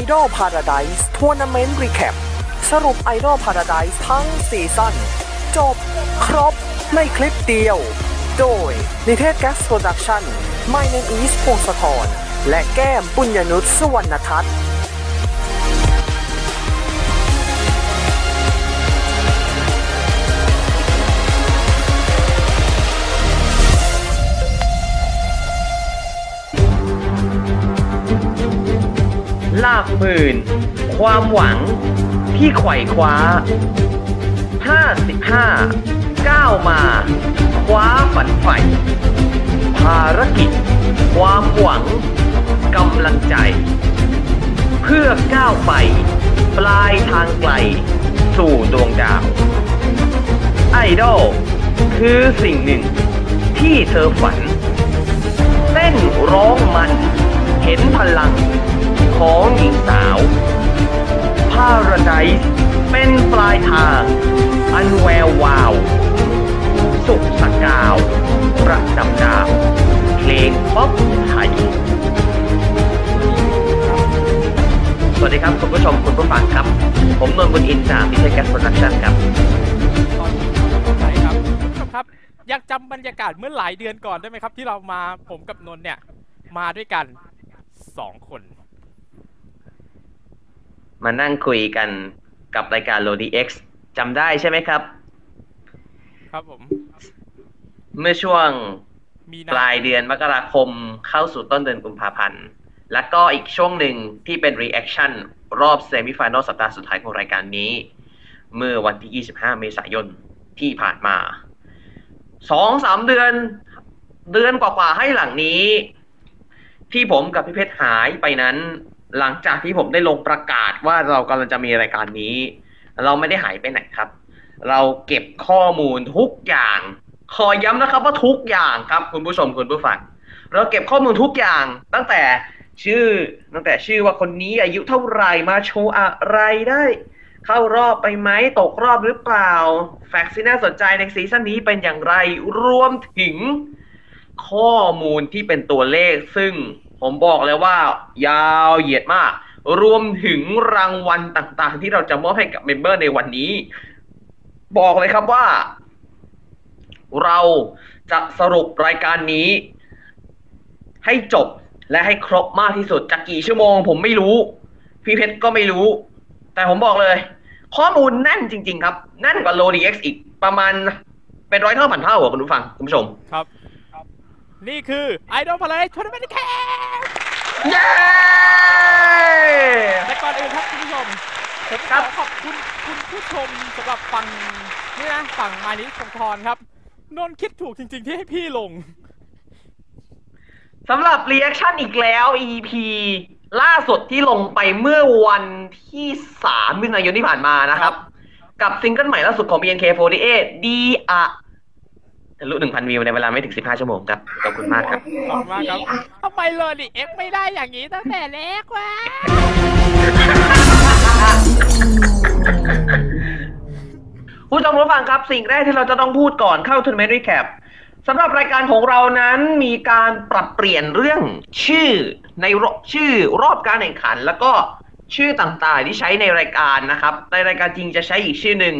Idol Paradise Tournament Recap สรุป Idol Paradise ทั้งซีซั่นจบครบในคลิปเดียว โดย นิเทศแก๊สโปรดักชั่น My Name is พงศธรและแก้มปุญญนุชสุวรรณทัศน์ ลาบหมื่น ความหวังที่ไขว่คว้า 55ก้าวมา คว้าฝันใฝ่ภารกิจ ความหวังกำลังใจ เพื่อก้าวไป ปลายทางไกล สู่ดวงดาวไอดอลคือสิ่งหนึ่งที่เธอฝัน เต้นร้องมัน เห็นพลัง ของหญิงสาว Paradise เป็นปลายทาง อันแวววาว สุขสกาว ประจำดาวเพลงป๊อปไทยสวัสดีครับ คุณผู้ชมคุณผู้ฟังครับ ผมนนท์บุญอินจากมิเทแกสโปรดักชั่นครับตอนนี้ไปครับคุณผู้ชมครับยังจำบรรยากาศเมื่อหลายเดือนก่อนได้ไหมครับ ที่เรามาผมกับนนท์เนี่ย มาด้วยกันสองคน มานั่งคุยกันกับรายการ LODi X จำได้ใช่ไหมครับ ครับผม เมื่อช่วงมีปลายเดือนมกราคมเข้าสู่ต้นเดือนกุมภาพันธ์ แล้วก็อีกช่วงหนึ่งที่เป็น reaction รอบเซมิฟ i แนลสัปดาห์สุดท้ายของรายการนี้ เมื่อวันที่ 25 เมษายนที่ผ่านมาสองสามเดือน เดือนกว่าๆให้หลังนี้ ที่ผมกับพี่เพชรหายไปนั้น หลังจากที่ผมได้ลงประกาศว่าเรากำลังจะมีรายการนี้ เราไม่ได้หายไปไหนครับ เราเก็บข้อมูลทุกอย่าง ขอย้ำนะครับว่าทุกอย่างครับคุณผู้ชมคุณผู้ฟัง เราเก็บข้อมูลทุกอย่างตั้งแต่ชื่อตั้งแต่ชื่อว่าคนนี้อายุเท่าไหร่มาโชว์อะไรได้ เข้ารอบไปไหมตกรอบหรือเปล่า fact ที่น่าสนใจในซีซั่นนี้เป็นอย่างไรรวมถึงข้อมูลที่เป็นตัวเลขซึ่ง ผมบอกเลยว่ายาวเหยียดมาก รวมถึงรางวัลต่างๆ ที่เราจะมอบให้กับ member ในวันนี้ บอกเลยครับว่า เราจะสรุปรายการนี้ ให้จบและให้ครบมากที่สุดจะกี่ชั่วโมง ผมไม่รู้ พี่เพชรก็ไม่รู้ แต่ผมบอกเลย ข้อมูลแน่นจริง ๆ ครับแน่นกว่าโลดีเอ็กซ์อีกประมาณเป็นร้อยเท่าพันเท่าคุณผู้ฟังคุณผู้ชมครับ นี่คือ Idol Paradise Tournament Recap เย้แต่ก่อนอื่นครับคุณผู้ชมผมขครัอบขอบคุณคุณผู้ชมสำหรับฟังนี่นะฝั่งมานิคงทรครับนนท์คิดถูกจริง ๆ ที่ให้พี่ลงสำหรับ reaction อีกแล้ว EP ล่าสุดที่ลงไปเมื่อวันที่3มิถุนายนที่ผ่านมานะครับ กับซิงเกิลใหม่ล่าสุดของ BNK48 D.AAA ทะลุ1,000วิวในเวลาไม่ถึง15ชั่วโมงครับ ขอบคุณมากครับ ขอบคุณมากครับทำไม LODi X ไม่ได้อย่างนี้ตั้งแต่แรกวะผู้ชมผู้ฟังครับ สิ่งแรกที่เราจะต้องพูดก่อนเข้า Tournament Recap สำหรับรายการของเรานั้นมีการปรับเปลี่ยนเรื่องชื่อในรอบชื่อรอบการแข่งขัน แล้วก็ ชื่อต่างๆที่ใช้ในรายการนะครับ ในรายการจริงจะใช้อีกชื่อหนึ่ง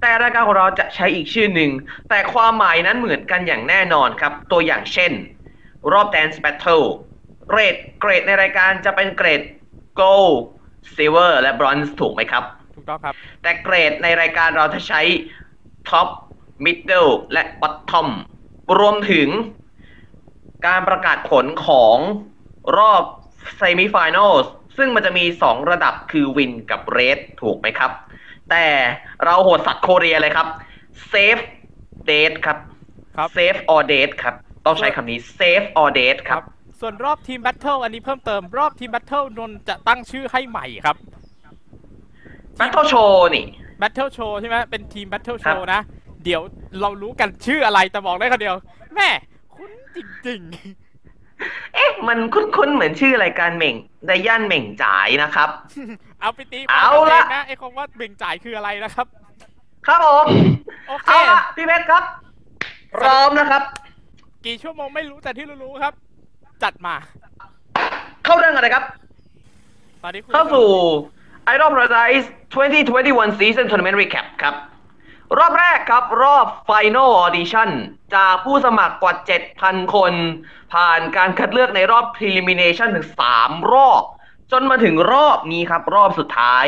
แต่รายการของเราจะใช้อีกชื่อหนึ่ง แต่ความหมายนั้นเหมือนกันอย่างแน่นอนครับ ตัวอย่างเช่น รอบ Dance Battle เกรดเกรดในรายการจะเป็นเกรด Gold Silver และ Bronze ถูกไหมครับ ถูกต้องครับ แต่เกรดในรายการเราจะใช้ Top Middle และ Bottom รวมถึงการประกาศผลของรอบ Semi Finals ซึ่งมันจะมี 2 ระดับคือ Win กับ Red ถูกไหมครับ แต่เราโหดสัตว์โคเรียเลยครับ Save Date ครับครับ Save or Date ครับ ต้องใช้คำนี้ Save or Date ครับ ส่วนรอบทีมแบทเทิลอันนี้เพิ่มเติมรอบทีมแบทเทิลนนท์จะตั้งชื่อให้ใหม่ครับ Battle Show นี่แบทเทิลโชว์ใช่ไหมเป็นทีมแบทเทิลโชครับว์นะ เดี๋ยวเรารู้กันชื่ออะไรแต่บอกได้คนเดียว แม่ คุ้นจริง เอ๊ะ มันคุ้นๆ เหมือนชื่อรายการเหม่งไดย่านเหม่งจ่ายนะครับๆเอาไปตีเอาละงนะไอ้คำว่าเบ่งจ่ายคืออะไรนะครับ ครับผมโอเคเอาละพี่เพชรครับ พร้อมนะครับ กี่ชั่วโมงไม่รู้แต่ที่รู้ๆครับ จัดมา เข้าเรื่องกันเลยครับ ตอนนี้คุณเข้าสู่ Idol Paradise 2021 Season Tournament Recap ครับ รอบแรกครับรอบ Final Audition จากผู้สมัครกว่า 7,000 คน ผ่านการคัดเลือกในรอบ Prelimination ถึง 3 รอบ จนมาถึงรอบนี้ครับ รอบสุดท้าย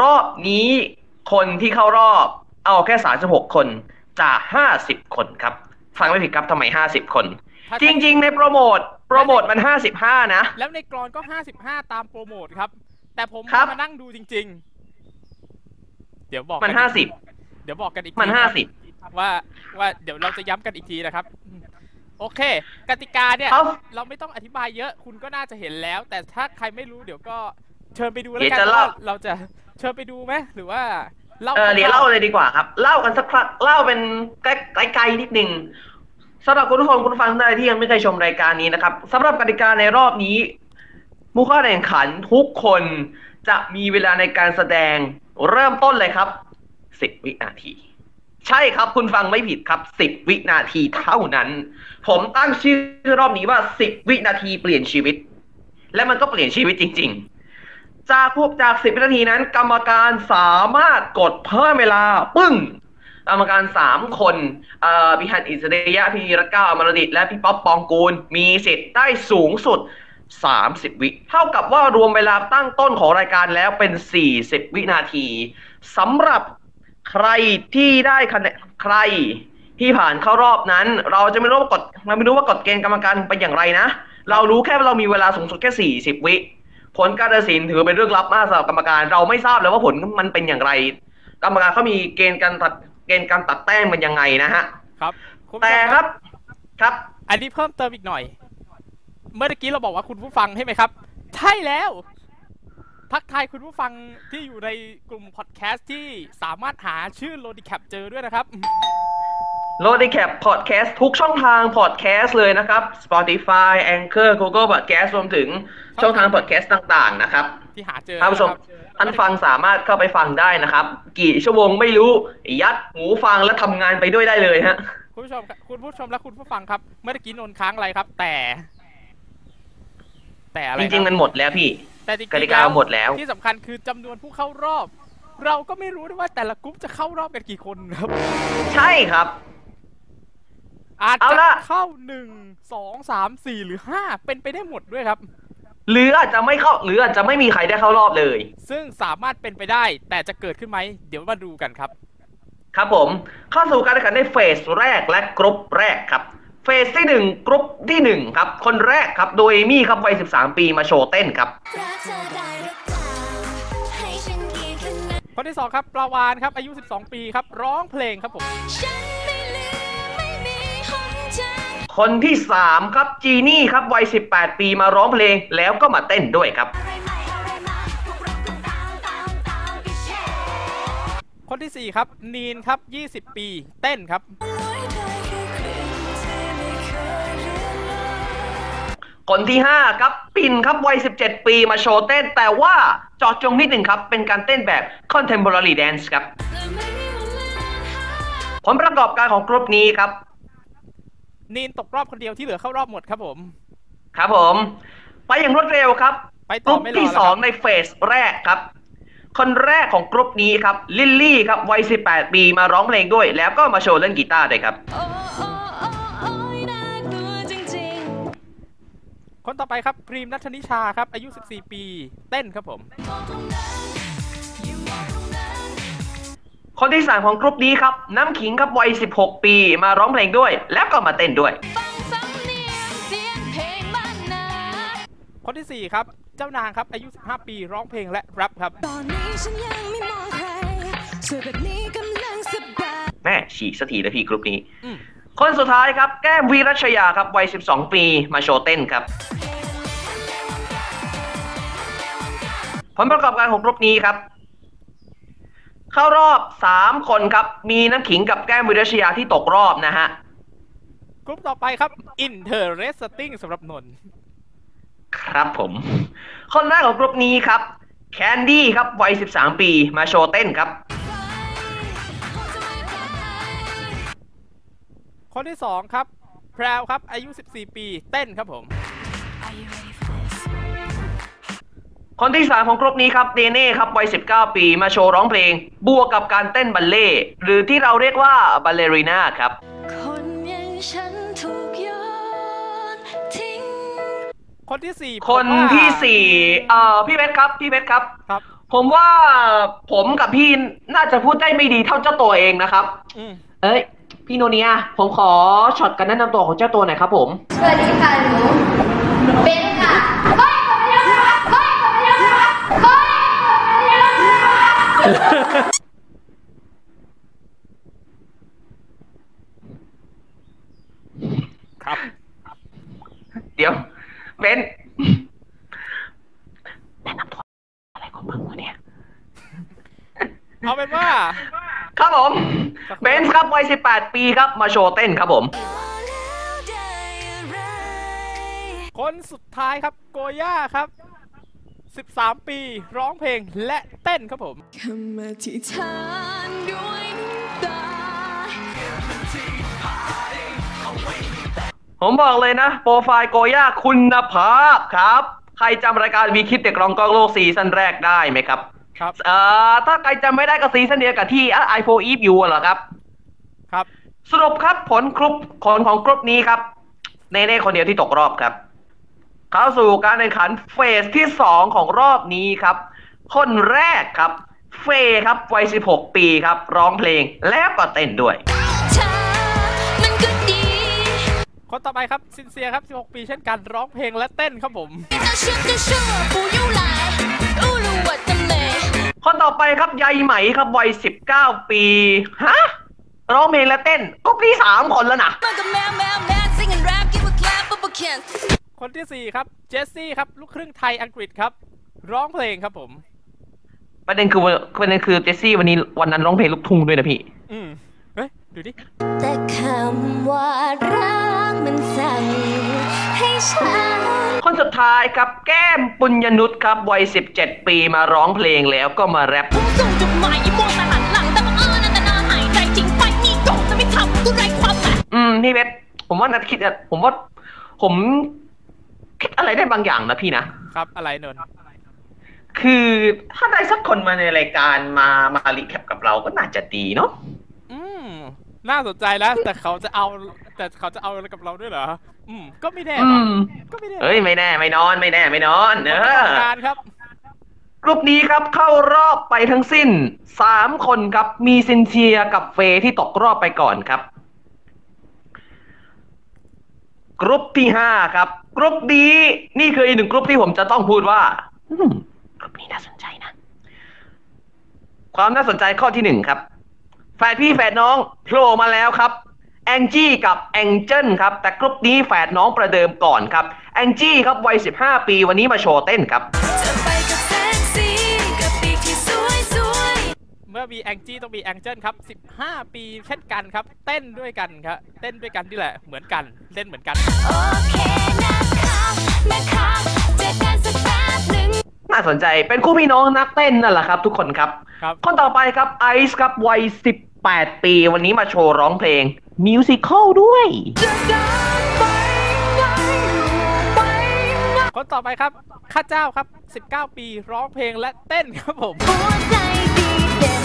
รอบนี้คนที่เข้ารอบเอาแค่ 36 คนจาก 50 คนครับ ฟังไม่ผิดครับทำไม 50 คนถ้าจริง ๆ ในโปรโมทโปรโมทมัน 55 นะ แล้วในกรอนก็ 55 ตามโปรโมทครับ แต่ผมครับมานั่งดูจริง ๆ เดี๋ยวบอกมันกัห้าอีกสิบเดี๋ยวบอกกันอีกมันทีห้าครับสิบว่าว่าเดี๋ยวเราจะย้ำกันอีกทีนะครับ โอเค กติกาเนี่ยเอ้าเราไม่ต้องอธิบายเยอะคุณก็น่าจะเห็นแล้ว แต่ถ้าใครไม่รู้เดี๋ยวก็เชิญไปดูแล้วเดี๋ยวกันจะเล่าว่าเราจะเชิญไปดูไหมหรือว่าเล่าเออเดี๋ยวเล่าเลยดีกว่าครับ เล่ากันสักครั้งเล่าเป็นไกลๆนิดนึงสำหรับคุณผู้ชมคุณผู้ฟังท่านใดที่ยังไม่เคยชมรายการนี้นะครับสำหรับกติกาในรอบนี้ผู้เข้าแข่งขันทุกคนจะมีเวลาในการแสดงเริ่มต้นเลยครับ 10วินาที ใช่ครับคุณฟังไม่ผิดครับ10วินาทีเท่านั้น ผมตั้งชื่อรอบนี้ว่า10วินาทีเปลี่ยนชีวิต และมันก็เปลี่ยนชีวิตจริง ๆ จากพวกจาก10วินาทีนั้น กรรมการสามารถกดเพิ่มเวลาปึ้งกรรมการสามคนพี่ฮันอิสเดียะพี่รักก้าอมรดิต และพี่ป๊อปปองกูล มีสิทธิ์ได้สูงสุด 30 วิ เท่ากับว่ารวมเวลาตั้งต้นของรายการแล้วเป็น 40 วินาทีสำหรับ ใครที่ได้คะแนนใครที่ผ่านเข้ารอบนั้น เราจะไม่รู้ว่ากฎเราไม่รู้ว่ากฎเกณฑ์กรรมการเป็นอย่างไรนะ เรารู้แค่ว่าเรามีเวลาสูงสุดแค่40วิ ผลการตัดสินถือเป็นเรื่องลับมากสำหรับกรรมการ เราไม่ทราบเลยว่าผลมันเป็นอย่างไร กรรมการเขามีเกณฑ์การตัดเกณฑ์การตัดแต้มเป็นยังไงนะฮะครับคุณผู้ชแต่มครับครับ อันนี้เพิ่มเติมอีกหน่อย เมื่อกี้เราบอกว่าคุณผู้ฟังใช่ไหมครับ ใช่แล้ว ทักทายคุณผู้ฟังที่อยู่ในกลุ่มพอดแคสต์ที่สามารถหาชื่อโลดิแคปเจอด้วยนะครับโลดีแคปพอดแคสต์ทุกช่องทางพอดแคสต์เลยนะครับ Spotify Anchor Google Podcast รวมถึงช่องทางพอดแคสต์ต่างๆนะครับ ที่หาเจอท่านผู้ชมนะครับท่านฟังสามารถเข้าไปฟังได้นะครับ กี่ชั่วโมงไม่รู้ ยัดหูฟังแล้วทำงานไปด้วยได้เลยฮะคุณผู้ชมครับคุณผู้ชมและคุณผู้ฟังครับเมื่อกี้นนท์ค้างอะไรครับ แต่ แต่อะไรจคริงบๆมันหมดแล้วพี่ แต่จริงๆกติกาหมดแล้ว ที่สำคัญคือจำนวนผู้เข้ารอบ เราก็ไม่รู้ด้วยว่าแต่ละกลุ่มจะเข้ารอบกันกี่คนครับ ใช่ครับ อาจเอาจะล่ะ เข้าหนึ่งสองสามสี่หรือห้าเป็นไปได้หมดด้วยครับ หรืออาจจะไม่เข้าหรืออาจจะไม่มีใครได้เข้ารอบเลย ซึ่งสามารถเป็นไปได้ แต่จะเกิดขึ้นไหม เดี๋ยวมาดูกันครับ ครับผม เข้าสู่การแข่งขันในเฟสแรกและกรุ๊ปแรกครับ phase ที่หนึ่งกรุ๊ปที่หนึ่งครับ คนแรกครับโดยเอมี่ครับวัย 13 ปีมาโชว์เต้นครับรักเธอได้หรือเปล่าให้ฉันกี่คะแนนคนที่สองครับปลาวานครับอายุ 12 ปีครับร้องเพลงครับผมฉันไม่ลืมไม่มีหนทางคนที่สามครับจีนี่ครับวัย 18 ปีมาร้องเพลงแล้วก็มาเต้นด้วยครับอะไรใหม่อะไรมาพวกเราต้องตามตามตามไปแชร์คนที่สี่ครับนีนครับ 20 ปี เต้นครับ คนที่ห้าครับ ปิ่นครับวัย 17 ปีมาโชว์เต้น แต่ว่าเจาะจงนิดหนึ่งครับ เป็นการเต้นแบบ contemporary dance ครับและไม่มีวันเลือนหาย ผลประกอบการของกรุ๊ปนี้ครับ นีนตกรอบคนเดียวที่เหลือเข้ารอบหมดครับผม ครับผม ไปอย่างรวดเร็วครับไปต่อไม่รอแล้วครับในเฟสแรกครับ คนแรกของกรุ๊ปนี้ครับ ลิลลี่ครับวัย 18 ปีมาร้องเพลงด้วย แล้วก็มาโชว์เล่นกีตาร์ด้วยครับ คนต่อไปครับพรีมนัทนิชาครับ อายุ 14 ปี เต้นครับผมๆมองตรงนั้นอยู่มองตรงนั้นคนที่สามของกรุ๊ปนี้ครับ น้ำขิงครับวัย 16 ปี มาร้องเพลงด้วย แล้วก็มาเต้นด้วยฟังสำเนียงเสียงเพลงบ้านนาคนที่สี่ครับ เจ้านางครับ อายุ 15 ปี ร้องเพลงและแรปครับ ตอนนี้ฉันยังไม่มองใครสวยแบบนี้กำลังสบายแม่ฉีกสักทีนะพี่กรุ๊ปนี้อืม คนสุดท้ายครับแก้มวีรัชยาครับวัย 12 ปีมาโชว์เต้นครับผลประกอบการของกรุ๊ปนี้ครับ เข้ารอบ 3 คนครับ มีน้ำขิงกับแก้มวีรัชยาที่ตกรอบนะฮะกลุ่มต่อไปครับ Interesting สำหรับนนท์ครับผม คนแรกของกรุ๊ปนี้ครับแคนดี้ครับวัย 13 ปีมาโชว์เต้นครับ คนที่สองครับ แพรวครับ อายุ 14 ปี เต้นครับผม คนที่สามของกรุ๊ปนี้ครับเดเน่ครับวัย 19 ปีมาโชว์ร้องเพลง บวกกับการเต้นบัลเล่ต์หรือที่เราเรียกว่าบัลเลรีนาครับ คนอย่างฉันถูกโยนทิ้งคนที่สี่คนผมว่าที่สี่เอ่อ พี่เพชรครับ พี่เพชรครับ ครับผมว่าผมกับพี่น่าจะพูดได้ไม่ดีเท่าเจ้าตัวเองนะครับอืมเอ้ย พี่โนเนียผมขอช็อตการแนะนำตัวของเจ้าตัวหน่อยครับผม สวัสดีค่ะหนูเบนค่ะเฮ้ยคนเดียวค่ะเฮ้ยคนเดียวค่ะเฮ้ยคนเดียวค่ะครับ เดี๋ยวเบนแนะนำตัวอะไรของมึงวะเนี่ย เอาเป็นว่า ครับผมเบนซ์ครับวัย 18 ปีครับมาโชว์เต้นครับผมแล้วได้อะไรคนสุดท้ายครับโกย่าครับ 13 ปีร้องเพลงและเต้นครับผมคำอธิษฐานด้วยน้ำตาผมบอกเลยนะ โปรไฟล์โกย่าคุณภาพครับ ใครจำรายการ We Kid เด็กร้องก้องโลกซีซั่นแรกได้ไหมครับ ครับ เอ่อ ถ้าใครจำไม่ได้ก็ซีซั่นเดียวกับที่ไอโฟอีฟอยู่เหรอครับ ครับ สรุปครับผลกรุ๊ปผลของกรุ๊ปนี้ครับ เน่ๆคนเดียวที่ตกรอบครับ เข้าสู่การแข่งขันเฟสที่สองของรอบนี้ครับ คนแรกครับ เฟย์ครับวัย 16 ปีครับ ร้องเพลงแล้วก็เต้นด้วย เธอมันก็ดี คนต่อไปครับซินเซียครับ 16 ปีเช่นกันร้องเพลงและเต้นครับผม 那说就说不用来侮辱我的美 คนต่อไปครับยายไหมครับวัย19ปีฮะร้องเพลงและเต้นกรุ๊ปที่สามคนแล้วนะ Man go mad mad mad sing and rap give a clap of a can คนที่4ครับเจสซี่ครับลูกครึ่งไทยอังกฤษครับ ร้องเพลงครับผมประเด็นคือว่าประเด็นคือเจสซี่วันนี้วันนั้นร้องเพลงลูกทุ่งด้วยนะพี่ อืมเฮ้ย ดูดิแต่คำว่ารักมันสั่งให้ฉันคนสุดท้ายครับแก้มปุญญนุชครับวัย 17 ปีมาร้องเพลงแล้วก็มาแรปผมส่งจดหมายอีโมแต่หันหลังแต่บังเอิญอันตนาหายใจจริงไปมีโกงแต่ไม่ทำกูไร้ความหมายอืมพี่เวทผมว่านัดคิดอะผมว่าผมคิดอะไรได้บางอย่างนะพี่นะครับอะไรนนท์คือถ้าได้สักคนมาในรายการมามารีแคปกับเราก็น่าจะดีเนาะ อืม น่าสนใจแล้ว แต่เขาจะเอา แต่เขาจะเอาอะไรกับเราด้วยเหรอ อืม ก็ไม่แน่อืว่ะมก็ไม่แน่เอ้ยไม่แน่ไม่นอนไม่แน่ไม่นอนเออการครับ กลุ่มนี้ครับเข้ารอบไปทั้งสิ้นสามคนครับมีซินเชียกับเฟย์ที่ตกรอบไปก่อนครับ กรุ๊ปที่ห้าครับ กรุ๊ปนี้นี่คืออีกหนึ่งกรุ๊ปที่ผมจะต้องพูดว่า อืมกรุ๊ปนี้น่าสนใจนะ ความน่าสนใจข้อที่หนึ่งครับ แฝดพี่แฝดน้องโผล่มาแล้วครับแองจี้กับแองเจิลครับ แต่กรุ๊ปนี้แฝดน้องประเดิมก่อนครับแองจี้ครับวัย 15 ปีวันนี้มาโชว์เต้นครับจะไปกับแสงสีกับปีกที่สวยสวยเมื่อมีแองจี้ต้องมีแองเจิลครับ 15 ปีเช่นกันครับ เต้นด้วยกันครับ เต้นด้วยกันนี่แหละเหมือนกันเล่นเหมือนกันโอเคนะคะนะคะเจอกันสักแป๊บหนึ่งน่าสนใจเป็นคู่พี่น้องนักเต้นนั่นแหละครับ ทุกคนครับครับคนต่อไปครับไอซ์ครับวัย 18ปีวันนี้มาโชว์ร้องเพลงมิวสิควลด้วยจะเดินไปไหนไปไหนคนต่อไปครับข้าเจ้าครับ 19 ปีร้องเพลงและเต้นครับผมหัวใจดีเด่น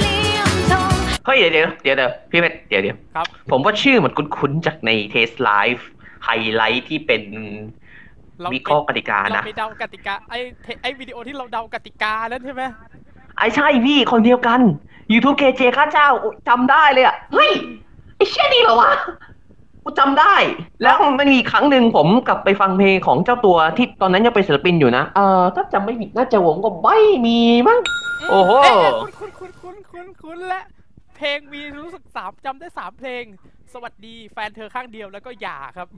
เลี่ยมทองเฮ้ยเดี๋ยวเดี๋ยวเดี๋ยวเดี๋ยวพี่เพชรเดี๋ยวเดี๋ยวครับ ผมว่าชื่อมันคุ้นๆจากในเทสไลฟ์ไฮไลท์ที่เป็นเราวิเคราะห์กติกาเรานะไปเดากติกาไอเทไอวิดีโอที่เราเดากติกานั่นใช่ไหมไอ้ใช่พี่คนเดียวกัน YouTube KJ ข้าเจ้าโอ้จำได้เลยอะ เฮ้ย ไอ้เช่นนี่เหรอวะกูจำได้ แล้วมันมีครั้งหนึ่งผมกลับไปฟังเพลงของเจ้าตัวที่ตอนนั้นยังเป็นศิลปินอยู่นะ เออถ้าจำไม่ผิดน่าจะหวงก็ไม่มีมั้งโอ้โหเอ๊ะคุ้นคุ้นคุ้นคุ้นคุ้นคุ้นและเพลงมีรู้สึกสามจำได้สามเพลง สวัสดีแฟนเธอข้างเดียวแล้วก็อย่าครับ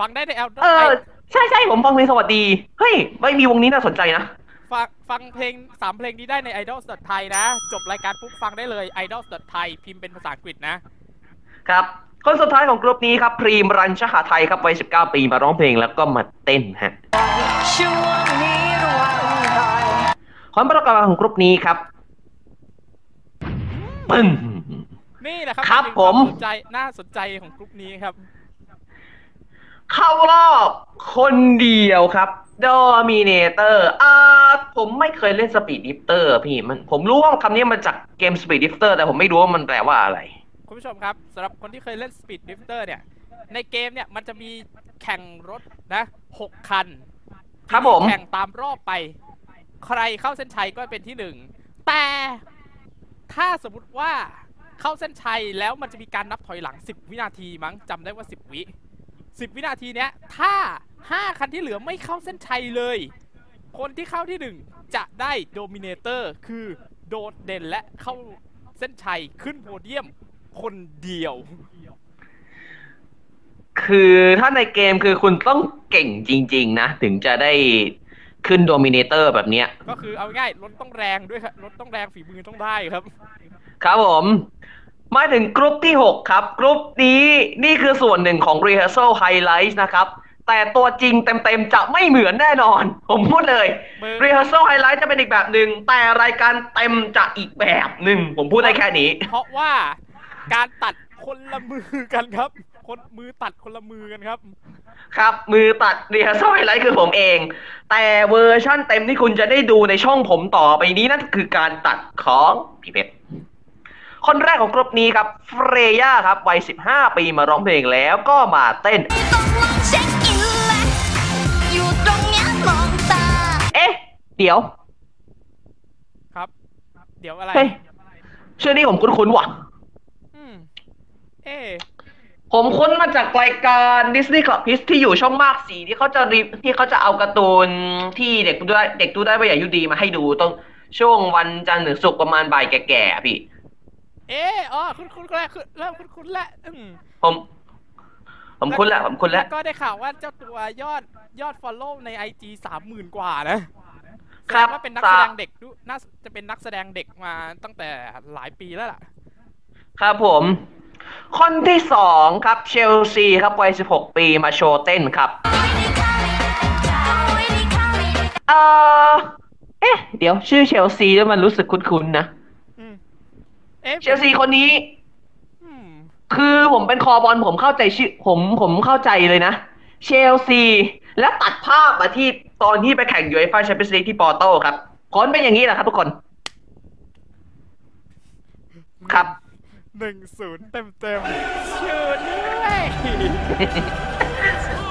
ฟังได้ในแอลเออใช่ใช่ผมฟังเพลงสวัสดี เฮ้ย ไม่มีวงนี้น่าสนใจนะ ฟังฟังเพลงสามเพลงนี้ได้ใน idols thai นะ จบรายการปุ๊บฟังได้เลย idols thai พิมพ์เป็นภาษาอังกฤษนะ ครับ คนสุดท้ายของกลุ่มนี้ครับ พรีมรัญชหาไทยครับวัย19 ปีมาร้องเพลงแล้วก็มาเต้นฮะช่วงนี้ระวังหน่อยความประกอบของกลุ่มนี้ครับปึ้งนี่แหละครับครับเป็นผมวาสนใจน่าสนใจของกลุ่มนี้ครับ เข้ารอบคนเดียวครับ Dominator อ่าผมไม่เคยเล่น Speed Drifter พี่มันผมรู้ว่าคำนี้มาจากเกม Speed Drifter แต่ผมไม่รู้ว่ามันแปลว่าอะไร คุณผู้ชมครับสำหรับคนที่เคยเล่น Speed Drifter เนี่ย ในเกมเนี่ยมันจะมีแข่งรถนะหกคันครับผมแข่งตามรอบไป ใครเข้าเส้นชัยก็เป็นที่หนึ่ง แต่ถ้าสมมติว่าเข้าเส้นชัยแล้วมันจะมีการนับถอยหลัง 10 วินาทีมั้งจำได้ว่า 10 วิ 10 วินาทีเนี้ยถ้า 5 คันที่เหลือไม่เข้าเส้นชัยเลย คนที่เข้าที่หนึ่งจะได้ Dominator คือโดดเด่นและเข้าเส้นชัยขึ้นโพเดียมคนเดียว คือถ้าในเกมคือคุณต้องเก่งจริง ๆ นะ ถึงจะได้ขึ้น Dominator แบบเนี้ย ก็คือเอาง่ายๆรถต้องแรงด้วยครับรถต้องแรงฝีมือต้องได้ครับ ครับผม มาถึงกรุ๊ปที่ 6 ครับ กรุ๊ปนี้นี่คือส่วนหนึ่งของ Rehearsal Highlights นะครับ แต่ตัวจริงเต็มๆ จะไม่เหมือนแน่นอน ผมพูดเลยมึง Rehearsal Highlights จะเป็นอีกแบบหนึ่ง แต่รายการเต็มจะอีกแบบหนึ่ง ผมพูดได้แค่นี้ เพราะว่าการตัดคนละมือกันครับ คนมือตัดคนละมือกันครับ ครับ มือตัด Rehearsal Highlights คือผมเอง แต่เวอร์ชั่นเต็มที่คุณจะได้ดูในช่องผมต่อไปนี้นั่นคือการตัดของพี่เพชร คนแรกของกรุ๊ปนี้ครับเฟรย่าครับวัย 15 ปีมาร้องเพลงแล้วก็มาเต้นต้องลองเช็คอินแหละอยู่ตรงเนี้ยมองตาเอ๊ะ เดี๋ยว ครับ เดี๋ยวอะไรเฮ้ยชื่อนี้ผมคุ้นๆว่ะ อืมเอ๊ะผมคุ้นมาจากรายการ Disney Club Kids ที่อยู่ช่องมากสีที่เขาจะรีที่เขาจะเอาการ์ตูนที่เด็กดูได้เด็กดูได้ไม่ใหญ่ายุดีมาให้ดูตรงช่วงวันจันทร์ถึงศุกร์ประมาณบ่ายแก่ๆอะพี่ เอ๊ะอ๋อคุณคุณแล้วคือเริ่มคุณคุณแล้วอืมผม ผมคุ้นแล้วผมคุ้นแล้วก็ได้ข่าวว่าเจ้าตัวยอดยอด follow ใน IG สามหมื่นกว่านะครับแสดงว่าเป็นนักแสดงเด็กดูน่าจะเป็นนักแสดงเด็กมาตั้งแต่หลายปีแล้วล่ะ ครับผม คนที่สองครับเชลซีครับวัย16 ปีมาโชว์เต้นครับ เอ่อเอ๊ะ เดี๋ยวชื่อเชลซีแล้วมันรู้สึกคุ้นๆนะอืม เอ๊ะเชลซีคนนี้อืมคือผมเป็นคอบอลผมเข้าใจชื่อผมผมเข้าใจเลยนะ เชลซี แล้วตัดภาพมาที่ตอนที่ไปแข่งยูเอฟ่าแชมเปี้ยนส์ลีกที่ปอร์โตครับผลเป็นอย่างนี้แหละครับทุกคน ครับหนึ่งศูนย์เต็มเต็มๆชื่อด้วย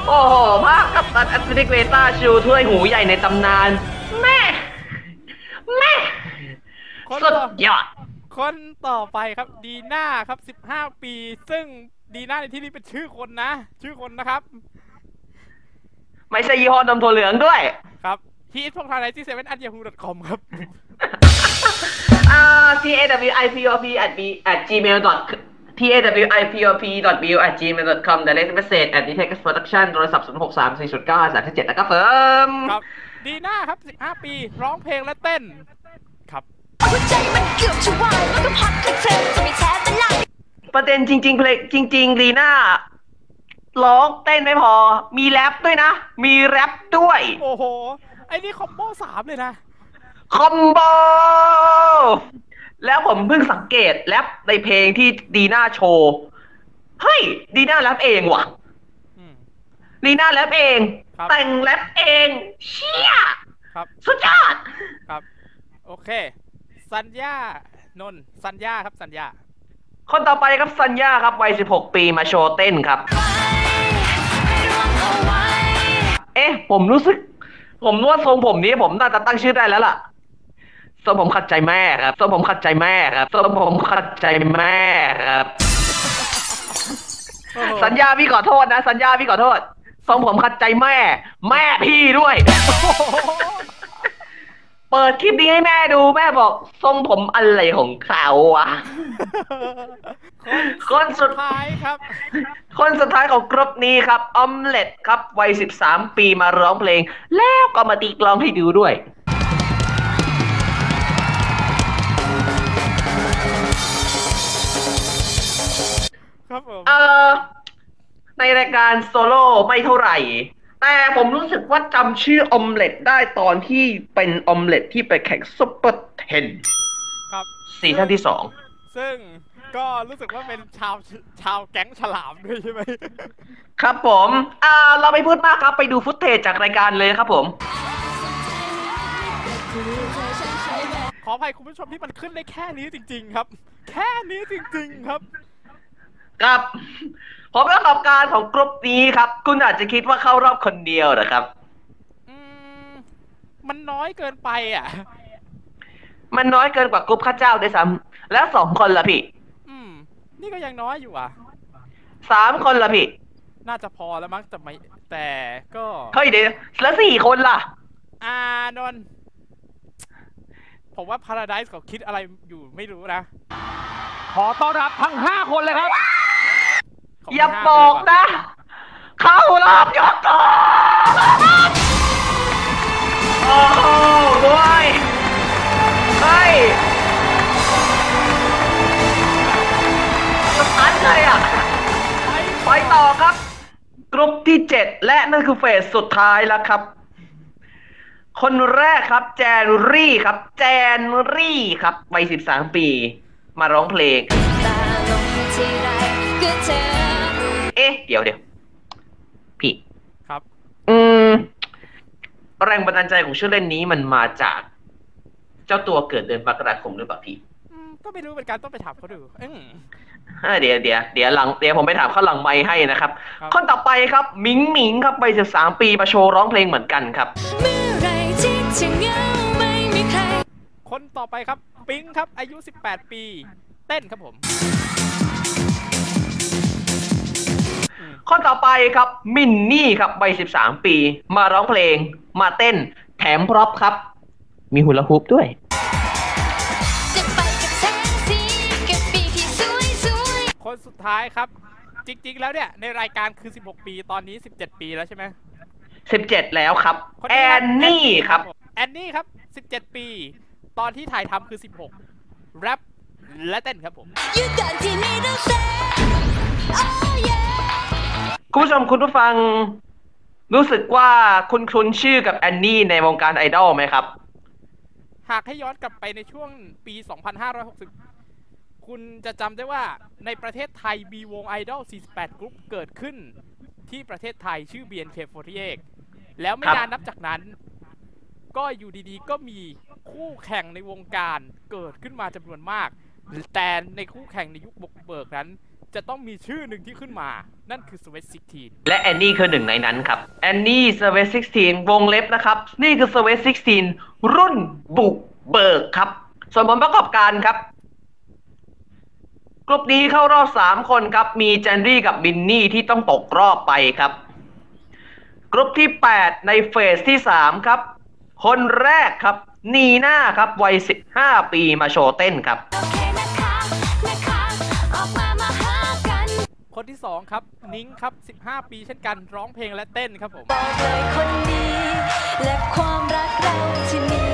โอ้โหภาพกับตันแอตเลติกเวต้าชูถ้วยหูใหญ่ในตำนาน แม่ แม่คนสุดต่อยอด คนต่อไปครับดีน่าครับสิบห้าปี ซึ่งดีน่าในที่นี้เป็นชื่อคนนะ ชื่อคนนะครับ ไม่ใช่ยี่ห้อนมถั่วเหลืองด้วย ครับฮีทพงทางไนที่เซเว่นอันยาฮูดอทคอมครับอ่า t a w i p o p at b at gmail dot t a w i p o p dot b u at gmail dot com direct message at d t e x production โทรศัพท์0 6 3 4 9 3 7แล้วก็เฟิร์มครับดีน่าครับสิบห้าปี ร้องเพลงและเต้นครับ หัวใจมันเกือบจะวายแล้วก็พัดให้เธอจะไม่แท้เป็นไรประเด็นจริง ๆ เพลงจริง ๆ ลีน่าร้องเต้นไม่พอ มีแรปด้วยนะ มีแรปด้วย โอ้โห ไอ้นี่คอมโบสามเลยนะ คอมโบ แล้วผมเพิ่งสังเกตแรปในเพลงที่ดีน่าโชว์ เฮ้ย ดีน่าแรปเองว่ะอืมลีน่าแรปเองครับแต่งแรปเอง เชี่ยครับสุดยอดครับ โอเค สัญญานนท์สัญญาครับสัญญา คนต่อไปครับสัญญาครับวัย 16 ปีมาโชว์เต้นครับ เอ๊ะ ผมรู้สึก ผมว่าทรงผมนี้ผมน่าจะตั้งชื่อได้แล้วล่ะทรงผมขัดใจแม่ครับทรงผมขัดใจแม่ครับทรงผมขัดใจแม่ครับโอ้โหสัญญาพี่ขอโทษนะ สัญญาพี่ขอโทษทรงผมขัดใจแม่ แม่พี่ด้วย เปิดคลิปนี้ให้แม่ดูแม่บอกทรงผมอะไรของเขาวะ คนสุดท้ายครับ คนสุดท้ายของกรุ๊ปนี้ครับออมเล็ตครับวัย 13 ปีมาร้องเพลง แล้วก็มาตีกลองให้ดูด้วยครับผมเอ่อในรายการโซโล่ไม่เท่าไหร่ แต่ผมรู้สึกว่าจำชื่อออมเล็ตได้ตอนที่เป็นออมเล็ตที่ไปแข่งซุปเปอร์เทนครับซีซั่นที่สองซึ่งก็รู้สึกว่าเป็นชาวชาวแก๊งฉลามด้วยใช่ไหมครับผมอ่าเราไม่พูดมากครับไปดูฟุตเทจจากรายการเลยครับผม ขออภัยคุณผู้ชมที่มันขึ้นได้แค่นี้จริง ๆ ครับ แค่นี้จริง ๆ ครับ ครับ ผลประกอบการของกรุ๊ปนี้ครับ คุณอาจจะคิดว่าเข้ารอบคนเดียวนะครับอืมมันน้อยเกินไปอะ มันน้อยเกินกว่ากรุ๊ปข้าเจ้าด้วยซ้ำแล้วสองคนละพี่ อืม นี่ก็ยังน้อยอยู่อะสามคนละพี่ น่าจะพอแล้วมั้งแต่ไม่แต่ก็เฮ้ยเดี๋ยวแล้วสี่คนล่ะอ่านนท์ผมว่า Paradise เขาคิดอะไรอยู่ไม่รู้นะ ขอต้อนรับทั้ง 5 คนเลยครับเข อย่าไม่ห้มบอกเลยว่นะ เข้ารอบยกก่อนโอ้โหด้วยเฮ้ยสตันเลยอะไปต่อครับ กรุ๊ปที่7และนั่นคือเฟสสุดท้ายแล้วครับ คนแรกครับแจนรี่ครับ แจนรี่ครับวัย13ปี มาร้องเพลงตาลงทีไรก็ เจอเอ๊ะเดี๋ยวเดี๋ยวพี่ครับ อืม แรงบันดาลใจของชื่อเล่นนี้มันมาจาก เจ้าตัวเกิดเดือนมกราคมหรือเปล่าพี่อืมก็ไม่รู้เหมือนกันต้องไปถามเขาดูอืมเออเดี๋ยวเดี๋ยวเดี๋ยวหลังเดี๋ยวผมไปถามข้างหลังไมค์ให้นะครับครับ คนต่อไปครับหมิงหมิงครับวัย13ปีมาโชว์ร้องเพลงเหมือนกันครับเมื่อไรที่จะเหงาไม่มีใครคนต่อไปครับปิงครับ อายุ 18 ปี เต้นครับผม คนต่อไปครับมินนี่ครับวัย13 ปี มาร้องเพลง มาเต้น แถมพร็อพครับ มีฮูลาฮูปด้วยจะไปกับแสงสีกับปีกที่สวยสวยคนสุดท้ายครับ จริง ๆ แล้วเนี่ย ในรายการคือ 16 ปีตอนนี้ 17 ปีแล้วใช่ไหม17 แล้วครับคนแอนี้ครับนนี่ครับผมแอนนี่ครับ 17 ปี ตอนที่ถ่ายทำคือ 16 แรปและเต้นครับผมอยู่ก่อนที่นี่ต้องเต้น oh yeah คุณผู้ชมคุณผู้ฟัง รู้สึกว่าคุณคุ้นชื่อกับแอนนี่ในวงการไอดอลไหมครับ หากให้ย้อนกลับไปในช่วงปี 2560 คุณจะจำได้ว่าในประเทศไทยมีวงไอดอล 48 กรุ๊ปเกิดขึ้น ที่ประเทศไทยชื่อ BNK48 แล้วไม่นานนับจากนั้น ก็อยู่ดีๆ ก็มีคู่แข่งในวงการเกิดขึ้นมาจำนวนมาก แต่ในคู่แข่งในยุคบกเบิกนั้น จะต้องมีชื่อหนึ่งที่ขึ้นมา นั่นคือ Sweat 16และแอนนี่คือหนึ่งในนั้นครับ แอนนี่เซเว16วงเล็บนะครับ นี่คือเซเว16รุ่นบุกเบิกครับ ส่วนผลประกอบการครับ กลุ่มนี้เข้ารอบ 3 คนครับ มีแจนรี่กับบินนี่ที่ต้องตกรอบไปครับ กลุ่มที่ 8 ในเฟสที่ 3 ครับ คนแรกครับ นีน่าครับวัย15 ปีมาโชว์เต้นครับ คนที่ 2 ครับ นิ้งครับ 15 ปีเช่นกันร้องเพลงและเต้นครับผมบอกเลยคนดีและความรักเราที่มี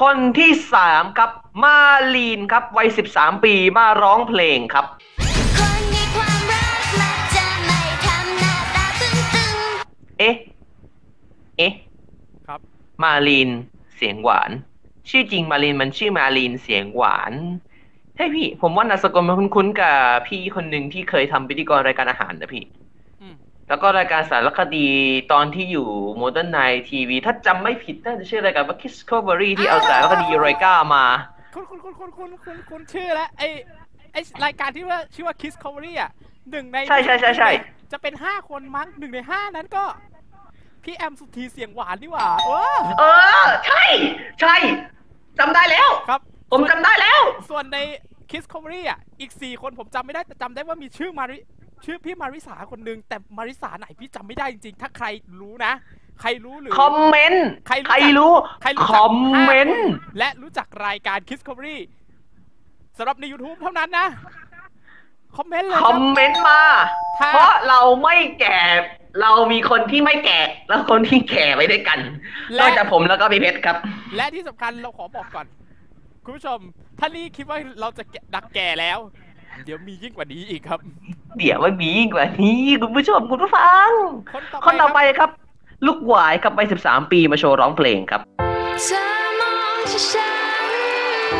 คนที่ 3 ครับมาลีนครับวัย 13 ปีมาร้องเพลงครับคนมีความรักมักจะไม่ทำหน้าตาตึงตึงเอ๊ะ เอ๊ะ ครับ มาลีนเสียงหวาน ชื่อจริงมาลีนมันชื่อมาลีนเสียงหวาน เฮ้ยพี่ ผมว่านามสกุลมันคุ้นๆกับพี่คนหนึ่งที่เคยทำพิธีกรรายการอาหารนะพี่อืมแล้วก็รายการสารคดีตอนที่อยู่ Modern Night TV ถ้าจำไม่ผิดน่าจะชื่อรายการว่า Discovery ที่เอาสารคดีไรก้ามาคุณคุณคุณคุณคุณคุณคุณชื่อแล้วไอไอรายการที่ว่าชื่อว่า Kiss Covery อะหนึ่งในใช่ใช่ใช่ใช่จะเป็นห้าคนมั้งหนึ่งในห้านั้นก็พี่แอมสุธีเสียงหวานนี่หว่าเออเออ ใช่ ใช่จำได้แล้วครับ ผมจำได้แล้ว ส่วนใน Kiss Covery อะอีกสี่คนผมจำไม่ได้แต่จำได้ว่ามีชื่อมาริชื่อพี่มาริสาคนหนึ่งแต่มาริสาไหนพี่จำไม่ได้จริงๆ ถ้าใครรู้นะ ใครรู้หรือคอมเมนต์ใครรู้ใครรู้ใครรู้คจักอมเมนต์ห้าคนและรู้จักรายการ Kiss Covery สำหรับใน YouTube เท่านั้นนะคอมเมนต์เลยคคอรับมเมนต์มาถ้าเพราะเราไม่แก่ เรามีคนที่ไม่แก่ แล้วคนที่แก่ไว้ด้วยกันและนอกจากผมแล้วก็พี่เพชรครับ และที่สำคัญเราขอบอกก่อน คุณผู้ชม ถ้านี่คิดว่าเราจะแก่ดักแก่แล้ว เดี๋ยวมียิ่งกว่านี้อีกครับ เดี๋ยวมันมียิ่งกว่านี้คุณผู้ชมคุณผู้ฟัง คนต่อไปคนต่อไปครับครับ ลูกหวายครับไป 13 ปีมาโชว์ร้องเพลงครับเธอมองฉัน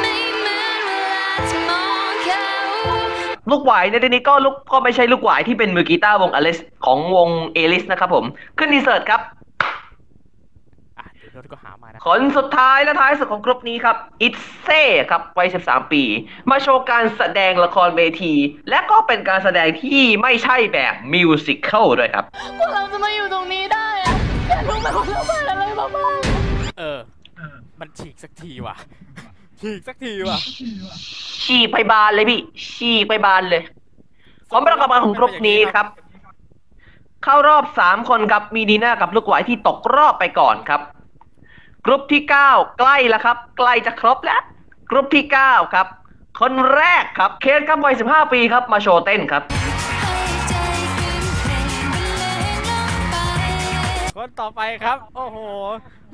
ไม่เหมือนเวลาที่มองเขาลูกหวายในที่นี้ก็ลูกก็ไม่ใช่ลูกหวายที่เป็นมือกีตาร์วงอลิสของวงเอลิสนะครับผม ขึ้นดีเซิร์ตครับ อะเดี๋ยวเราก็หามานะคนสุดท้ายและท้ายสุดของกรุ๊ปนี้ครับอิตเซ่ครับวัย 13 ปี มาโชว์การแสดงละครเวที และก็เป็นการแสดงที่ไม่ใช่แบบ musical ด้วยครับพวกเราจะมาอยู่ตรงนี้ได้อะอยากรู้ไหมว่าเราผ่านอะไรมาบ้างเออ มันฉีกสักทีว่ะ ฉีกสักทีว่ะ ฉีกไปบานเลยพี่ ฉีกไปบานเลยผลประกอบการของกรุ๊ปนี้ครับเข้ารอบสามคนครับ มีดีน่ากับลูกหวายที่ตกรอบไปก่อนครับ กรุ๊ปที่เก้าใกล้แล้วครับ ใกล้จะครบแล้ว กรุ๊ปที่เก้าครับ คนแรกครับ เคสครับวัยสิบห้าปีครับ มาโชว์เต้นครับ คนต่อไปครับ โอ้โห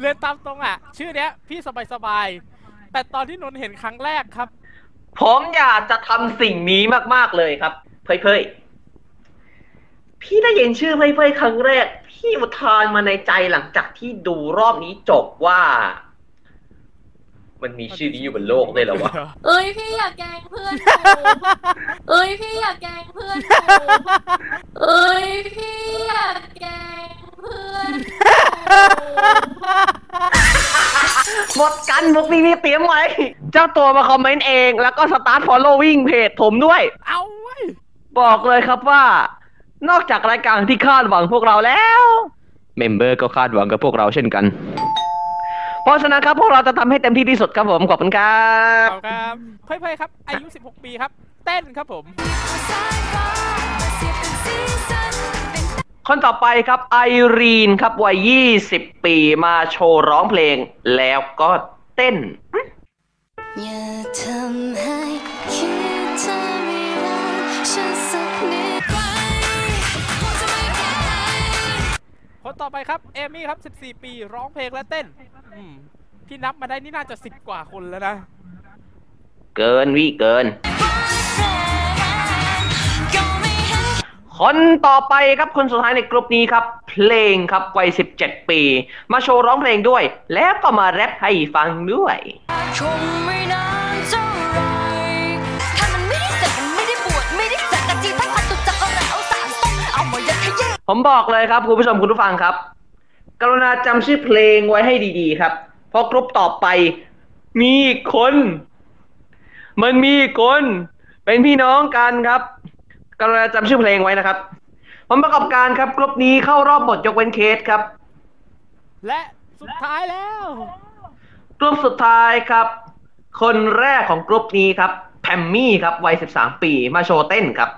เรียนตามตรงอะ ชื่อเนี้ย พี่สบายสบายๆแต่ตอนที่นนท์เห็นครั้งแรกครับ ผมอยากจะทำสิ่งนี้มาก ๆ เลยครับ เพยเพยพี่ได้ยินชื่อเพยเพยครั้งแรก พี่อุทานมาในใจหลังจากที่ดูรอบนี้จบว่า มันมีชื่อนี้อยู่บนโลกเลยเหรอวะ เอ้ยพี่อยากแกล้งเพื่อนหนูเอ้ยพี่อยากแกล้งเพื่อนหนูเอ้ยพี่อยากแกล้งเพื่อนหนูหมดกันมุกนี้พี่เตรียมไว้ เจ้าตัวมาคอมเมนต์เอง แล้วก็ start following เพจผมด้วย เอาเว้ยบอกเลยครับว่า นอกจากรายการที่คาดหวังพวกเราแล้ว member ก็คาดหวังกับพวกเราเช่นกัน เพราะฉะนั้นครับพวกเราจะทำให้เต็มที่ที่สุดครับผม ขอบคุณครับขอบครับเฟยเฟยครับ อายุ 16 ปีครับ เต้นครับผม คนต่อไปครับไอรีนครับวัย 20 ปีมาโชว์ร้องเพลง แล้วก็เต้น อย่าทำให้คิดเธอ คนต่อไปครับเอมี่ครับ 14 ปีร้องเพลงและเต้นอืมที่นับมาได้นี่น่าจะ10กว่าคนแล้วนะ เกินวิเกิน คนต่อไปครับคนสุดท้ายในกลุ่มนี้ครับ เพลงครับวัย 17 ปี มาโชว์ร้องเพลงด้วย แล้วก็มาแรปให้ฟังด้วย ผมบอกเลยครับคุณผู้ชมคุณผู้ฟังครับ กรุณาจำชื่อเพลงไว้ให้ดีๆ ครับ เพราะกรุ๊ปต่อไปมีอีกคน มันมีอีกคน เป็นพี่น้องกันครับ กรุณาจำชื่อเพลงไว้นะครับผลประกอบการครับกรุ๊ปนี้เข้ารอบหมดยกเว้นเคสครับ และสุดท้ายแล้วกลุ่มสุดท้ายครับ คนแรกของกลุ่มนี้ครับแพมมี่ครับวัย 13 ปีมาโชว์เต้นครับ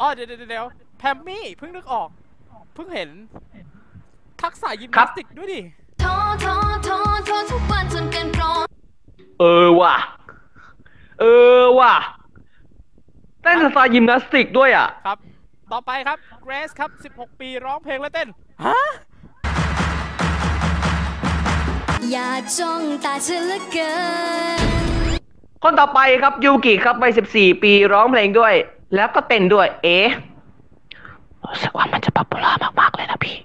อ๋อเดี๋ยวเดี๋ยวเดี๋ยวแพมมี่เพิ่งนึกออก เพิ่งเห็น ทักษะยิมครันาบสติกด้วยดิโทษโทษโทษโทษทุกวันจนเกินโปรเออว่ะ เออว่ะเต้นสไตล์ยิมนาสติกด้วยอะ ครับ ต่อไปครับเกรซครับ 16 ปีร้องเพลงและเต้น ฮะ อย่าจ้องตาเธอเหลือเกิน คนต่อไปครับยูกิครับวัย14 ปีร้องเพลงด้วย แล้วก็เต้นด้วย เอ๊ะรู้สึกว่ามันจะ popular มาก ๆ เลยนะพี่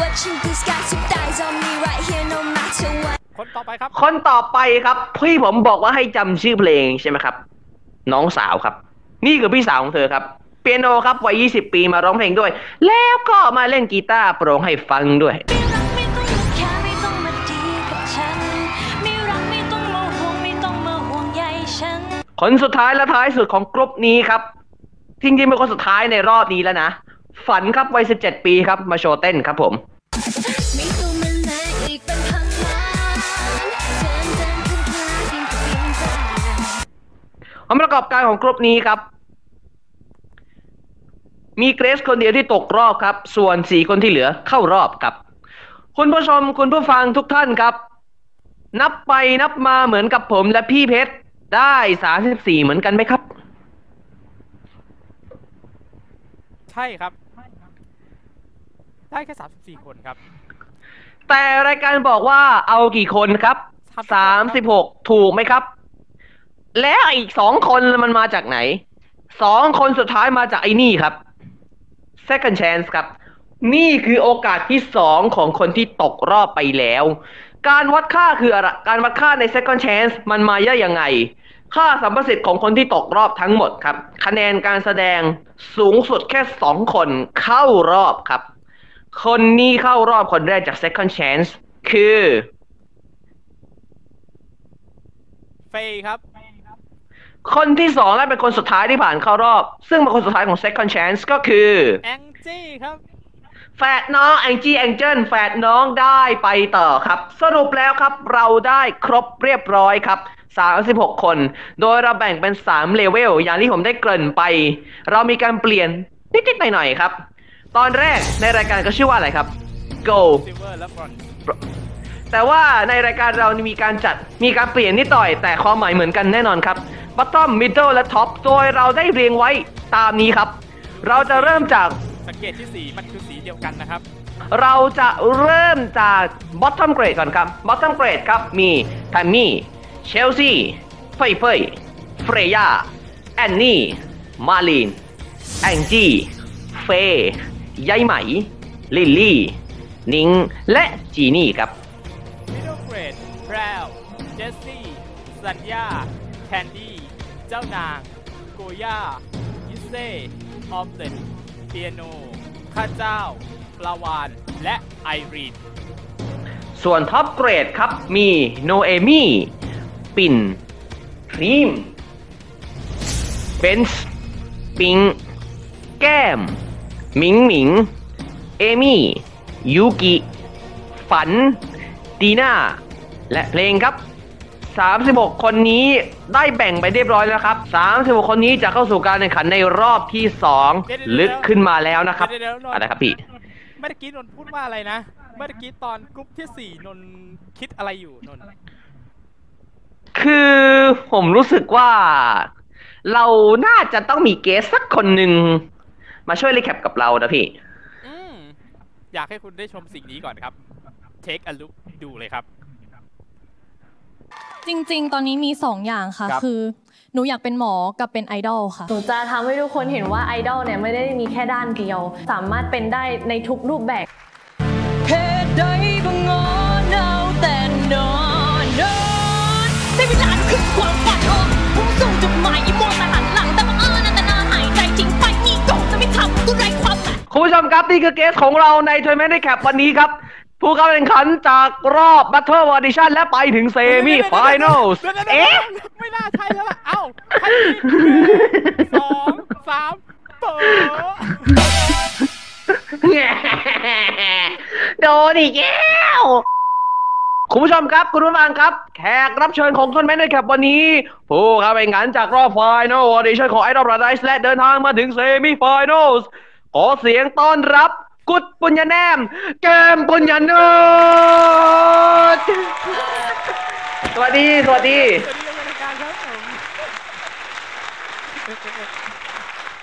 Watching the sky so eyes on me right here no matter what คนต่อไปครับ คนต่อไปครับ พี่ผมบอกว่าให้จำชื่อเพลงใช่ไหมครับ น้องสาวครับ นี่คือพี่สาวของเธอครับ เปียโนครับวัย 20 ปีมาร้องเพลงด้วย แล้วก็มาเล่นกีตาร์โปร่งให้ฟังด้วยไม่ คนสุดท้ายและท้ายสุดของกรุ๊ปนี้ครับจริงๆเป็นคนสุดท้ายในรอบนี้แล้วนะ ฝันครับวัย 17 ปีครับ มาโชว์เต้นครับผมองมาแลกอีกเป็นพันล้านเดินเดินขึ้นพลาดินกับดินใจผลประกอบการของกรุ๊ปนี้ครับ มีเกรซคนเดียวที่ตกรอบครับ ส่วนสี่คนที่เหลือเข้ารอบครับ คุณผู้ชมคุณผู้ฟังทุกท่านครับ นับไปนับมาเหมือนกับผมและพี่เพชร ได้สามสิบสี่เหมือนกันไหมครับ ใช่ครับ ได้แค่34คนครับ แต่รายการบอกว่าเอากี่คนครับสามสิบหกถูกไหมครับ แล้วอีกสองคนมันมาจากไหนสองคนสุดท้ายมาจากไอ้นี่ครับ second chance ครับ นี่คือโอกาสที่สองของคนที่ตกรอบไปแล้ว การวัดค่าคืออะไร การวัดค่าใน second chance มันมาได้ยังไง ค่าสัมประสิทธิ์ของคนที่ตกรอบทั้งหมดครับ คะแนนการแสดงสูงสุดแค่สองคนเข้ารอบครับ คนนี้เข้ารอบคนแรกจาก second chance คือเฟย์ครับ คนที่สองและเป็นคนสุดท้ายที่ผ่านเข้ารอบ ซึ่งเป็นคนสุดท้ายของ second chance ก็คือแองจี้ครับ แฝดน้องแองจี้แองเจิลแฝดน้องได้ไปต่อครับ สรุปแล้วครับเราได้ครบเรียบร้อยครับ 36 คน โดยเราแบ่งเป็น 3 เลเวล อย่างที่ผมได้เกริ่นไป เรามีการเปลี่ยนนิดๆหน่อยๆครับ ตอนแรกในรายการก็ชื่อว่าอะไรครับ Go และบรอนซ์แต่ว่าในรายการเรามีการจัดมีการเปลี่ยนนิดหน่อย แต่ความหมายเหมือนกันแน่นอนครับ Bottom Middle และ Top โดยเราได้เรียงไว้ตามนี้ครับ เราจะเริ่มจาก สังเกตที่สีมันคือสีเดียวกันนะครับ เราจะเริ่มจาก bottom grade ก่อนครับ bottom grade ครับ มีแพมมี่เชลซีเฟยเฟยเฟรย่าแอนนี่ มาลีน แองจี้ เฟย์ยายไหม ลิลลี่ นิง และจีนี่ครับ middle grade แพรวเจสซี่สัญญา แคนดี้ เจ้านาง โกย่ายิเซ่ออมเล็ต เปียโน ข้าเจ้า ปลาวานและไอรีน ส่วน top grade ครับมีโนเอมี่ ปิ่นครีม เบนซ์ปิง แก้ม หมิงหมิง เอมี่ ยูกิ ฝันดีน่า และเพลงครับ 36 คนนี้ได้แบ่งไปเรียบร้อยแล้วครับ 36 คนนี้จะเข้าสู่การแข่งขันในรอบที่ 2 ลึกขึ้นมาแล้วนะครับเดี๋ยวๆๆนนท์อะไรครับพี่ เมื่อกี้นนท์พูดว่าอะไรนะ เมื่อกี้ตอนกรุ๊ปที่สี่นนท์คิดอะไรอยู่นนท์คือผมรู้สึกว่า เราน่าจะต้องมีเกสสักคนหนึ่งมาช่วยรีแคปกับเรานะพี่ อืมอยากให้คุณได้ชมสิ่งนี้ก่อนครับ Take a look ดูเลยครับ จริง ๆ ตอนนี้มีสองอย่างค่ะ ครับ คือหนูอยากเป็นหมอกับเป็นไอดอลค่ะ หนูจะทำให้ทุกคนเห็นว่าไอดอลเนี่ยไม่ได้มีแค่ด้านเดียว สามารถเป็นได้ในทุกรูปแบบเพศใดก็งอเนาแต่นอนนอนได้เวลาขึ้นความฝันออกพุ่งสู่จุดหมายอีโมแต่หันหลัง แต่บังเอิญอันตนาหายใจจริงไปนี่โกงจะไม่ทำก็ไร้ความหมาย คุณผู้ชมครับ นี่คือเกสของเราใน Tournament Recap วันนี้ครับ ผู้เข้าแข่งขันจากรอบ Battle Audition และไปถึงเซมิไฟแนลเดี๋ยวๆๆเอ๊ะ ไม่น่าใช่แล้วล่ะ เอ้าให้อีกสองสามเปิดโดนอีกแล้วคุณผู้ชมครับ คุณผู้ฟังครับ แขกรับเชิญของทัวร์นาเมนต์ในแคปวันนี้ ผู้เข้าแข่งขันจากรอบ final audition ของ Idol Paradise และเดินทางมาถึง semi-final ขอเสียงต้อนรับ กุดปุญญาแนม แก้มปุญญาเนิร์ดสวัสดี สวัสดีสวัสดีครับรายการครับผม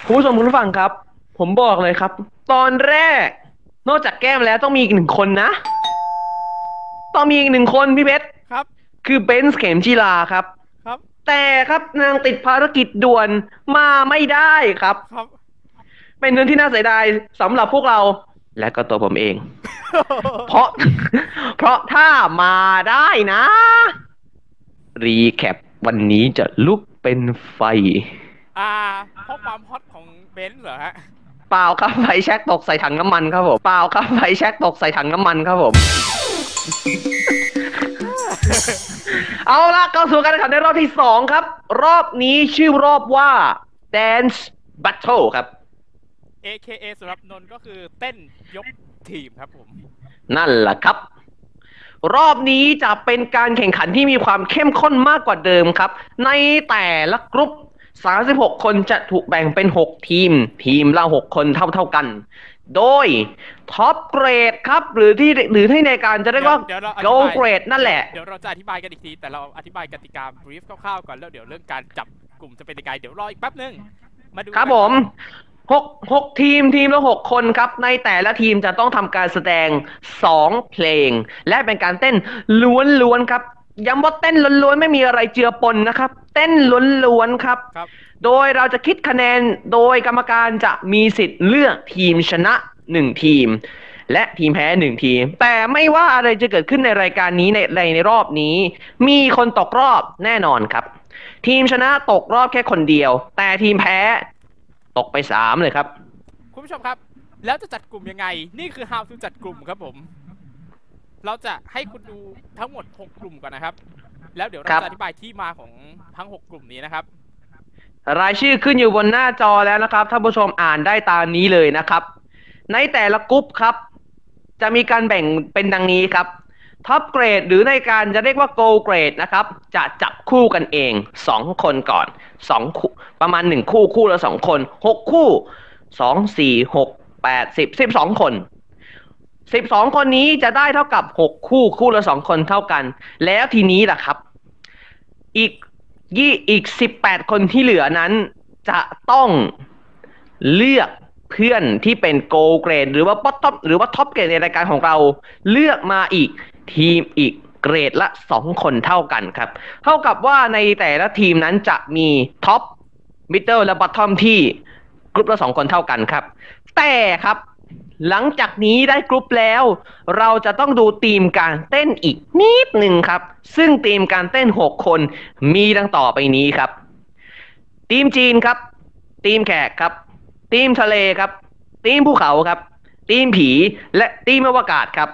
คุณผู้ชมคุณผู้ฟังครับ ผมบอกเลยครับ ตอนแรก นอกจากแก้มแล้วต้องมีอีกหนึ่งคนนะ ต้องมีอีกหนึ่งคนพี่เพชรครับ คือเบนซ์เข็มจีลาครับครับ แต่ครับนางติดภารกิจด่วนมาไม่ได้ครับ ครับ เป็นเรื่องที่น่าเสียดายสำหรับพวกเรา และก็ตัวผมเอง เพราะ เพราะถ้ามาได้นะ รีแคปวันนี้จะลุกเป็นไฟ อ่าเพราะความฮอตของเบนซ์เหรอฮะ เปล่าครับไฟแช็กตกใส่ถังน้ำมันครับผม เปล่าครับไฟแช็กตกใส่ถังน้ำมันครับผม เอาละเข้าสู่การแข่งขันในรอบที่สองครับ รอบนี้ชื่อรอบว่า Dance Battle ครับ AKA สำหรับนนท์ก็คือเต้นยกทีมครับผม นั่นแหละครับ รอบนี้จะเป็นการแข่งขันที่มีความเข้มข้นมากกว่าเดิมครับ ในแต่ละกรุ๊ป 36 คนจะถูกแบ่งเป็น 6 ทีม ทีมละ 6 คนเท่าๆกัน โดย top grade ครับ หรือที่หรือที่ในการจะเรียกว่าเดี๋ยวเราอธิ gold grade นั่นแหละ เดี๋ยวเราจะอธิบายกันอีกที แต่เราอธิบายกติกา brief คร่าวๆก่อนแล้วเดี๋ยวเรื่องการจับกลุ่มจะเป็นยังไงเดี๋ยวรออีกแป๊บนึง มาดูครับกันผม หกหกทีมทีมละหกคนครับ ในแต่ละทีมจะต้องทำการแสดงสองเพลง และเป็นการเต้นล้วนๆครับย้ำว่าเต้นล้วนๆไม่มีอะไรเจือปนนะครับ เต้นล้วนๆครับครับโดยเราจะคิดคะแนนโดยกรรมการจะมีสิทธิ์เลือกทีมชนะหนึ่งทีม และทีมแพ้หนึ่งทีม แต่ไม่ว่าอะไรจะเกิดขึ้นในรายการนี้ในในในรอบนี้ มีคนตกรอบแน่นอนครับ ทีมชนะตกรอบแค่คนเดียว แต่ทีมแพ้ ตกไปสามเลยครับ คุณผู้ชมครับ แล้วจะจัดกลุ่มยังไง นี่คือ how to จัดกลุ่มครับผม เราจะให้คุณดูทั้งหมด 6 กลุ่มก่อนนะครับ แล้วเดี๋ยวเราครับจะอธิบายที่มาของทั้ง 6 กลุ่มนี้นะครับ รายชื่อขึ้นอยู่บนหน้าจอแล้วนะครับท่านผู้ชมอ่านได้ตามนี้เลยนะครับ ในแต่ละกรุ๊ปครับ จะมีการแบ่งเป็นดังนี้ครับ top grade หรือในการจะเรียกว่า gold grade นะครับ จะจับคู่กันเอง 2 คนก่อน 2คู่ประมาณ1คู่คู่ละ2คน6คู่2 4 6 8 10 12คน12คนนี้จะได้เท่ากับ6คู่คู่ละ2คนเท่ากัน แล้วทีนี้ล่ะครับ อีกยี่อีก18คนที่เหลือนั้น จะต้องเลือกเพื่อนที่เป็น gold grade หรือว่าป๊อ top หรือว่า top grade ในรายการของเราเลือกมาอีกทีมอีก เกรดละ 2 คนเท่ากันครับ เท่ากับว่าในแต่ละทีมนั้นจะมี top middle และ bottom ที่กรุ๊ปละ 2 คนเท่ากันครับ แต่ครับหลังจากนี้ได้กรุ๊ปแล้ว เราจะต้องดูธีมการเต้นอีกนิดหนึ่งครับ ซึ่งธีมการเต้น 6 คนมีดังต่อไปนี้ครับ ธีมจีนครับ ธีมแขกครับ ธีมทะเลครับ ธีมภูเขาครับ ทีมผีและทีมอวกาศครับ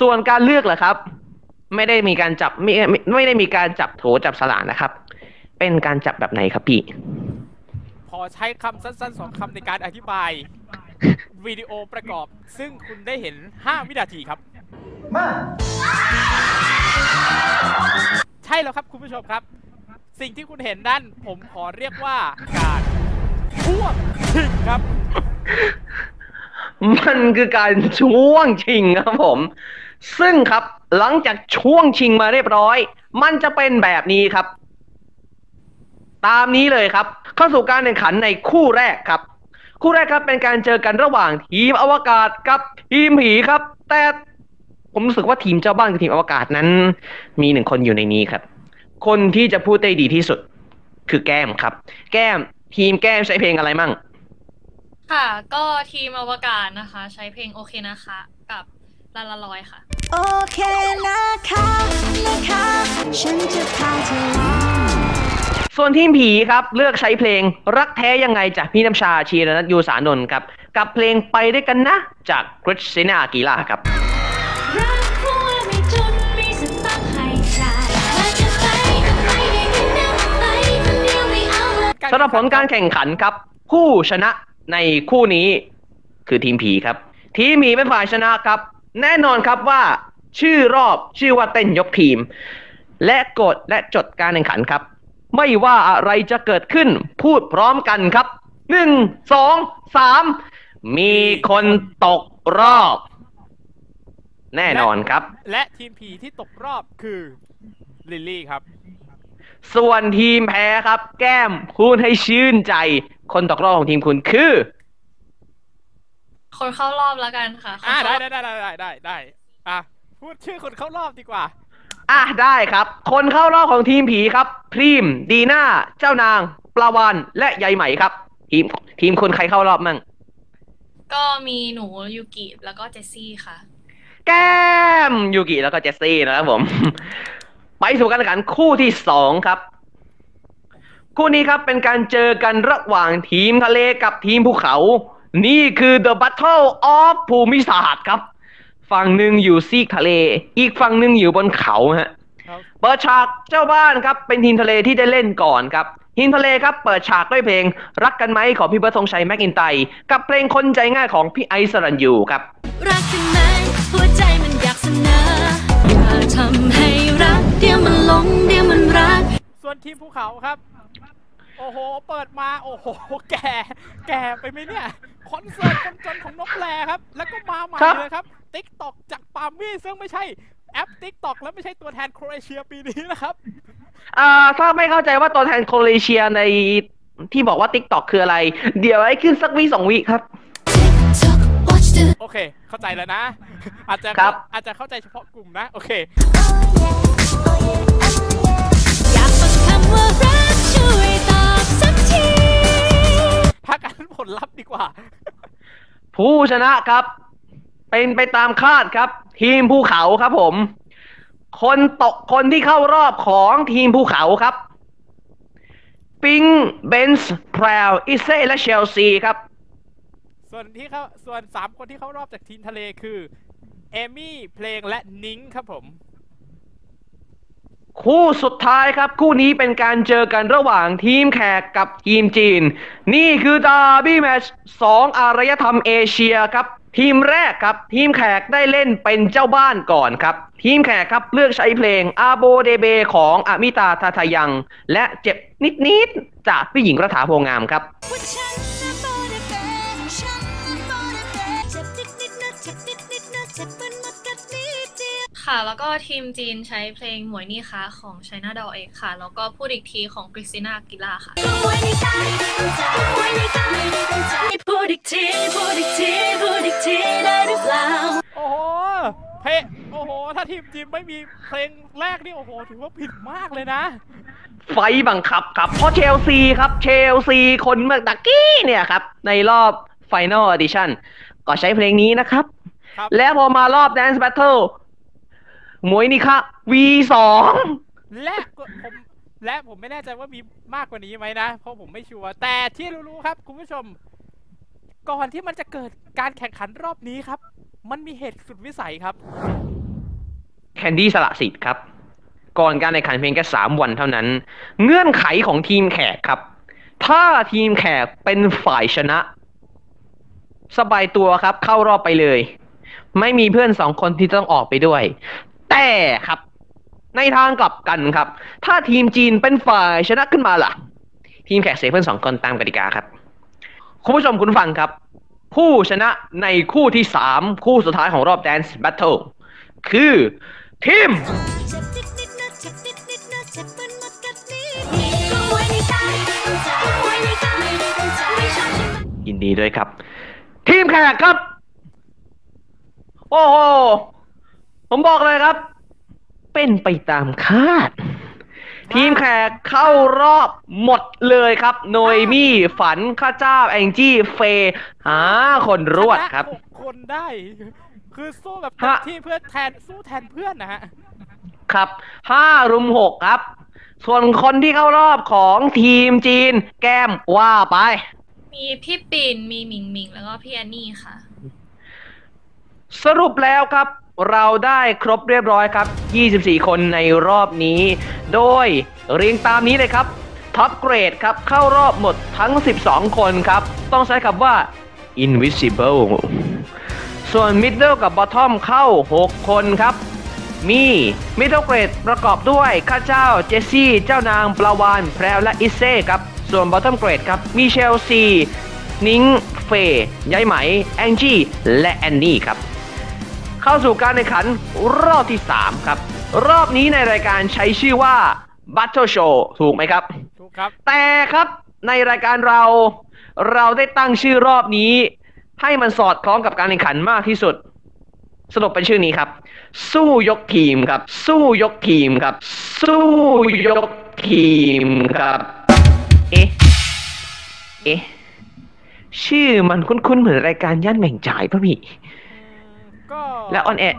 ส่วนการเลือกเหรอครับ ไม่ได้มีการจับไม่ไม่ไม่ได้มีการจับโถจับสลากนะครับ เป็นการจับแบบไหนครับพี่พอใช้คำสั้นๆสองคำในการอธิบายวิดีโอประกอบ ซึ่งคุณได้เห็น 5 วินาทีครับใช่แล้วครับคุณผู้ชมครับ สิ่งที่คุณเห็นนั่นผมขอเรียกว่าการพ่วงชิงครับ มันคือการช่วงชิงครับผม ซึ่งครับหลังจากช่วงชิงมาเรียบร้อย มันจะเป็นแบบนี้ครับ ตามนี้เลยครับ เข้าสู่การแข่งขันในคู่แรกครับ คู่แรกครับเป็นการเจอกันระหว่างทีมอวกาศกับทีมผีครับ แต่ผมรู้สึกว่าทีมเจ้าบ้านกับทีมอวกาศนั้น มีหนึ่งคนอยู่ในนี้ครับ คนที่จะพูดได้ดีที่สุด คือแก้มครับ แก้มทีมแก้มใช้เพลงอะไรมั่ง ค่ะ ก็ทีมอวกาศนะคะ ใช้เพลงโอเคนะคะ กับ ลาลาลอยค่ะ โอเคนะคะนะคะฉันจะพาเธอลองส่วนทีมผีครับ เลือกใช้เพลงรักแท้ยังไงจากพี่น้ำชาชีรนัทยูสานนท์ครับ กับเพลงไปด้วยกันนะ จากคริสติน่าอากีลาครับรักเพราะว่าไม่จนมีสตังค์ให้จ่ายและจะไปก็ไปได้แค่นั้นไปคนเดียวไม่เอาเลยสำหรับผลการแข่งขันครับ ผู้ชนะในคู่นี้คือทีมผีครับ ทีมผีเป็นฝ่ายชนะครับ แน่นอนครับว่าชื่อรอบชื่อว่าเต้นยกทีม และกฎและจดการแข่งขันครับ ไม่ว่าอะไรจะเกิดขึ้นพูดพร้อมกันครับหนึ่งสองสามมีคนตกรอบ แน่นอนครับ และทีมผีที่ตกรอบคือลิลลี่ครับ ส่วนทีมแพ้ครับ แก้มพูดให้ชื่นใจ คนตกรอบของทีมคุณคือ คนเข้ารอบแล้วกันค่ะอ่าคนได้เข้ารอบได้ได้ได้ได้ได้อะพูดชื่อคนเข้ารอบดีกว่า อะได้ครับ คนเข้ารอบของทีมผีครับพรีม ดีน่าเจ้านาง ปลาวานและยายไหมครับ ทีมทีมคนใครเข้ารอบมั่งก็มีหนูยูกิแล้วก็เจสซี่ค่ะ แก้มยูกิแล้วก็เจสซี่นะครับผม ไปสู่การแข่งขันคู่ที่สองครับ คู่นี้ครับเป็นการเจอกันระหว่างทีมทะเลกับทีมภูเขา นี่คือ The Battle of ภูมิศาสตร์ครับ ฝั่งหนึ่งอยู่ซีกทะเล อีกฝั่งหนึ่งอยู่บนเขาฮะครับเปิดฉากเจ้าบ้านครับ เป็นทีมทะเลที่ได้เล่นก่อนครับทีมทะเลครับเปิดฉากด้วยเพลง รักกันไหมของพี่เบิร์ดธงชัยแม็กอินไตร์กับเพลงคนใจง่ายของพี่ไอซ์สรัญยูครับ รักกันไหมหัวใจมันอยากเสนออย่าทำให้รักเดี๋ยวมันหลงเดี๋ยวมันรัก ส่วนทีมภูเขาครับ โอ้โห เปิดมา โอ้โห แก่ แก่ไปไหมเนี่ย คอนเสิร์ตคนจนของนกแรครับ แล้วก็มาใหม่ครับเลยครับ ติ๊กตอกจากปาล์มมี่ซึ่งไม่ใช่แอปติ๊กตอกและไม่ใช่ตัวแทนโครเอเชียปีนี้นะครับอ่าถ้าไม่เข้าใจว่าตัวแทนโครเอเชียในที่บอกว่า t ิ k t o k คืออะไร เดี๋ยวให้ขึ้นสักวิสองวิครับ TikTok watch the โอเค เข้าใจแล้วนะ อาจจะครับอาจจะเข้าใจเฉพาะกลุ่มนะ โอเคอยากฟังคำว่า พักกันผลลัพธ์ดีกว่า ผู้ชนะครับไปเป็นไปตามคาดครับ ทีมภูเขาครับผม คนตกคนที่เข้ารอบของทีมภูเขาครับ ปิงเบนส์พราวอิเซ่และเชลซีครับ ส่วนที่เขาส่วนสามคนที่เข้ารอบจากทีมทะเลคือ เอมี่ เพลงและนิงครับผม คู่สุดท้ายครับ คู่นี้เป็นการเจอกันระหว่างทีมแขกกับทีมจีน นี่คือดาร์บี้แมชสองอารยธรรมเอเชียครับ ทีมแรกครับทีมแขกได้เล่นเป็นเจ้าบ้านก่อนครับ ทีมแขกครับเลือกใช้เพลงอาโบเดเบของอามิตาทาทายัง และเจ็บนิดๆจากพี่หญิงรัฐาโพงามครับ ค่ะ แล้วก็ทีมจีนใช้เพลงหมวยนี่คะของ China Doll X ค่ะ แล้วก็พูดอีกทีของ Christina Aguilera ค่ะไว้ในใจใจไว้ในใจใจพูดอีกที พูดอีกที พูดอีกทีได้หรือเปล่า โอ้โห เพลงโอ้โห ถ้าทีมจีนไม่มีเพลงแรกนี่ โอ้โห ถือว่าผิดมากเลยนะ ไฟบังคับครับ เพราะเชลซีครับ เชลซีคนเมื่อตะกี้เนี่ยครับ ในรอบ Final Edition ก็ใช้เพลงนี้นะครับ ครับ แล้วพอมารอบ Dance Battle มวยนี่ค่ะ V2 และก็ผมและผมไม่แน่ใจว่ามีมากกว่านี้ไหมนะ เพราะผมไม่ชัวร์แต่ที่รู้ๆครับ คุณผู้ชม ก่อนที่มันจะเกิดการแข่งขันรอบนี้ครับ มันมีเหตุสุดวิสัยครับ แคนดี้สละสิทธิ์ครับ ก่อนการแข่งขันเพียงแค่สามวันเท่านั้น เงื่อนไขของทีมแขกครับ ถ้าทีมแขกเป็นฝ่ายชนะ สบายตัวครับ เข้ารอบไปเลย ไม่มีเพื่อนสองคนที่ต้องออกไปด้วย แต่ครับ ในทางกลับกันครับ ถ้าทีมจีนเป็นฝ่ายชนะขึ้นมาล่ะ ทีมแขกเสียเพื่อนสองคนตามกติกาครับ คุณผู้ชมคุณฟังครับ ผู้ชนะในคู่ที่สามคู่สุดท้ายของรอบ Dance Battle คือทีมเจ็บนิดนิดๆนะเจ็บนิดนิดๆนะเจ็บมันหมดกัดนิดเดียวก็ไว้ในใจใจไว้ในใจใจไม่ชอบใช่ไหมยินดีด้วยครับ ทีมแขกครับ โอ้โห ผมบอกเลยครับ เป็นไปตามคาด ทีมแขกเข้ารอบหมดเลยครับ โนยมี่ฝันข้าเจ้า แองจี้เฟย์หาคนรวดครับชนะหกคนได้ คือสู้แบบฮะเต็มที่เพื่อแทนสู้แทนเพื่อนนะฮะ ครับห้ารุมหกครับ ส่วนคนที่เข้ารอบของทีมจีน แก้มว่าไป มีพี่ปิ่นมีหมิงหมิงแล้วก็พี่แอนนี่ค่ะ สรุปแล้วครับ เราได้ครบเรียบร้อยครับ 24 คนในรอบนี้ โดยเรียงตามนี้เลยครับ top grade ครับ เข้ารอบหมดทั้ง 12 คนครับ ต้องใช้คำว่า invincible ส่วน middle กับ bottom เข้า 6 คนครับ มี middle grade ประกอบด้วยข้าเจ้า เจสซี่ เจ้านางปลาวานแพรวและอิเซ่ครับ ส่วน bottom grade ครับ มีเชลซี นิงเฟย์ยายไหม แองจี้ และแอนนี่ครับ เข้าสู่การแข่งขันรอบที่ 3 ครับ รอบนี้ในรายการใช้ชื่อว่า Battle Show ถูกไหมครับ ถูกครับ แต่ครับในรายการเราเราได้ตั้งชื่อรอบนี้ ให้มันสอดคล้องกับการแข่งขันมากที่สุด สรุปเป็นชื่อนี้ครับ สู้ยกทีมครับ สู้ยกทีมครับ สู้ยกทีมครับ เอ๊ะ เอ๊ะ ชื่อมันคุ้นๆเหมือนรายการย่านแหม่งจ่ายป่ะพี่อืม ก็และ on air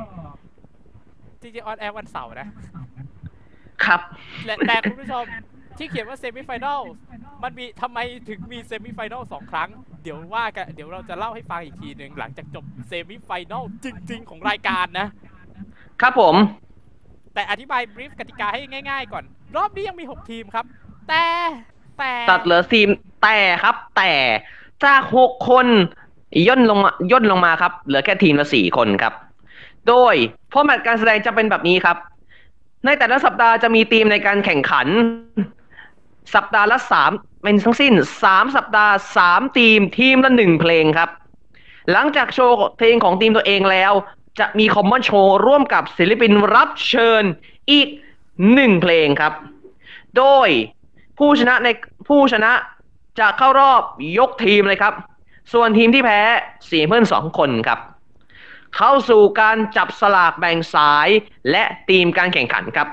จริงๆ on air วันเสาร์นะ ครับ และแต่คุณผู้ชมที่เขียนว่า semi-final มันมีทำไมถึงมี semi-final สองครั้ง เดี๋ยวว่ากันเดี๋ยวเราจะเล่าให้ฟังอีกทีหนึ่งหลังจากจบ semi-final จริง ๆ ของรายการนะ ครับผม แต่อธิบายบรีฟกติกาให้ง่าย ๆ ก่อน รอบนี้ยังมี 6 ทีมครับ แต่แต่ตัดเหลือทีมแต่ครับ แต่จากหกคน ย่นลงมาย่นลงมาครับ เหลือแค่ทีมละสี่คนครับ โดยฟอร์แมตการแสดงจะเป็นแบบนี้ครับ ในแต่ละสัปดาห์จะมีทีมในการแข่งขัน สัปดาห์ละสามเป็นทั้งสิ้นสามสัปดาห์สามทีมทีมละหนึ่งเพลงครับ หลังจากโชว์เพลงของทีมตัวเองแล้ว จะมีคอมมอนโชว์ร่วมกับศิลปินรับเชิญอีกหนึ่งเพลงครับ โดยผู้ชนะในผู้ชนะจะเข้ารอบยกทีมเลยครับ ส่วนทีมที่แพ้เสียเพื่อนสองคนครับ เข้าสู่การจับสลากแบ่งสายและทีมการแข่งขันครับ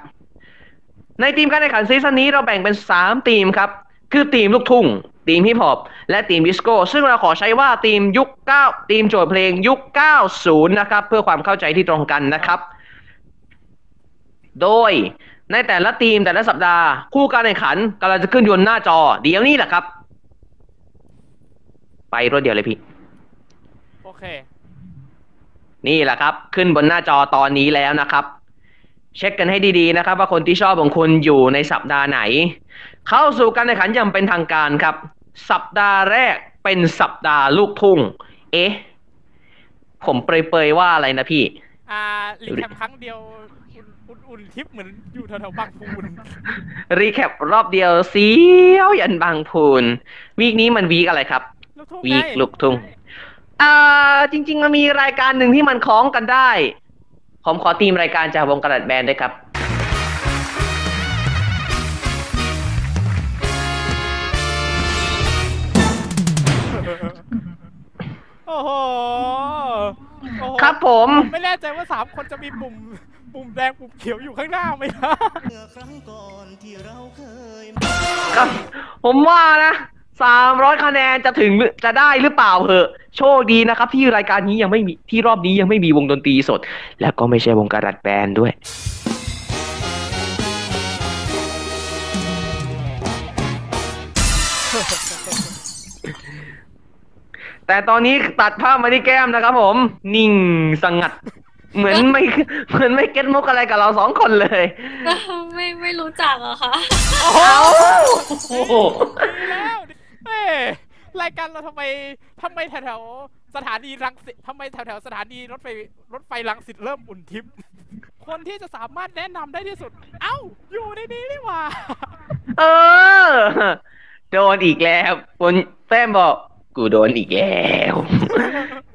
ในทีมการแข่งขันซีซั่นนี้เราแบ่งเป็น 3 ทีมครับ คือธีมลูกทุ่งธีมฮิปฮอปและธีมดิสโก้ซึ่งเราขอใช้ว่าธีมยุค 9 ธีมโจทย์เพลงยุค 90 นะครับ เพื่อความเข้าใจที่ตรงกันนะครับ โดยในแต่ละทีมแต่ละสัปดาห์ คู่การแข่งขันกำลังจะขึ้นอยู่บนหน้าจอ เดี๋ยวนี้แหละครับ ไปรวดเดียวเลยพี่ โอเค นี่แหละครับ ขึ้นบนหน้าจอตอนนี้แล้วนะครับ เช็คกันให้ดีๆนะครับ ว่าคนที่ชอบของคุณอยู่ในสัปดาห์ไหน เข้าสู่การแข่งขันอย่างเป็นทางการครับ สัปดาห์แรกเป็นสัปดาห์ลูกทุ่ง เอ๊ะ ผมเปรยๆว่าอะไรนะพี่ อ่า recap ครั้งเดียวอุ่นอุ่นๆทิปเหมือนอยู่แถวๆบางพูน recap รอบเดียวเสียวยันบางพูน week นี้มัน week อะไรครับ ลูกทุ่ง week ไงลูกทุ่งอ่าจริง ๆ มันมีรายการหนึ่งที่มันคล้องกันได้ ผมขอตีมรายการจากวงกระดาษแบนด้วยครับ โอ้โหโอ้โหครับผม ไม่แน่ใจว่าสามคนจะมีปุ่ม ปุ่มแดงปุ่มเขียวอยู่ข้างหน้าไหมนะ ครับผมว่านะ สามร้อยคะแนนจะถึงหรือจะได้หรือเปล่าเหอะ โชคดีนะครับ ที่รายการนี้ยังไม่มีที่รอบนี้ยังไม่มีวงดนตรีสด และก็ไม่ใช่วงการัดแบนด้วยแต่ตอนนี้ตัดภาพมาที่แก้มนะครับผม นิ่งสงัด เหมือนไม่เหมือนไม่เก็ตมุกอะไรกับเราสองคนเลย ไม่ไม่รู้จักอะค่ะเอาโอ้โหดีแล้ว เอ้รายการเราทำไมทำไมแถวๆสถานีรังสิตทำไมแถวๆสถานีรถไฟรถไฟรังสิตเริ่มอุ่นทิพย์คนที่จะสามารถแนะนำได้ที่สุด เอ้า อยู่ในนี้นี่หว่า เออ โดนอีกแล้วคนแป้มบอก กูโดนอีกแล้ว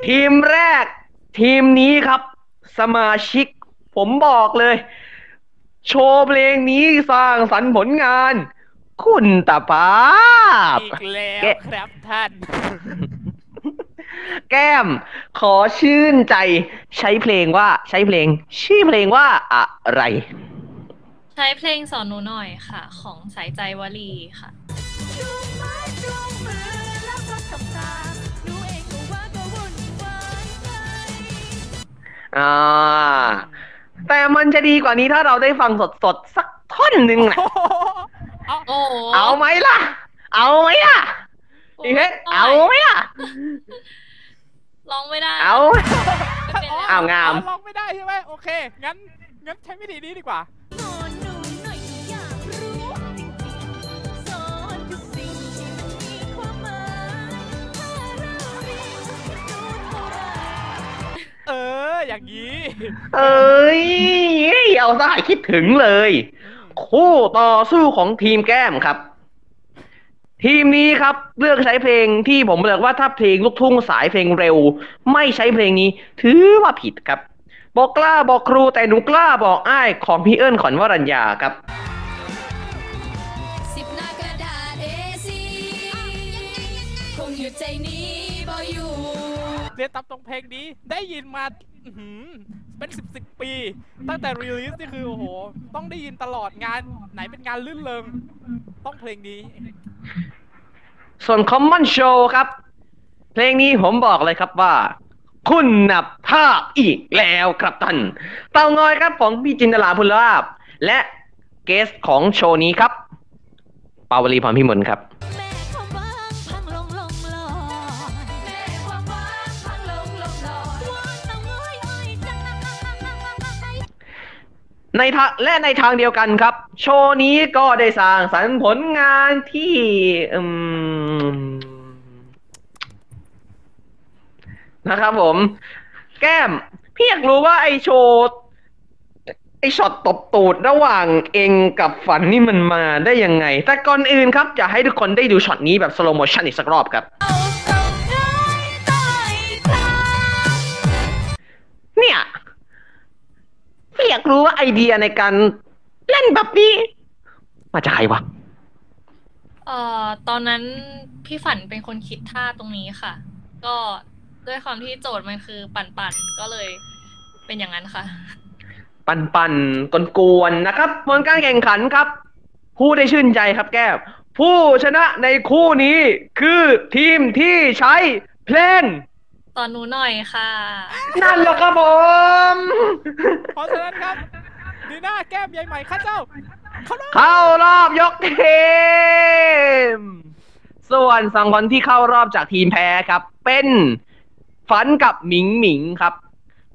ทีมแรก ทีมนี้ครับ สมาชิก ผมบอกเลย โชว์เพลงนี้สร้างสรรค์ผลงาน คุณตาภาพอีกแล้วแกะครับท่าน แก้ม ขอชื่นใจ ใช้เพลงว่าใช้เพลง ชื่อเพลงว่าอะไร ใช้เพลงสอนหนูหน่อยค่ะ ของสายใจวลีค่ะอ่าแต่มันจะดีกว่านี้ถ้าเราได้ฟังสดๆ สักท่อนหนึ่งนะเอา โอ้โหเอาไหมล่ะ เอาไหมล่ะอีเพชรเอาไหมล่ะร้องไม่ได้ เอาไม่เป็นไรอ้าวงามลองไม่ได้ใช่ไหมโอเค งั้น งั้นใช้วิธีนี้ดีกว่าเออ อย่างนี้ เอ้ยเอาซะให้คิดถึงเลย คู่ต่อสู้ของทีมแก้มครับ ทีมนี้ครับเลือกใช้เพลงที่ผมเลือกว่าถ้าเพลงลูกทุ่งสายเพลงเร็ว ไม่ใช้เพลงนี้ ถือว่าผิดครับ บอกกล้าบอกครูแต่หนูกล้าบอกอ้ายของพี่เอิญขอนวรัญญาครับสิบหน้ากระดาษ A4 คงอยู่ใจนี้บ่อยู่เรียนตามตรงเพลงนี้ได้ยินมาอื้อหือเป็นสิบสิบปี ตั้งแต่รีลิสนี่คือโอ้โห ต้องได้ยินตลอดงานไหนเป็นงานลื่นเริงต้องเพลงนี้ ส่วน Common Show ครับ เพลงนี้ผมบอกเลยครับว่า คุณนับภาพอีกแล้วครับท่าน เต่างอยครับของพี่จินตลาพุลาภและเกสของโชว์นี้ครับ ปาวลีพรพิมลครับ ในทางและในทางเดียวกันครับ โชว์นี้ก็ได้สร้างสรรค์ผลงานที่อืมนะครับผม แก้ม พี่อยากรู้ว่าไอโชว์ไอช็อตตบตูดระหว่างเองกับฝันนี่มันมาได้ยังไง แต่ก่อนอื่นครับอยากให้ทุกคนได้ดูช็อตนี้แบบ slow motion อีกสักรอบครับ พี่อยากรู้ว่าไอเดียในการเล่นแบบนี้ มาจากใครวะ เอ่อ ตอนนั้นพี่ฝันเป็นคนคิดท่าตรงนี้ค่ะ ก็ด้วยความที่โจทย์มันคือปั่นๆก็เลยเป็นอย่างนั้นค่ะ ปันปันกลกวนๆนะครับผลการแข่งขันครับ ผู้ได้ชื่นใจครับแก้วผู้ชนะในคู่นี้คือทีมที่ใช้เพลง ตอนหนูหน่อยค่ะ นั่นแหละครับผมเพราะฉะนั้นครับดีน่าแก้มยายใหม่ข้าเจ้าเขาได้เข้ารอบยกทีม ส่วนสองคนที่เข้ารอบจากทีมแพ้ครับ เป็นฝันกับหมิงหมิงครับ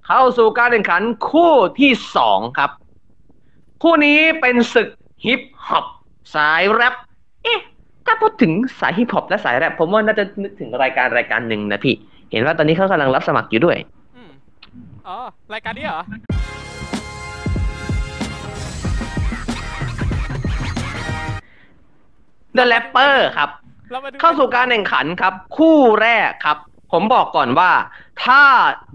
เข้าสู่การแข่งขันคู่ที่สองครับ คู่นี้เป็นศึกฮิปฮอปสายแรปเอ๊ะถ้าพูดถึงสายฮิปฮอปและสายแรปผมว่าน่าจะนึกถึงรายการรายการหนึ่งนะพี่ เห็นว่าตอนนี้เขากำลังรับสมัครอยู่ด้วยอืมอ๋อ รายการนี้เหรอ The Rapper ครับเรามาดูเข้าสู่การแข่งขันครับ คู่แรกครับ ผมบอกก่อนว่า ถ้า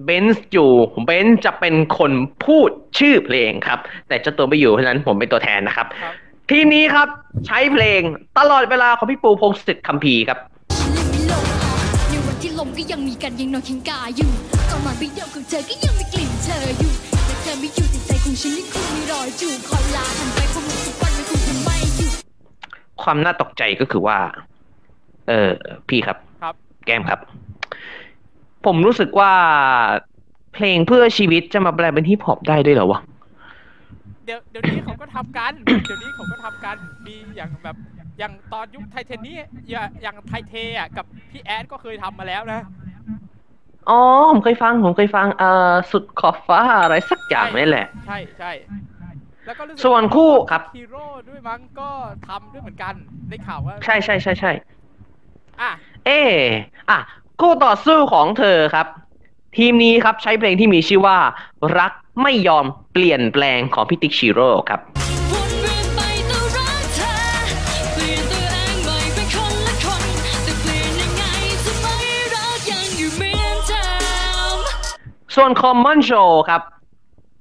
เบนซ์อยู่เบนซ์จะเป็นคนพูดชื่อเพลงครับ แต่เจ้าตัวไม่อยู่เพราะฉะนั้นผมเป็นตัวแทนนะครับครับ ทีมนี้ครับใช้เพลงตลอดเวลาของพี่ปูพงศิษฐ์คัมภีร์ครับในวันที่ ลมก็ยังมีกันยังนอนคิงกาอยู่ก็มาไปเดียวของเธอก็ยังมีกลิ่นเธออยู่แต่เธอไม่อยู่แต่ใจของฉันยังคงมีรอยอยู่คอยลาหันไปคงทุกวันมันคงจะไม่อยู่ความน่าตกใจก็คือว่า เออพี่ครับ ครับ แก้มครับ ผมรู้สึกว่าเพลงเพื่อชีวิตจะมาแปลเป็นฮิปฮอปได้ด้วยเหรอวะ เดี๋ยวเดี๋ยวนี้เขาก็ทำกัน เดี๋ยวนี้เขาก็ทำกัน มีอย่างแบบ อย่างตอนยุคไทเทนนี่อย่างอย่างไทเทอะกับพี่แอดก็เคยทำมาแล้วนะ อ๋อ ผมเคยฟัง ผมเคยฟังเอ่อสุดขอบฟ้าอะไรสักอย่างนี่แหละ ใช่ใช่แล้วก็รู้สึกส่วนคู่ครับฮีโร่ด้วยมั้งก็ทำด้วยเหมือนกันได้ข่าวว่า ใช่ใช่ใช่ใช่อะเอออะ คู่ต่อสู้ของเธอครับ ทีมนี้ครับใช้เพลงที่มีชื่อว่า รักไม่ยอมเปลี่ยนแปลงของพี่ติ๊กชิโร่ครับ ส่วน Common Show ครับ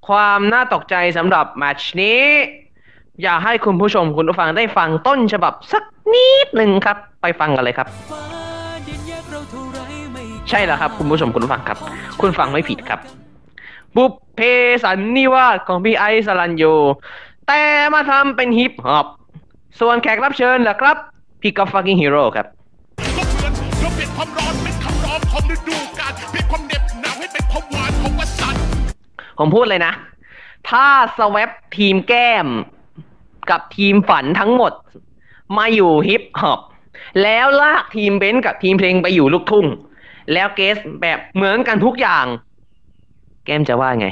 ความน่าตกใจสำหรับแมตช์นี้ อยากให้คุณผู้ชมคุณผู้ฟังได้ฟังต้นฉบับสักนิดหนึ่งครับ ไปฟังกันเลยครับ ใช่แล้วครับ คุณผู้ชมคุณผู้ฟังครับ คุณฟังไม่ผิดครับบุพเพสันนิวาสของพี่ไอซ์ ศรัณยูแต่มาทำเป็นฮิปฮอปส่วนแขกรับเชิญล่ะครับ พี่กอล์ฟ Fucking Hero ครับ ผมพูดเลยนะ ถ้าสว a ปทีมแก้มกับทีมฝันทั้งหมด มาอยู่ฮิปฮอปแล้วลากทีมเบนซ์กับทีมเพลงไปอยู่ลูกทุ่ง แล้ว guest แบบเหมือนกันทุกอย่าง แก้มจะว่าไง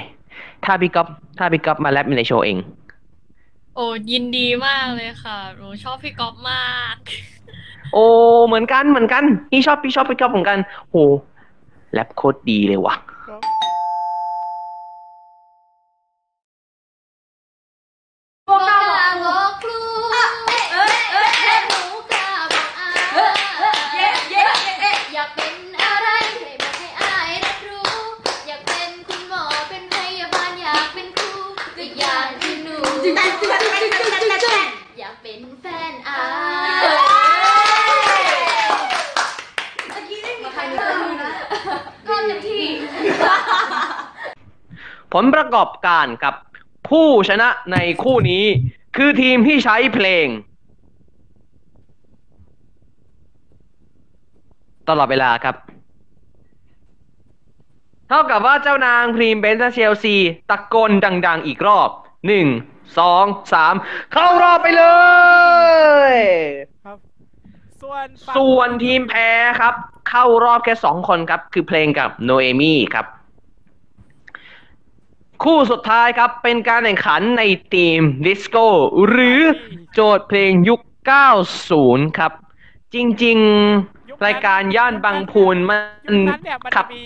ถ้าพี่กอล์ฟถ้าพี่กอล์ฟมาแรปในโชว์เอง โอ้ยินดีมากเลยค่ะหนูชอบพี่กอล์ฟมาก โอ้เหมือนกันเหมือนกัน พี่ชอบพี่ชอบพี่กอล์ฟเหมือนกันโหแรปโคตรดีเลยว่ะ พวกเราบอกครูเอ้ยเอ้ยเอ้ยหนูกล้าบอกอายเย้เย้เย้อยากเป็นอะไรให้บอกให้อายรับรู้ อยากเป็นคุณหมอเป็นพยาบาลอยากเป็นครูก็อย่างที่หนูอยากเป็นแฟนอายมาใครนึกว่านะก็เต็มที่ ผลประกอบการกับผู้ชนะในคู่นี้ คือทีมที่ใช้เพลง ตลอดเวลาครับ เท่ากับว่าเจ้านางพรีมเบนซ์เชลซี ตะโกนดัง ๆ อีกรอบหนึ่งสองสามเข้ารอบไปเลยครับส่วนฝั่งส่วนทีมแพ้ครับ เข้ารอบแค่สองคนครับ คือเพลงกับโนเอมี่ครับ คู่สุดท้ายครับเป็นการแข่งขันในทีมดิสโก้หรือโจทย์เพลงยุค 90 ครับ จริง ๆ รายการย่านบางพูนมันยุคนั้นเนี่ยมันครัจะบมี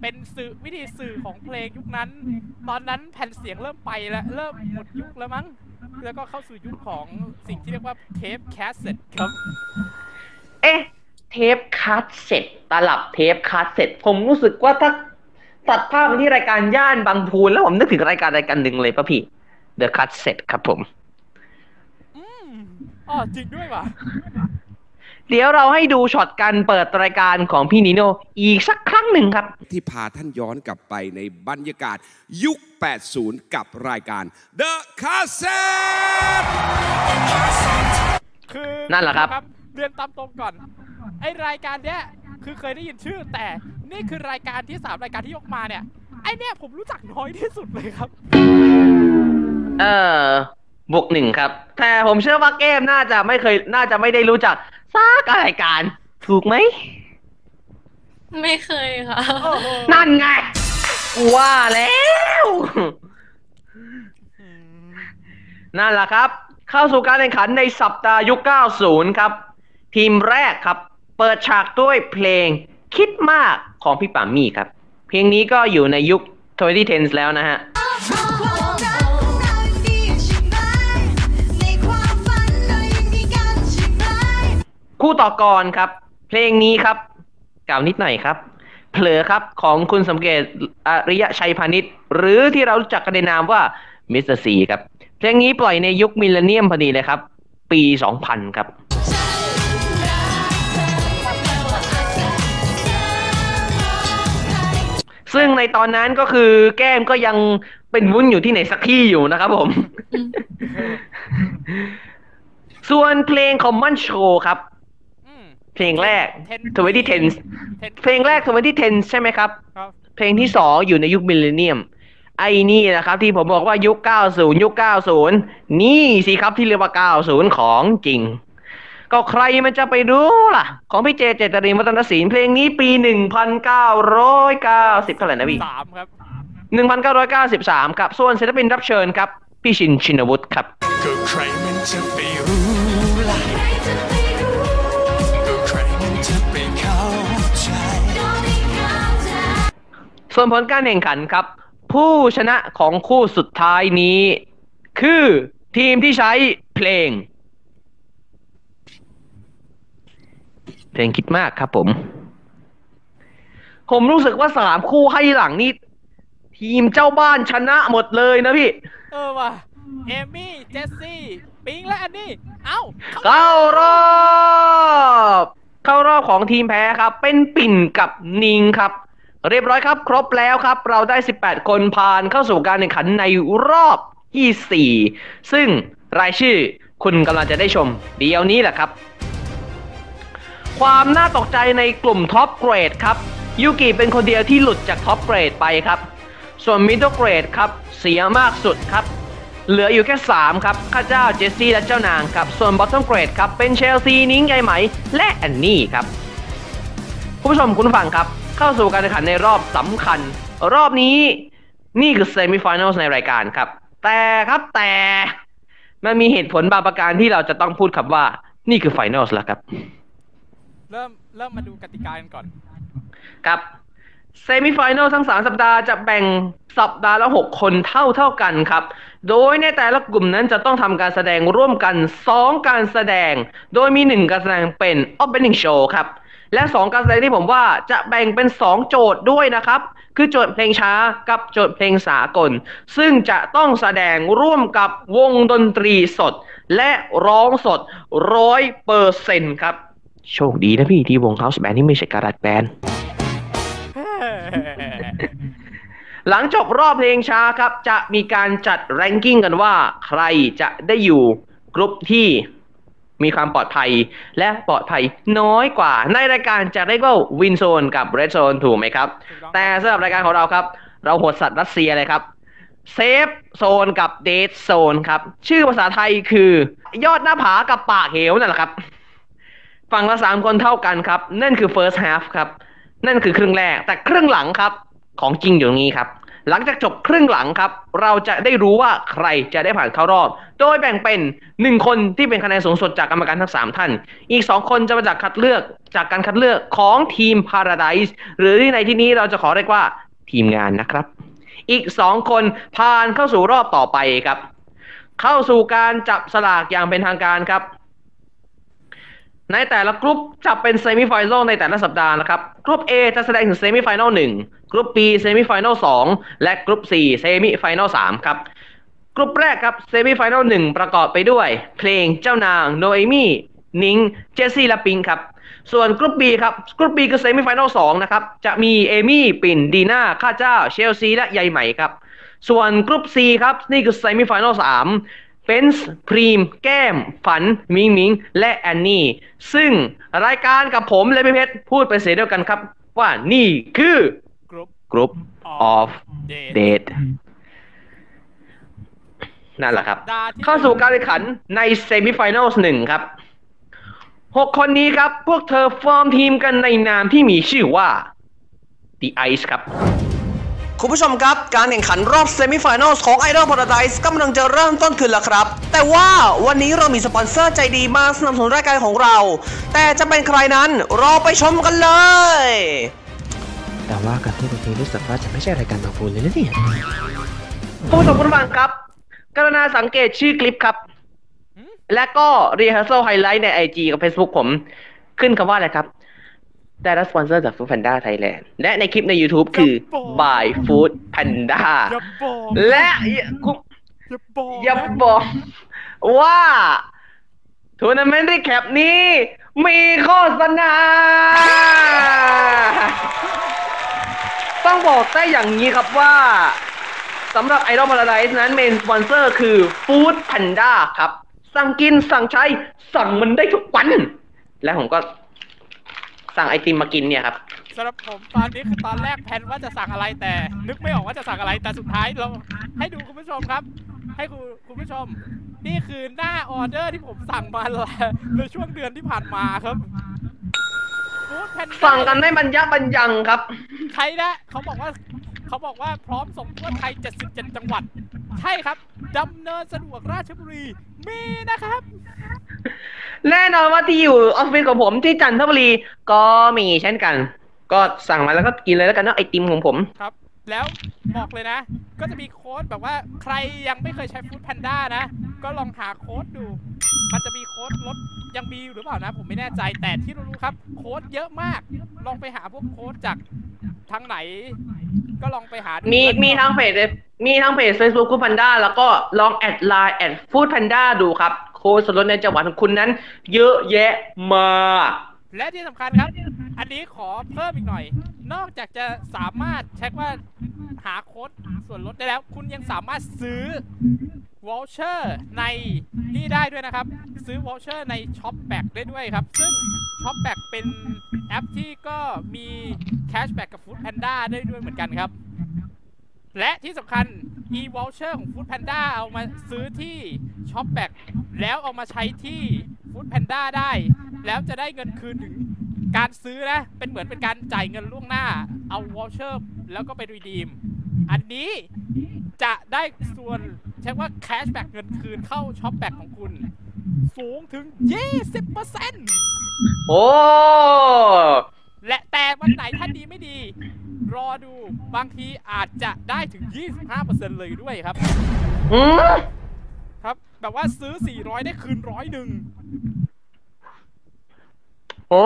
เป็นสื่อวิธีสื่อของเพลงยุคนั้น ตอนนั้นแผ่นเสียงเริ่มไปแล้ว เริ่มหมดยุคแล้วมั้ง แล้วก็เข้าสู่ยุคของสิ่งที่เรียกว่าเทปแคสเซ็ตครับ เอ๊ะ เทปคัสเซ็ตตลับเทปคัสเซ็ตผมรู้สึกว่าถ้า ตัดภาพไปที่รายการย่านบางพูนแล้วผมนึกถึงรายการรายการหนึ่งเลยป่ะพี่ The Cassette ครับผมอืมอ๋อจริงด้วยว่ะ เดี๋ยวเราให้ดูช็อตการเปิดรายการของพี่นิโนอีกสักครั้งหนึ่งครับ ที่พาท่านย้อนกลับไปในบรรยากาศยุค 80 กับรายการ The Cassette คือนั่นแหละครับ เรียนตามตรงก่อน ไอรายการเนี้ย คือเคยได้ยินชื่อ แต่นี่คือรายการที่สามรายการที่ยกมาเนี่ย ไอเนี้ยผมรู้จักน้อยที่สุดเลยครับ เออบวกหนึ่งครับ แต่ผมเชื่อว่าเกมน่าจะไม่เคย น่าจะไม่ได้รู้จักสักรายการ ถูกไหม ไม่เคยค่ะ นั่นไงว่าแล้ว นั่นแหละครับ เข้าสู่การแข่งขันในสัปดาห์ยุค 90 ครับ ทีมแรกครับ เปิดฉากด้วยเพลงคิดมากของพี่ปามี่ครับ เพลงนี้ก็อยู่ในยุค2010แล้วนะฮะคู่ต่อกรครับ เพลงนี้ครับกล่าวนิดหน่อยครับ เผลอครับของคุณสมเกียรติ อริยะชัยพาณิชย์ หรือที่เรารู้จักกันในนามว่า Mr.Z ครับ เพลงนี้ปล่อยในยุค millennium พอดีเลยครับ ปี 2000 ครับ ซึ่งในตอนนั้นก็คือแก้มก็ยังเป็นวุ้นอยู่ที่ไหนสักที่อยู่นะครับผม ส่วนเพลง Common Show ครับอืมเพลงแรก10 2010เพลงแรก2010ใช่ไหมครับครับ เพลงที่สองอยู่ในยุคมิลเลนเนียม ไอ้นี่นะครับ ที่ผมบอกว่ายุค 90 ยุค 90 นี่สิครับที่เรียกว่า 90 ของจริง ก็ใครมันจะไปรู้ล่ะ ของพี่เจเจตรินวัฒนศิลป์เพลงนี้ปี1990เท่าไหร่นะพี่สามครับ1993ครับ ส่วนศิลปินรับเชิญครับ พี่ชินชินวุฒิครับก็ใครมันจะไปรู้ล่ะก็ใครมันจะไปเข้าใจส่วนผลการแข่งขันครับ ผู้ชนะของคู่สุดท้ายนี้ คือทีมที่ใช้เพลง เพลงคิดมากครับผม ผมรู้สึกว่าสามคู่ให้หลังนี่ทีมเจ้าบ้านชนะหมดเลยนะพี่ เออว่ะเอมี่เจสซี่ปิงและอันนี้ เอ้า เข้ารอบ เข้ารอบของทีมแพ้ครับ เป็นปิ่นกับนิงครับ เรียบร้อยครับ ครบแล้วครับ เราได้ 18 คนผ่านเข้าสู่การแข่งขันในรอบที่ 4 ซึ่งรายชื่อคุณกำลังจะได้ชม เดี๋ยวนี้แหละครับ ความน่าตกใจในกลุ่ม top grade ครับยูกิเป็นคนเดียวที่หลุดจาก top grade ไปครับ ส่วน middle grade ครับเสียมากสุดครับ เหลืออยู่แค่ 3 ครับ ข้าเจ้าเจสซี่และเจ้านางครับ ส่วน bottom grade ครับ เป็นเชลซีนิ้งใยไหม และแอนนี่ครับ คุณผู้ชมคุณฟังครับ เข้าสู่การแข่งขันในรอบสำคัญ รอบนี้นี่คือเซมิฟ i แนลในรายการครับ แต่ครับแต่มันมีเหตุผลบางประการที่เราจะต้องพูดคำว่านี่คือ final แล้วครับ เริ่มเริ่มมาดูกติกากันก่อนครับ semi final ทั้ง 3 สัปดาห์จะแบ่งสัปดาห์ละ 6 คนเท่าเท่ากันครับ โดยในแต่ละกลุ่มนั้นจะต้องทำการแสดงร่วมกัน 2 การแสดง โดยมี 1 การแสดงเป็น opening show ครับ และ 2 การแสดงที่ผมว่าจะแบ่งเป็น 2 โจทย์ด้วยนะครับ คือโจทย์เพลงช้ากับโจทย์เพลงสากล ซึ่งจะต้องแสดงร่วมกับวงดนตรีสด และร้องสดร้อยเปอร์เซ็นครับ โชคดีนะพี่ที่วง House Band ที่ไม่ใช่การัดแบนหลังจบรอบเพลงช้าครับ จะมีการจัดแรงกิ้งกันว่า ใครจะได้อยู่กรุ๊ปที่มีความปลอดภัยและปลอดภัยน้อยกว่า ในรายการจะเรียกว่า win zone กับ red zone ถูกไหมครับ แต่สำหรับรายการของเราครับ เราโหดสัตว์รัสเซียเลยครับ safe zone กับ death zone ครับ ชื่อภาษาไทยคือ ยอดหน้าผากับปากเหวนั่นแหละครับ ฝั่งละสามคนเท่ากันครับ นั่นคือ first half ครับ นั่นคือครึ่งแรก แต่ครึ่งหลังครับ ของจริงอยู่ตรงนี้ครับ หลังจากจบครึ่งหลังครับ เราจะได้รู้ว่าใครจะได้ผ่านเข้ารอบ โดยแบ่งเป็นหนึ่งคนที่เป็นคะแนนสูงสุดจากกรรมการทั้งสามท่าน อีกสองคนจะมาจากคัดเลือกจากการคัดเลือกของทีม Paradise หรือที่ในที่นี้เราจะขอเรียกว่าทีมงานนะครับ อีกสองคนผ่านเข้าสู่รอบต่อไปครับ เข้าสู่การจับสลากอย่างเป็นทางการครับ ในแต่ละกรุ๊ปจะเป็น semifinal ในแต่ละสัปดาห์นะครับกรุ๊ป A จะแสดงถึงเซมิไฟแนล1กรุ๊ป B เซมิไฟแนล2และกรุ๊ป C เซมิไฟแนล3ครับกรุ๊ปแรกครับเซมิไฟแนล1ประกอบไปด้วย เพลงเจ้านางโนเอมี่นิงเจสซี่และปิงครับส่วนกรุ๊ป B ครับกรุ๊ป B คือเซมิไฟแนล2นะครับจะมีเอมี่ปิ่นดีน่าข้าเจ้าเชลซีและใยไหมครับส่วนกรุ๊ป C ครับนี่คือเซมิไฟแนล3 เฟนส์พรีม แก้ม ฝัน มิงมิง และแอนนี่ ซึ่งรายการกับผมและพี่เพชรพูดไปเสียเดียวกันครับ ว่านี่คือกรุ๊ปกรุ๊ป of date นั่นแหละครับดาที่เข้าสู่การแข่งขันใน semi-final หนึ่งครับหกคนนี้ครับ พวกเธอฟอร์มทีมกันในนามที่มีชื่อว่า The Ice ครับ คุณผู้ชมครับ การแข่งขันรอบ semi-final ของ Idol Paradise กำลังจะเริ่มต้นขึ้นแล้วครับ แต่ว่าวันนี้เรามีสปอนเซอร์ใจดีมาสนับสนุนรายการของเรา แต่จะเป็นใครนั้นรอไปชมกันเลย แต่ว่าการพูดแบบนี้รู้สึกว่าจะไม่ใช่รายการบางปูนเลยนะเนี่ยผู้ชมผู้ฟังครับ กรุณาสังเกตชื่อคลิปครับ และก็ rehearsal highlight ใน IG กับ Facebook ผม ขึ้นคำว่าอะไรครับ ได้รับสปอนเซอร์จาก Food Panda Thailand และในคลิปใน YouTube คือ by Food Panda อย่าบอกและคุณอย่าบอกอย่าบอกว่า tournament recap นี้ มีโฆษณา ต้องบอกได้อย่างนี้ครับว่าสำหรับ Idol Paradise นั้น main sponsor คือ Food Panda ครับ สั่งกินสั่งใช้ สั่งมันได้ทุกวัน และผมก็ สั่งไอติมมากินเนี่ยครับสำหรับผมตอนนี้คือตอนแรกแพลนว่าจะสั่งอะไรแต่ นึกไม่ออกว่าจะสั่งอะไรแต่สุดท้ายเราให้ดูคุณผู้ชมครับ ให้คุณคุณผู้ชม นี่คือหน้าออเดอร์ที่ผมสั่งมาแล้วในช่วงเดือนที่ผ่านมาครับ Food Panda สั่งกันได้บรรยะบรรยังครับ ใช่นะเขาบอกว่าเขาบอกว่าพร้อมส่งทั่วไทย 77 จังหวัด ใช่ครับดำเนินสะดวกราชบุรี มีนะครับ แน่นอนว่าที่อยู่ออฟฟิศของผมที่จันทบุรีก็มีเช่นกัน ก็สั่งมาแล้วก็กินเลยแล้วกันเนาะไอติมของผม ครับ แล้วบอกเลยนะ ก็จะมีโค้ดแบบว่าใครยังไม่เคยใช้ฟู้ดแพนด้านะ ก็ลองหาโค้ดดู มันจะมีโค้ดลดยังมีอยู่หรือเปล่านะ ผมไม่แน่ใจแต่ที่รู้ๆครับ โค้ดเยอะมาก ลองไปหาพวกโค้ดจากทางไหน ก็ลองไปหาดูมีแล้วก็มีทั้งเพจมีทั้งเพจ Facebook ฟู้ดแพนด้าแล้วก็ลอง add LINE at Food Panda ดูครับ โค้ดส่วนลดในจังหวัดของคุณนั้น เยอะแยะมาก และที่สำคัญครับ อันนี้ขอเพิ่มอีกหน่อย นอกจากจะสามารถเช็คว่าหาโค้ดส่วนลดได้แล้ว คุณยังสามารถซื้อ voucher ในนี่ได้ด้วยนะครับ ซื้อ voucher ใน ShopBack ได้ด้วยครับ ซึ่ง ShopBack เป็นแอปที่ก็มี cashback กับ Food Panda ได้ด้วยเหมือนกันครับ และที่สำคัญ e-voucher ของ Food Panda เอามาซื้อที่ s h o p b a c แล้วเอามาใช้ที่ Food Panda ได้ แล้วจะได้เงินคืนถึงการซื้อนะ เป็นเหมือนเป็นการจ่ายเงินล่วงหน้า เอา voucher แล้วก็ไปรีดีม อันนี้จะได้ส่วนใช้ว่า cashback เงินคืนเข้า Shopback ของคุณ สูงถึง 20%โอ้และแต่วันไหนถ้าดีไม่ดี รอดูบางทีอาจจะได้ถึง 25%เลยด้วยครับอืมครับ แบบว่าซื้อ 400 ได้คืนร้อยหนึ่ง โอ้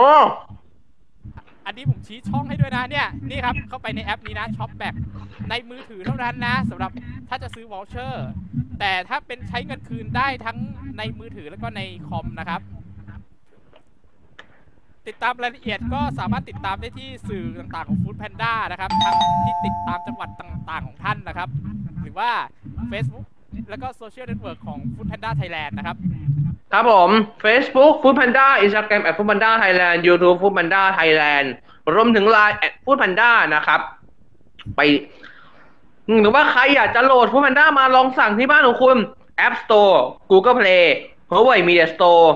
อันนี้ผมชี้ช่องให้ด้วยนะเนี่ยนี่ครับเข้าไปในแอปนี้นะ ShopBack ในมือถือเท่านั้นนะสำหรับถ้าจะซื้อ voucher แต่ถ้าเป็นใช้เงินคืนได้ทั้งในมือถือแล้วก็ในคอมนะครับ ติดตามรายละเอียดก็สามารถติดตามได้ที่สื่อต่างๆของ Food Panda นะครับทั้งที่ติดตามจังหวัดต่างๆของท่านนะครับ หรือว่า Facebook แล้วก็ social network ของ Food Panda Thailand นะครับ ครับผม Facebook Food Panda Instagram at Food Panda Thailand YouTube Food Panda Thailand รวมถึง Line at Food Panda นะครับ ไป หรือว่าใครอยากจะโหลด Food Panda มาลองสั่งที่บ้านของคุณ App Store Google Play Huawei Media Store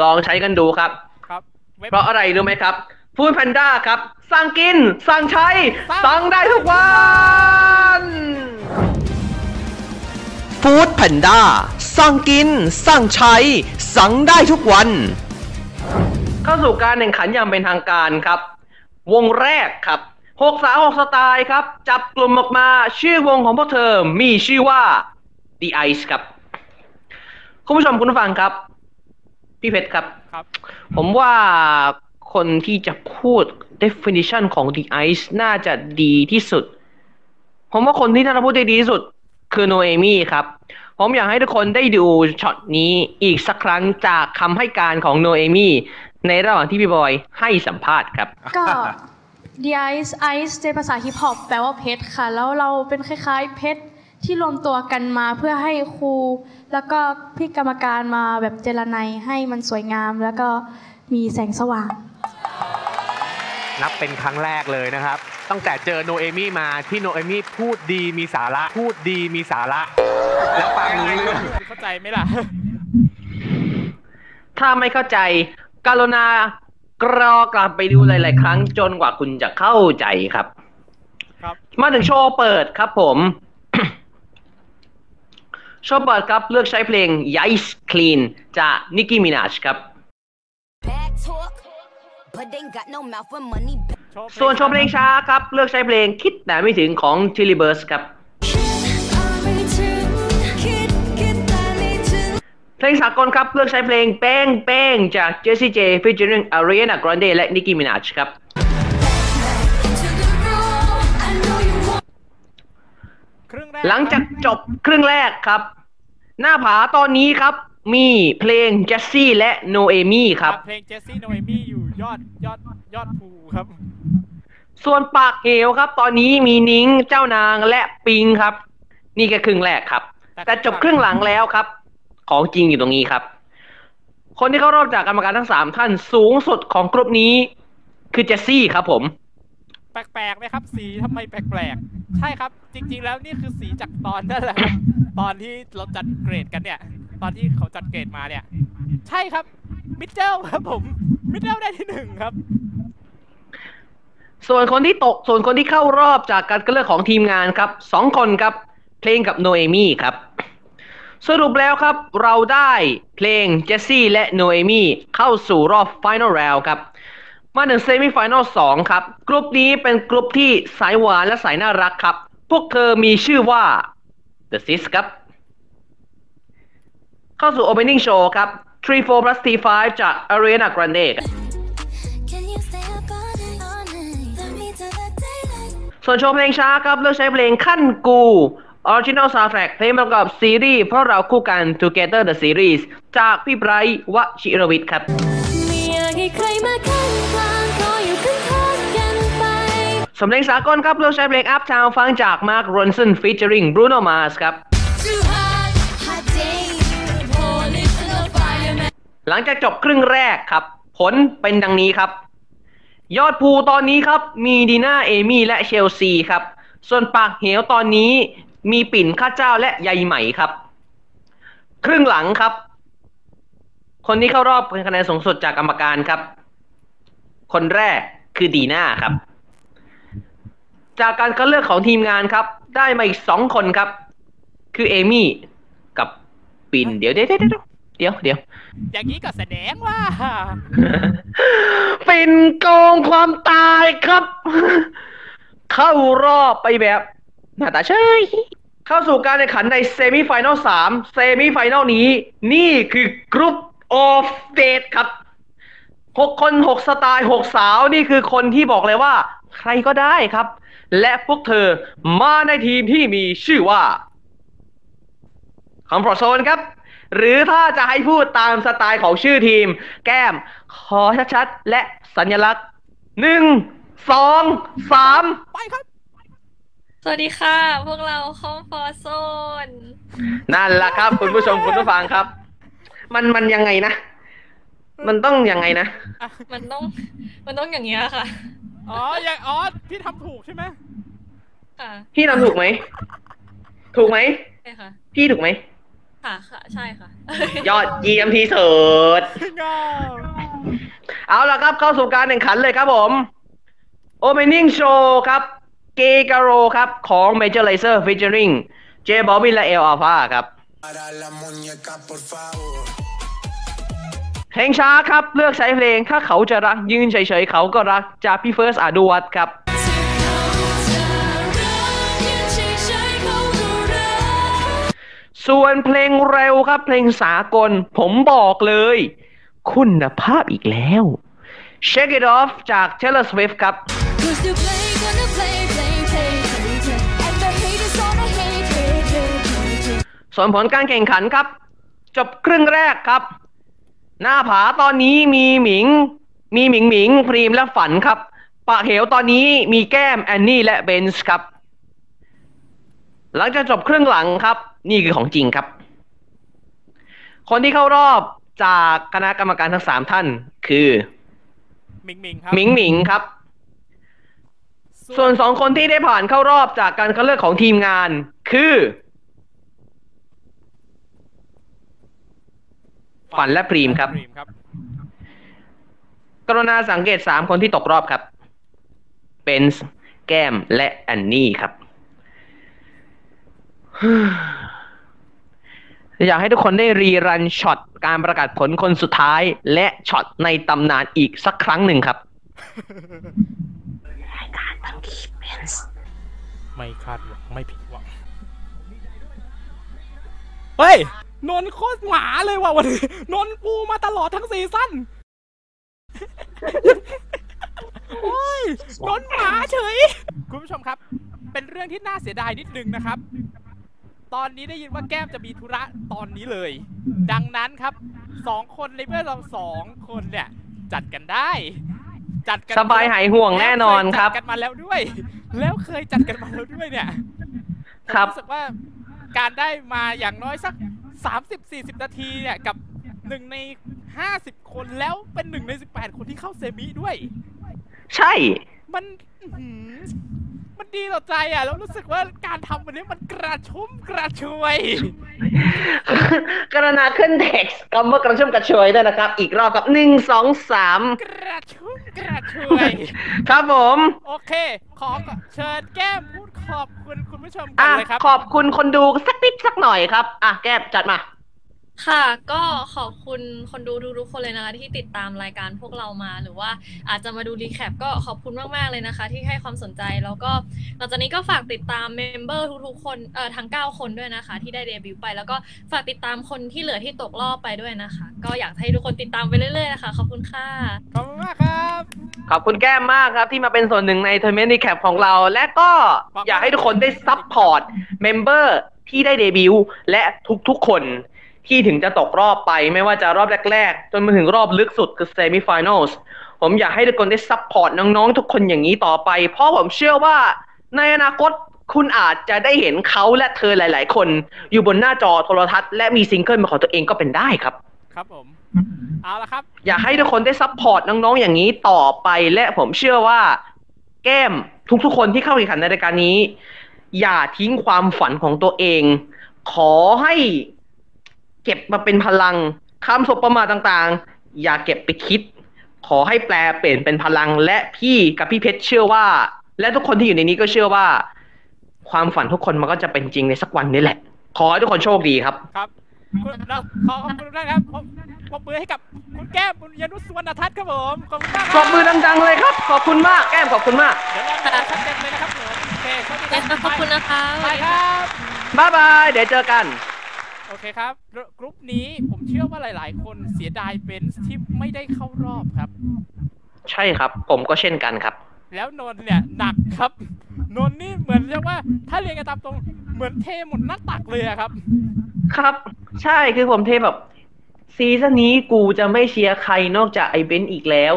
ลองใช้กันดูครับ ครับ เพราะอะไรรู้ไหมครับ Food Panda ครับ สั่งกิน สั่งใช้ สั่งได้ทุกวัน ฟู้ดแพนด้าสั่งกิน สั่งใช้ สั่งได้ทุกวัน เข้าสู่การแข่งขันอย่างเป็นทางการครับ วงแรกครับหกสาวหกสไตล์ครับ จับกลุ่มออกมาชื่อวงของพวกเธอมีชื่อว่า The Ice ครับ คุณผู้ชมคุณผู้ฟังครับ พี่เพชรครับครับ ผมว่าคนที่จะพูด definition ของ The Ice น่าจะดีที่สุด ผมว่าคนที่น่าจะพูดได้ดีที่สุด คือโนเอมี่ครับ ผมอยากให้ทุกคนได้ดูช็อตนี้อีกสักครั้งจากคำให้การของโนเอมี่ในระหว่างที่พี่บอยให้สัมภาษณ์ครับ ก็ The Ice Ice ในภาษาฮิปฮอปแปลว่าเพชรค่ะ แล้วเราเป็นคล้ายๆเพชรที่รวมตัวกันมาเพื่อให้ครู แล้วก็พี่กรรมการมาแบบเจรไนยให้มันสวยงาม แล้วก็มีแสงสว่าง นับเป็นครั้งแรกเลยนะครับ ตั้งแต่เจอโนเอมี่มาที่โนเอมี่พูดดีมีสาระ พูดดีมีสาระ แล้วฟังรู้เรื่องเข้าใจไหมล่ะ ถ้าไม่เข้าใจ กรุณากรอกลับไปดูหลาย ๆ ครั้งจนกว่าคุณจะเข้าใจครับ ครับ มาถึงโชว์เปิดครับผม โชว์เปิดครับเลือกใช้เพลง Yice Clean จาก Nicki Minaj ครับ But they ain't got no mouth for money. ส่วนโชว์เพลงช้าครับ เลือกใช้เพลงคิดแต่ไม่ถึงของ t i l l y b u r s ครับ เพลงสากลครับ เลือกใช้เพลงแป้งแป้งจาก Jessie J featuring Ariana Grande และ Nicki Minaj ครับครึ่งแรกหลังจากจบครึ่งแรกครับ หน้าผาตอนนี้ครับ มีเพลง Jessie และ Noemi ครับ เพลงเจสซี่โนเอมี่อยู่ยอดยอดยอดภูครับ ส่วนปากเหวครับ ตอนนี้มีนิ้งเจ้านางและปิงครับ นี่แค่ครึ่งแรกครับ แต่จบครึ่งหลังแล้วครับ ของจริงอยู่ตรงนี้ครับ คนที่เข้ารอบจากกรรมการทั้งสามท่านสูงสุดของกรุ๊ปนี้ คือเจสซี่ครับผม แปลกๆไหมครับ สีทำไมแปลกๆ ใช่ครับ จริง ๆ แล้วนี่คือสีจากตอนนั่นแหละครับตอนที่เราจัดเกรดกันเนี่ย ตอนที่เขาจัดเกรดมาเนี่ย ใช่ครับ มิดเดิลครับผม มิดเดิลได้ที่หนึ่งครับ ส่วนคนที่ตกส่วนคนที่เข้ารอบจากการคัดเลือกของทีมงานครับสองคนครับ เพลงกับโนเอมี่ครับ สรุปแล้วครับ เราได้เพลงเจสซี่และโนเอมี่เข้าสู่รอบ Final Round ครับมาถึงเซมิไฟแนลสองครับ กลุ่มนี้เป็นกลุ่มที่สายหวานและสายน่ารักครับ พวกเธอมีชื่อว่า The Sis ครับ เข้าสู่ Opening Show ครับ3 4 plus T5 จาก Ariana Grande ครับส่วนโชว์เพลงช้าครับเลือกใช้เพลงขั้นกู Original Soundtrack เพลงประกอบซีรีส์เพราะเราคู่กัน Together the Series จากพี่ไบรท์วชิรวิทย์ครับไม่อยากให้ใครมาข้างกลางขออยู่ข้างๆกันไปสำเนียงสากลครับเลือกใช้เพลง Uptown ฟังจาก Mark Ronson featuring Bruno Mars ครับ หลังจากจบครึ่งแรกครับ ผลเป็นดังนี้ครับ ยอดภูตอนนี้ครับ มีดีน่าเอมี่และเชลซีครับ ส่วนปากเหวตอนนี้มีปิ่นข้าเจ้าและใยไหมครับ ครึ่งหลังครับ คนที่เข้ารอบเป็นคะแนนสูงสุดจากกรรมการครับ คนแรกคือดีน่าครับ จากการคัดเลือกของทีมงานครับ ได้มาอีกสองคนครับ คือเอมี่กับปิ่นเดี๋ยวเดี๋ยวเดี๋ยว เดี๋ยวเดี๋ยวเดี๋ยวอย่างนี้ก็แสดงว่า เป็นกองความตายครับ เข้ารอบไปแบบหน้าตาเฉยเข้าสู่การแข่งขันใน semi-final สาม semi-final นี้ นี่คือ group of death ครับหกคนหกสไตล์หกสาวนี่คือคนที่บอกเลยว่า ใครก็ได้ครับ และพวกเธอมาในทีมที่มีชื่อว่าคอมฟอร์โซนครับ หรือถ้าจะให้พูดตามสไตล์ของชื่อทีม แก้ม ขอชัดๆ และสัญลักษณ์หนึ่งสองสามไปครับ สวัสดีค่ะ พวกเราคอมฟอร์โซน นั่นแหละครับ คุณผู้ชมคุณผู้ฟังครับ มันมันยังไงนะ มันต้องยังไงนะ มันต้อง มันต้องอย่างเงี้ยค่ะ อ๋ออย่างอ๋อพี่ทำถูกใช่ไหมค่ะ พี่ทำถูกไหม ถูกไหมใช่ค่ะ พี่ถูกไหม ค่ะค่ะใช่ค่ะ ยอดเยี่ยมที่สุดเอาละครับเข้าสู่การแข่งขันเลยครับผม Opening Show ครับ เกกาโรครับ ของ Major Lazer featuring J Bobby และ El Alpha ครับเพลงช้าครับเลือกใช้เพลงถ้าเขาจะรักยืนเฉยๆ เขาก็รักจากพี่เฟิร์สอาดูวัตครับ ส่วนเพลงเร็วครับ เพลงสากล ผมบอกเลย คุณภาพอีกแล้ว Shake It Off จาก Taylor Swift ครับ Cause you play, gonna play, play, play, play, play. And the haters gonna hate, hate, hate, hate, hate. ส่วนผลการแข่งขันครับ จบครึ่งแรกครับ หน้าผาตอนนี้มีหมิง มีหมิงหมิงพรีมและฝันครับปากเหวตอนนี้มีแก้มแอนนี่และเบนส์ครับ หลังจากจบครึ่งหลังครับ นี่คือของจริงครับ คนที่เข้ารอบจากคณะกรรมการทั้งสามท่าน คือมิงมิงครับหมิงหมิงครับ ส่วนสองคนที่ได้ผ่านเข้ารอบจากการคัดเลือกของทีมงาน คือฝันและพรีมครับพรีมครับกรุณาสังเกตสามคนที่ตกรอบครับเบนซ์แก้มและแอนนี่ครับ อยากให้ทุกคนได้ rerun shot การประกาศผลคนสุดท้าย และช็อตในตำนานอีกสักครั้งหนึ่งครับไม่คาดหวังไม่ผิดหวัง เฮ้ย นนท์โคตรหมาเลยว่ะวันนี้ นนท์ปูมาตลอดทั้งซีซั่นโอ้ยนนท์หมาเฉย คุณผู้ชมครับ เป็นเรื่องที่น่าเสียดายนิดนึงนะครับ ตอนนี้ได้ยินว่าแก้มจะมีธุระตอนนี้เลย ดังนั้นครับสองคนในเมื่อเราสองคนเนี่ย จัดกันได้ จัดกันสบายหายห่วงแน่นอนครับแล้วเยจัดกันมาแล้วด้วย แล้วเคยจัดกันมาแล้วด้วยเนี่ยครับผมรู้สึกว่าการได้มาอย่างน้อยสัก 30-40 นาทีเนี่ยกับหนึ่งใน 50 คนแล้วเป็นหนึ่งใน 18 คนที่เข้าเซมิด้วย ใช่ มันอื้อหือ มันดีต่อใจอะแล้วรู้สึกว่าการทำวันนี้มันกระชุ่มกระชวย กรณาขึ้นเท็กซ์คำว่ากระชุ่มกระชวยด้วยนะครับ อีกรอบกับหนึ่งสองสามกระชุ่มกระชวย ครับผม โอเค ขอเชิญแก้มพูดขอบคุณคุณผู้ชมกัอะนเลยครับ ขอบคุณคนดูสักนิดสักหน่อยครับ อะแก้มจัดมา ค่ะก็ขอบคุณคนดูทุกๆคนเลยนะคะที่ติดตามรายการพวกเรามาหรือว่าอาจจะมาดู recap ก็ขอบคุณมากๆเลยนะคะ ที่ให้ความสนใจแล้วก็หลังจากนี้ก็ฝากติดตาม member ทุกๆคนเอ่อทั้ง 9 คนด้วยนะคะ ที่ได้เดบิวต์ไป แล้วก็ฝากติดตามคนที่เหลือที่ตกรอบไปด้วยนะคะ ก็อยากให้ทุกคนติดตามไปเรื่อยๆนะคะขอบคุณค่ะขอบคุณมากครับ ขอบคุณแก้มมากครับที่มาเป็นส่วนหนึ่งใน tournament recap ของเรา และก็อยากให้ทุกคนได้ support member ที่ได้เดบิวต์และทุกๆคน ที่ถึงจะตกรอบไปไม่ว่าจะรอบแรก ๆ จนมาถึงรอบลึกสุดคือ semi-finals ผมอยากให้ทุกคนได้ support น้องๆ ทุกคนอย่างนี้ต่อไป เพราะผมเชื่อว่าในอนาคตคุณอาจจะได้เห็นเขาและเธอหลาย ๆ คน อยู่บนหน้าจอโทรทัศน์ และมีซิงเกิลเป็นของตัวเองก็เป็นได้ครับ ครับผม เอาละครับ อยากให้ทุกคนได้ support น้องๆ อย่างนี้ต่อไป และผมเชื่อว่า แก้มทุกๆ คนที่เข้าแข่งขันในรายการนี้ อย่าทิ้งความฝันของตัวเอง ขอให้ เก็บมาเป็นพลังคำสบประมาทต่างๆ อย่าเก็บไปคิด ขอให้แปรเปลี่ยนเป็นพลัง และพี่กับพี่เพชรเชื่อว่า และทุกคนที่อยู่ในนี้ก็เชื่อว่า ความฝันทุกคนมันก็จะเป็นจริงในสักวันนี้แหละ ขอให้ทุกคนโชคดีครับ ครับคุณเราขอขอบคุณทุกท่านครับผมปรบมือให้กับคุณแก้มบุญยนุชสุวรรณทัศน์ครับผมขอบคุณมากปรบมือดังๆเลยครับ ขอบคุณมาก แก้มขอบคุณมาก เดี๋ยวเราจะชัดเจนเลยนะครับผมโอเคสวัสดีครับขอบคุณนะคะ ไปครับ บ๊ายบาย เดี๋ยวเจอกัน โอเคครับ กรุ๊ปนี้ผมเชื่อว่าหลาย ๆ คนเสียดายเบนซ์ที่ไม่ได้เข้ารอบครับ ใช่ครับ ผมก็เช่นกันครับ แล้วนนท์เนี่ยหนักครับนนท์นี่เหมือนเรียกว่า ถ้าเรียนกันตามตรงเหมือนเทหมดหน้าตักเลยอะครับ ครับ ใช่คือผมเทแบบ season นี้กูจะไม่เชียร์ใครนอกจากไอ้เบสอีกแล้ว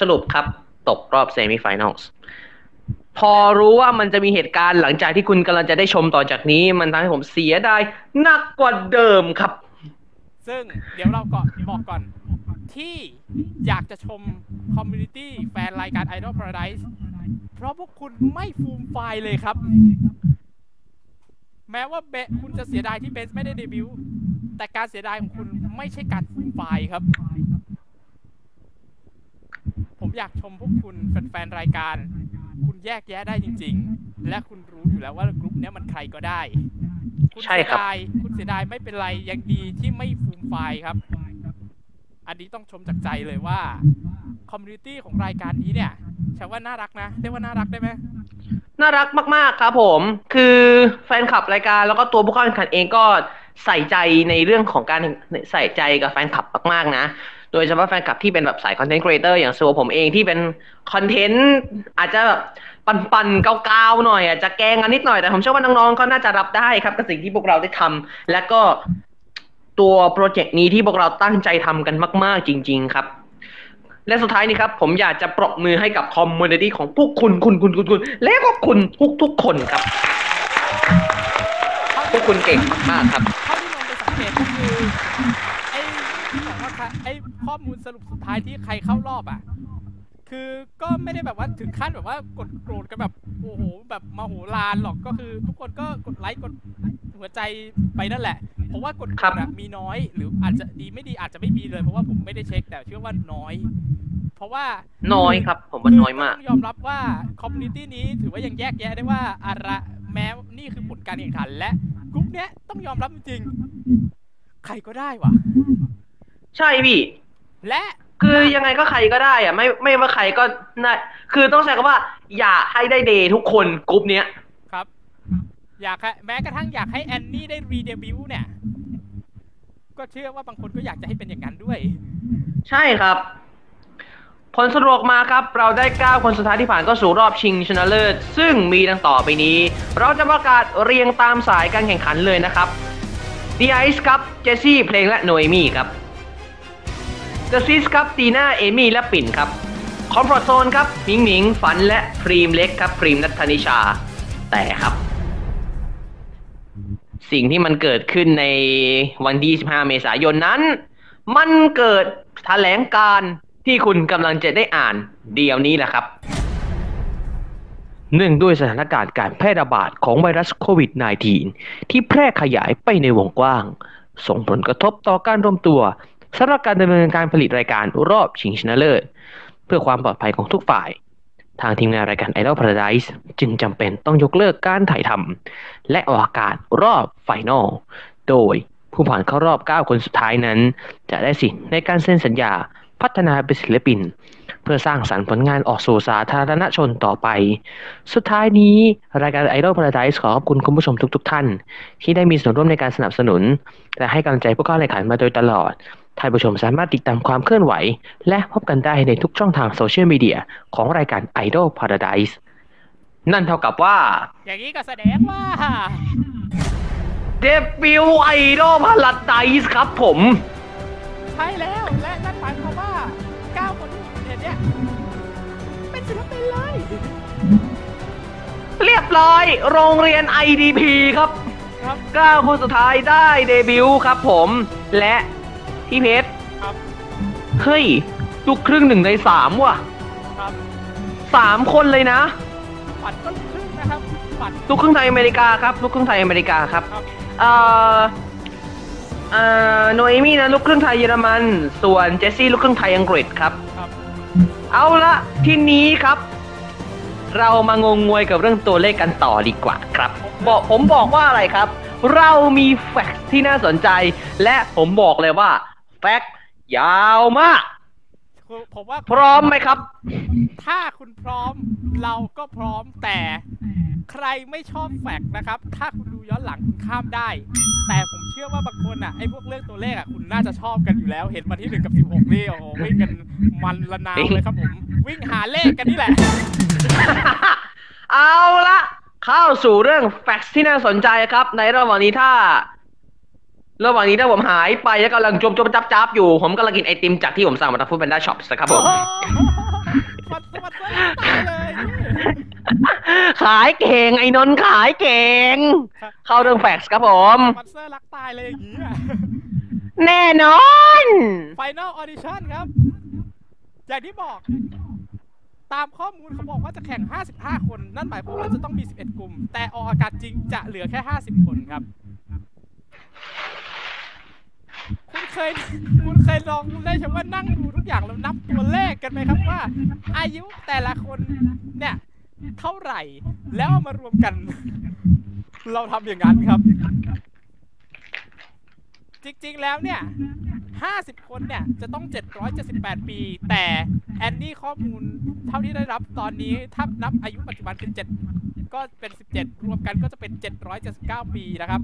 สรุปครับ ตกรอบ semi-finals พอรู้ว่ามันจะมีเหตุการณ์หลังจากที่คุณกำลังจะได้ชมต่อจากนี้ มันทำให้ผมเสียดายหนักกว่าเดิมครับ ซึ่งเดี๋ยวเราก็บอกก่อนที่อยากจะชมcommunity แฟนรายการ Idol Paradise เพราะพวกคุณไม่ฟูมฟายเลยครับ แม้ว่าเบคุณจะเสียดายที่เบสไม่ได้เดบิวต์แต่การเสียดายของคุณไม่ใช่การฟูมฟายครับ ผมอยากชมพวกคุณแฟนๆรายการ คุณแยกแยะได้จริง ๆ และคุณรู้อยู่แล้วว่ากลุ่มเนี้ยมันใครก็ได้ คุณใช่เสียครับดายคุณเสียดายไม่เป็นไรยังดีที่ไม่ฟูมฟายครับ อันนี้ต้องชมจากใจเลยว่า community ของรายการนี้เนี่ยใช่ว่าน่ารักนะเรียกว่าน่ารักได้ไหมน่ารักมาก ๆ ครับผม คือแฟนคลับรายการแล้วก็ตัวผู้เข้าแข่งขันเองก็ใส่ใจในเรื่องของการใส่ใจกับแฟนคลับมาก ๆ นะ โดยเฉพาะแฟนคลับที่เป็นแบบสาย content creator อย่างตัวผมเองที่เป็น content อาจจะแบบปั่นๆกาวๆหน่อยอาจจะแกล้งกันนิดหน่อยแต่ผมเชื่อว่าน้องๆก็น่าจะรับได้ครับกับสิ่งที่พวกเราได้ทำและก็ตัว project นี้ที่พวกเราตั้งใจทำกันมาก ๆ จริง ๆ ครับ และสุดท้ายนี้ครับ ผมอยากจะปรบมือให้กับ community ของพวกคุณคุณคุณคุณคุณและก็คุณทุกทุกๆคนครับ พวกคุณเก่งมากๆครับเท่าที่ลงไปสังเกตก็คือ ไอ้ที่บอกว่าค่ะไอ้ข้อมูลสรุปสุดท้ายที่ใครเข้ารอบอะ คือก็ไม่ได้แบบว่าถึงขั้นแบบว่ากดโกรธกันแบบโอ้โหแบบมโหฬารหรอกก็คือ ทุกคนก็กดไลค์กดหัวใจไปนั่นแหละเพราะว่ากดโกรธอะมีน้อย หรืออาจจะดีไม่ดีอาจจะไม่มีเลยเพราะว่าผมไม่ได้เช็คแต่เชื่อว่าน้อย เพราะว่าน้อยครับ ผมว่าน้อยมากต้องยอมรับว่า community นี้ถือว่ายังแยกแยะได้ว่าอะไรแม้นี่คือผลการแข่งขันและกรุ๊ปเนี้ยต้องยอมรับจริงๆใครก็ได้วะ ใช่พี่ และคือยังไงก็ใครก็ได้อะไม่ไม่ว่าใครก็น่าคือต้องใช้คำว่า อยากให้ได้เดย์ทุกคนกรุ๊ปเนี้ยครับ อยากให้แม้กระทั่งอยากให้แอนนี่ได้ re-debut เนี่ย ก็เชื่อว่าบางคนก็อยากจะให้เป็นอย่างนั้นด้วย ใช่ครับ ผลสรุปออกมาครับ เราได้ 9 คนสุดท้ายที่ผ่านเข้าสู่รอบชิงชนะเลิศ ซึ่งมีดังต่อไปนี้ เราจะประกาศเรียงตามสายการแข่งขันเลยนะครับ The Ice ครับ เจสซี่ เพลงและโนเอมี่ครับ The Sis ครับตีน่าเอมี่และปิ่นครับ Comfort Zone ครับหมิงหมิงฝันและพรีมเล็กครับพรีมนัทธนิชา แต่ครับ สิ่งที่มันเกิดขึ้นในวันที่ 25 เมษายนนั้น มันเกิดแถลงการที่คุณกำลังจะได้อ่านเดียวนี้แหละครับ เนื่องด้วยสถานการณ์การแพร่ระบาดของไวรัสโควิด -19 ที่แพร่ขยายไปในวงกว้าง ส่งผลกระทบต่อการรวมตัว สำหรับการดำเนินการผลิตรายการรอบชิงชนะเลิศเพื่อความปลอดภัยของทุกฝ่าย ทางทีมงานรายการ Idol Paradise จึงจำเป็นต้องยกเลิกการถ่ายทำและออกอากาศรอบไฟนอลโดยผู้ผ่านเข้ารอบ 9 คนสุดท้ายนั้น จะได้สิทธิ์ในการเซ็นสัญญาพัฒนาเป็นศิลปิน เพื่อสร้างสรรค์ผลงานออกสู่สาธารณชนต่อไป สุดท้ายนี้ รายการ Idol Paradise ขอขอบคุณคุณผู้ชมทุกๆท่าน ที่ได้มีส่วนร่วมในการสนับสนุน และให้กำลังใจผู้เข้าแข่งขันมาโดยตลอดท่านผู้ชมสามารถติดตามความเคลื่อนไหว และพบกันได้ในทุกช่องทางโซเชียลมีเดียของรายการ Idol Paradise นั่นเท่ากับว่า อย่างนี้ก็แสดงว่า เดบิวไอดอลพาราไดส์ครับผม ใช่แล้ว และนั่น เรียบร้อย โรงเรียน IDP ครับครับ9คนสุดท้ายได้เดบิวต์ครับผม และพี่เพชรครับ เฮ้ยลูกครึ่งหนึ่งในสามว่ะครับสามคนเลยนะฝันก็ลูกครึ่งนะครับฝันลูกครึ่งไทยอเมริกาครับ ลูกครึ่งไทยอเมริกาครับ ครับเอ่อเอ่อโนเอมี่นะลูกครึ่งไทยเยอรมัน ส่วนเจสซี่ลูกครึ่งไทยอังกฤษครับ ครับ เอาละทีนี้ครับ เรามางงงวยกับเรื่องตัวเลขกันต่อดีกว่าครับ บอกผมบอกว่าอะไรครับ เรามีแฟกต์ที่น่าสนใจ และผมบอกเลยว่า แฟกต์ยาวมากคือผมว่าพร้อมไหมครับ ถ้าคุณพร้อมเราก็พร้อมแต่ใครไม่ชอบแฟกต์นะครับ ถ้าคุณดูย้อนหลังคุณข้ามได้ แต่ผมเชื่อว่าบางคนอะไอ้พวกเรื่องตัวเลขอะคุณน่าจะชอบกันอยู่แล้ว เห็นมาที่หนึ่งกับสิบหกนี่โอ้โหวิ่งกันมันละนาวเลยครับผม วิ่งหาเลขกันนี่แหละ เอาละเข้าสู่เรื่อง fact ที่น่าสนใจครับ ในระหว่างนี้ถ้า ระหว่างนี้ถ้าผมหายไปแล้วกำลังจมจมจับจับอยู่ ผมกำลังกินไอติมจากที่ผมสั่งมาจาก foodpanda shops นะครับผมมันมันก็ตายเลยขายเก่งไอ้นนท์ขายเก่ง เข้าเรื่อง fact ครับผมสปอนเซอร์รักตายเลยอย่างนี้อะแน่นอน Final Audition ครับ อย่างที่บอก ตามข้อมูลเขาบอกว่าจะแข่ง 55 คน นั่นหมายความว่าจะต้องมี 11 กลุ่ม แต่ออกอากาศจริงจะเหลือแค่ 50 คนครับ คุณเคยคุณเคยลองได้ใช่ว่านั่งดูทุกอย่างแล้วนับตัวเลขกันไหมครับว่า อายุแต่ละคนเนี่ยเท่าไหร่แล้วมารวมกัน เราทำอย่างนั้นครับ จริงๆแล้วเนี่ย50 คนเนี่ย จะต้อง 778 ปี แต่แอนนี่ข้อมูลเท่าที่ได้รับตอนนี้ ถ้านับอายุปัจจุบันเป็น7ก็เป็น 17 รวมกันก็จะเป็น 779 ปีนะครับ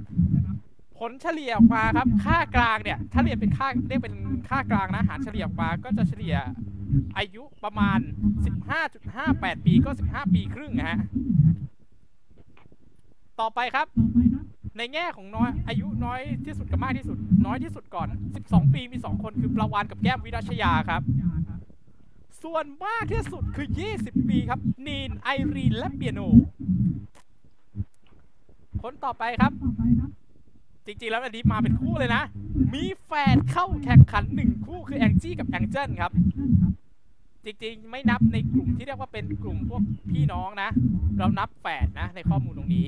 ผลเฉลี่ยออกมาครับ ค่ากลางเนี่ย ถ้าเรียนเป็นค่าเรียกเป็นค่ากลางนะ หารเฉลี่ยออกมาก็จะเฉลี่ยอายุประมาณ 15.58 ปีก็ 15 ปีครึ่งนะฮะ ต่อไปครับ ในแง่ของน้อยอายุน้อยที่สุดกับมากที่สุด น้อยที่สุดก่อน 12 ปีมี 2 คนคือประวานกับแก้มวิรัชยาครับ ส่วนมากที่สุดคือ 20 ปีครับ นีนไอรีนและเปียโน คนต่อไปครับ จริงๆแล้วอันนี้มาเป็นคู่เลยนะ มีแฟนเข้าแข่งขันหนึ่งคู่คือแองจี้กับแองเจิลครับ จริงๆ ไม่นับในกลุ่มที่เรียกว่าเป็นกลุ่มพวกพี่น้องนะ เรานับแฝดนะในข้อมูลตรงนี้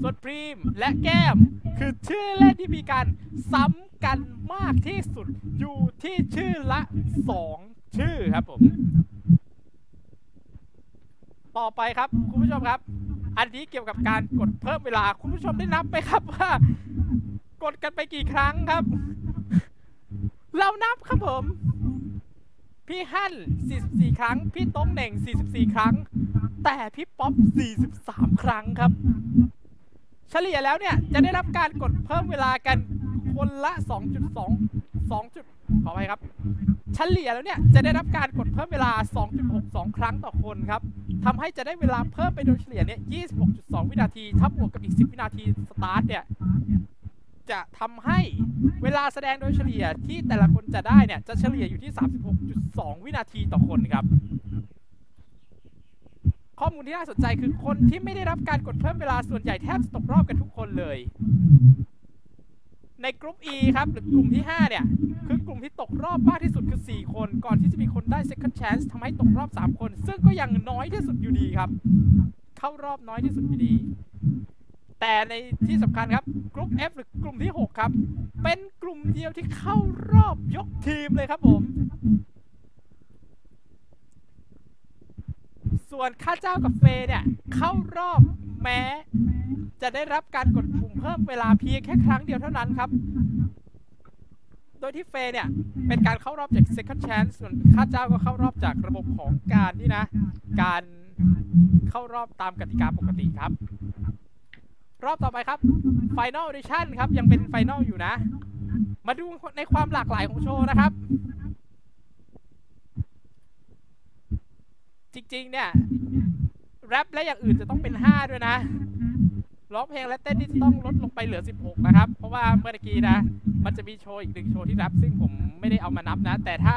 ส่วนพรีมและแก้ม คือชื่อเล่นที่มีการซ้ำกันมากที่สุดอยู่ที่ชื่อละสองชื่อครับผม ต่อไปครับคุณผู้ชมครับ อันนี้เกี่ยวกับการกดเพิ่มเวลาคุณผู้ชมได้นับไหมครับว่า กดกันไปกี่ครั้งครับ เรานับครับผม พี่ฮั่น44 ครั้ง พี่ต้งเหน่ง 44 ครั้ง แต่พี่ป๊อป 43 ครั้งครับ เฉลี่ยแล้วเนี่ยจะได้รับการกดเพิ่มเวลากันคนละ 2.2 2จุดขออภัยครับ เฉลี่ยแล้วเนี่ยจะได้รับการกดเพิ่มเวลา 2.62 ครั้งต่อคนครับทำให้จะได้เวลาเพิ่มไปโดยเฉลี่ยเนี่ย 26.2 วินาทีถ้าบวกกับอีก 10 วินาทีสตาร์ทเนี่ย จะทำให้เวลาแสดงโดยเฉลี่ยที่แต่ละคนจะได้เนี่ย จะเฉลี่ยอยู่ที่ 36.2 วินาทีต่อคนครับ ข้อมูลที่น่าสนใจคือคนที่ไม่ได้รับการกดเพิ่มเวลาส่วนใหญ่แทบจะตกรอบกันทุกคนเลย ในกลุ่ม E ครับ หรือกลุ่มที่ 5 เนี่ย คือกลุ่มที่ตกรอบมากที่สุดคือ 4 คน ก่อนที่จะมีคนได้ second chance ทำให้ตกรอบ 3 คน ซึ่งก็ยังน้อยที่สุดอยู่ดีครับ เข้ารอบน้อยที่สุดอยู่ดี แต่ในที่สำคัญครับกลุ่ม F หรือกลุ่มที่ 6 ครับ เป็นกลุ่มเดียวที่เข้ารอบยกทีมเลยครับผม ส่วนข้าเจ้ากับเฟย์เนี่ย เข้ารอบแม้ จะได้รับการกดปุ่มเพิ่มเวลาเพียงแค่ครั้งเดียวเท่านั้นครับ โดยที่เฟย์เนี่ย เป็นการเข้ารอบจาก second chance ส่วนข้าเจ้าก็เข้ารอบจากระบบของการนี่นะ การเข้ารอบตามกติกาปกติครับ รอบต่อไปครับ Final Edition ครับ ยังเป็น Final อยู่นะ มาดูในความหลากหลายของโชว์นะครับ จริง ๆ เนี่ย แรปและอย่างอื่นจะต้องเป็น 5 ด้วยนะร้องเพลงและเต้นที่ต้องลดลงไปเหลือ 16 นะครับ เพราะว่าเมื่อกี้นะ มันจะมีโชว์อีกหนึ่งโชว์ที่แรปซึ่งผมไม่ได้เอามานับนะ แต่ถ้า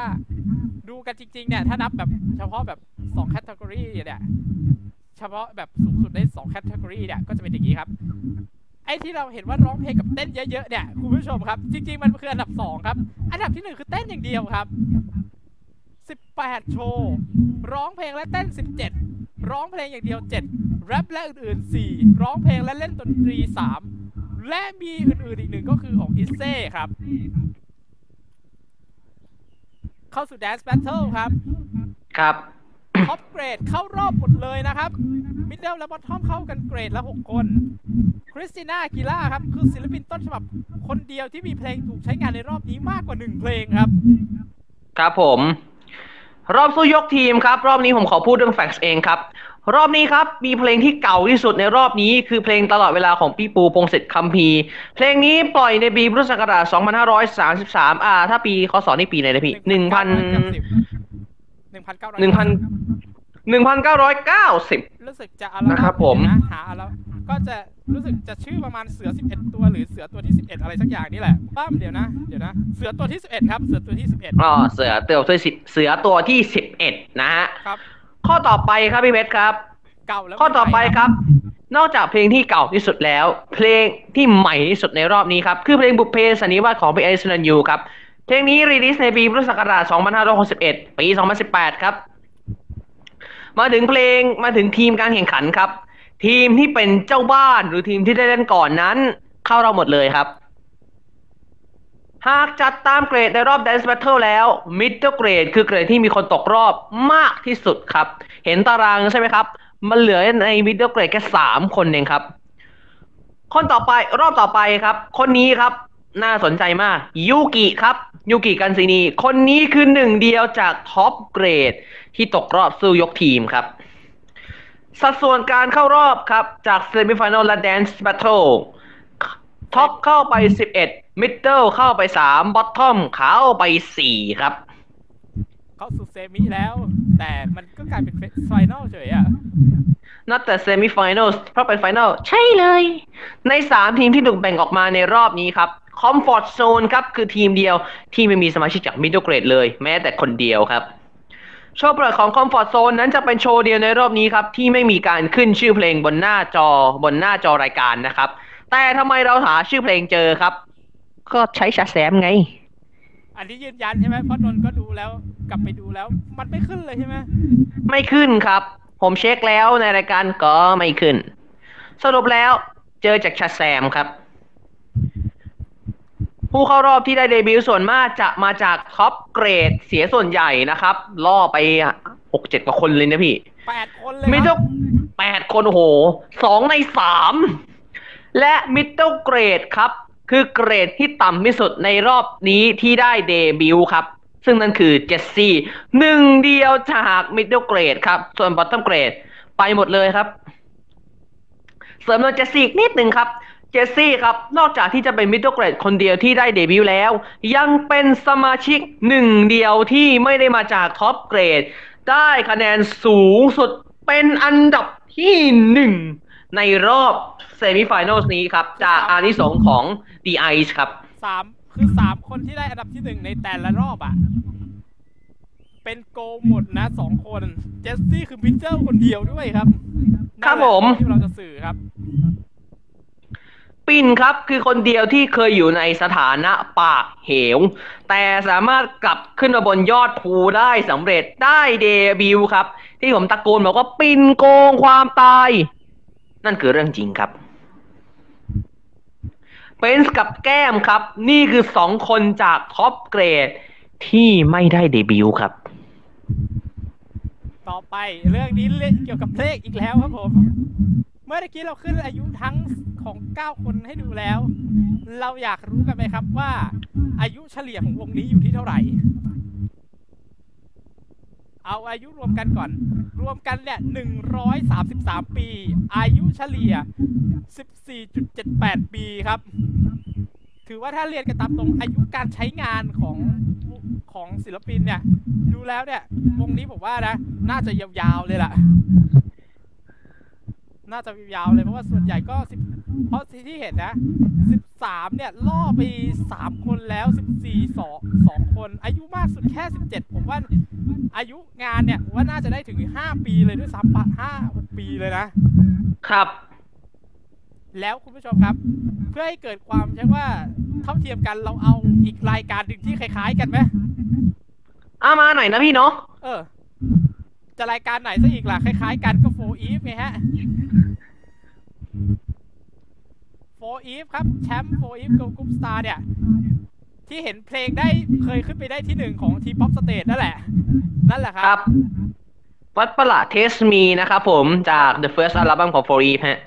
ดูกันจริง ๆ เนี่ย ถ้านับแบบเฉพาะแบบ2 category เนี่ย เฉพาะแบบสูงสุดได้2 category เนี่ยก็จะเป็นอย่างนี้ครับ ไอ้ที่เราเห็นว่าร้องเพลงกับเต้นเยอะๆเนี่ยคุณผู้ชมครับ จริงๆมันคืออันดับ 2 ครับ อันดับที่ 1 คือเต้นอย่างเดียวครับ 18 โชว์ ร้องเพลงและเต้น 17 ร้องเพลงอย่างเดียว 7 แรปและอื่นๆ 4 ร้องเพลงและเล่นดนตรี 3 และมีอื่นๆอีกหนึ่งก็คือของอิเซ่ครับ เข้าสู่ Dance Battle ครับ ครับ Top Grade เข้ารอบหมดเลยนะครับ Middle และ Bottom เข้ากันเกรดละ 6 คน คริสติน่ากิล่าครับ คือศิลปินต้นฉบับคนเดียวที่มีเพลงถูกใช้งานในรอบนี้มากกว่า 1 เพลงครับ ครับผม รอบสู้ยกทีมครับ รอบนี้ผมขอพูดเรื่อง fact เองครับ รอบนี้ครับ มีเพลงที่เก่าที่สุดในรอบนี้ คือเพลงตลอดเวลาของพี่ปูพงษ์สิทธิ์คำภีร์ เพลงนี้ปล่อยในปีพุทธศักราช2533 อ่า ถ้าปีคศนี่ปีไหนนะพี่1,000 1,900 1,000 1,990รู้สึกจะอัลบั้มนะครับผมนะหาอัลบั้มก็จะรู้สึกจะชื่อประมาณเสือ11ตัวหรือเสือตัวที่11อะไรสักอย่างนี่แหละป้ามเดี๋ยวนะเดี๋ยวนะ เสือตัวที่11ครับ เสือตัวที่11อ๋อเสือตัวที่สิบเสือตัวที่สิบเอ็ดนะฮะครับข้อต่อไปครับพี่เพชรครับ เก่าแล้วข้อต่อไปครับ นอกจากเพลงที่เก่าที่สุดแล้ว เพลงที่ใหม่ที่สุดในรอบนี้ครับ คือเพลงบุพเพสันนิวาสของพี่ไอซ์แลนยูครับ เพลงนี้รีลิสในปีพุทธศักราช 2561 ปี 2018 ครับ มาถึงเพลงมาถึงทีมการแข่งขันครับ ทีมที่เป็นเจ้าบ้านหรือทีมที่ได้เล่นก่อนนั้น เข้าเราหมดเลยครับ หากจัดตามเกรดในรอบ Dance Battle แล้ว Middle Grade คือเกรดที่มีคนตกรอบมากที่สุดครับ เห็นตารางใช่ไหมครับ มันเหลือใน Middle Grade แค่สามคนเองครับ คนต่อไปรอบต่อไปครับ คนนี้ครับ น่าสนใจมาก ยูกิครับ ยูกิกันซินี คนนี้คือหนึ่งเดียวจาก Top Grade ที่ตกรอบสู้ยกทีมครับ สัดส่วนการเข้ารอบครับ จากเซมิฟ i แนลและ Dance Battle Top เข้าไป 11 Middle เข้าไป 3 Bottom เข้าไป 4 ครับ เข้าสู่ semi แล้ว แต่มันก็กลายเป็น final เฉยอะ นับแต่เซมิฟ i แนลเพราะเป็น final ใช่เลย ใน 3 ทีมที่ถูกแบ่งออกมาในรอบนี้ครับคอมฟอร์ z โซนครับ คือทีมเดียวที่ไม่มีสมาชิกจาก Middle Grade เลย แม้แต่คนเดียวครับ โชว์เปิดของคอมฟอร์ z โซนนั้นจะเป็นโชว์เดียวในรอบนี้ครับ ที่ไม่มีการขึ้นชื่อเพลงบนหน้าจอบนหน้าจอรายการนะครับ แต่ทำไมเราหาชื่อเพลงเจอครับ ก็ใช้ Shazam ไง อันนี้ยืนยันใช่ไหมเพราะนนท์ก็ดูแล้ว กลับไปดูแล้ว มันไม่ขึ้นเลยใช่ไหมไม่ขึ้นครับ ผมเช็คแล้วในรายการก็ไม่ขึ้น สรุปแล้วเจอจาก Shazam ครับ ผู้เข้ารอบที่ได้เดบิวต์ส่วนมากจะมาจาก Top Grade เสียส่วนใหญ่นะครับ ล่อไปหกเจ็ดกว่าคนเลยนะพี่แปดคนเลย Middle ครับแปดคนโอ้โหสองในสามและ Middle Grade ครับ คือเกรดที่ต่ำที่สุดในรอบนี้ที่ได้เดบิวต์ครับ ซึ่งนั่นคือเจสซี่หนึ่งเดียวจาก Middle Grade ครับ ส่วน Bottom Grade ไปหมดเลยครับ เสริมโดยเจสซี่นิดหนึ่งครับเจสซี่ครับ นอกจากที่จะเป็น Middle Grade คนเดียวที่ได้เดบิวต์แล้ว ยังเป็นสมาชิกหนึ่งเดียวที่ไม่ได้มาจาก Top Grade ได้คะแนนสูงสุดเป็นอันดับที่หนึ่งในรอบ semi-final นี้ครับ จากอานิสงส์ของ The Ice ครับสาม คือสามคนที่ได้อันดับที่หนึ่งในแต่ละรอบอะเป็นโกลหมดนะสองคน เจสซี่คือพิชเจอร์คนเดียวด้วยครับครับผมนั่นแหละที่เราจะสื่อครับ ปินครับคือคนเดียวที่เคยอยู่ในสถานะปากเหว แต่สามารถกลับขึ้นมาบนยอดภูได้สำเร็จได้เดบิวต์ครับ ที่ผมตะโกนบอกว่าปินโกงความตาย นั่นคือเรื่องจริงครับ เบนส์กับแก้มครับ นี่คือสองคนจาก top gradeที่ไม่ได้เดบิวต์ครับ ต่อไปเรื่องนี้เรื่องเกี่ยวกับเพลงอีกแล้วครับผม เมื่อกี้เราขึ้นอายุทั้งของ 9 คนให้ดูแล้ว เราอยากรู้กันไหมครับว่า อายุเฉลี่ยของวงนี้อยู่ที่เท่าไหร่ เอาอายุรวมกันก่อน รวมกันเนี่ย133 ปี อายุเฉลี่ย 14.78 ปีครับ ถือว่าถ้าเรียนกันตามตรงอายุการใช้งานของของศิลปินเนี่ย ดูแล้วเนี่ยวงนี้ผมว่านะ น่าจะยาวๆเลยล่ะ น่าจะยาวๆเลยเพราะว่าส่วนใหญ่ก็เพราะที่เห็นนะ สิบสามเนี่ย ล่อไปสามคนแล้วสิบสี่สองสองคน อายุมากสุดแค่สิบเจ็ดผมว่าอายุงานเนี่ยผมว่าน่าจะได้ถึงห้าปีเลยด้วยซ้ำปะห้าหกปีเลยนะ ครับ แล้วคุณผู้ชมครับ เพื่อให้เกิดความใช่ว่าเท่าเทียมกันเราเอาอีกรายการหนึ่งที่คล้าย ๆ กันไหมเอามาหน่อยนะพี่เนาะเออ จะรายการไหนซะอีกล่ะ คล้าย ๆ กันก็4EVE ไงฮะ 4EVE ครับแชมป์ 4EVE Girl Group Star เนี่ย ที่เห็นเพลงได้เคยขึ้นไปได้ที่หนึ่งของ T-Pop Stage นั่นแหละ นั่นแหละคครัรับ บ วัดปะหล่ะ Test Me นะครับผมจาก The First Album ของ 4EVE ฮะ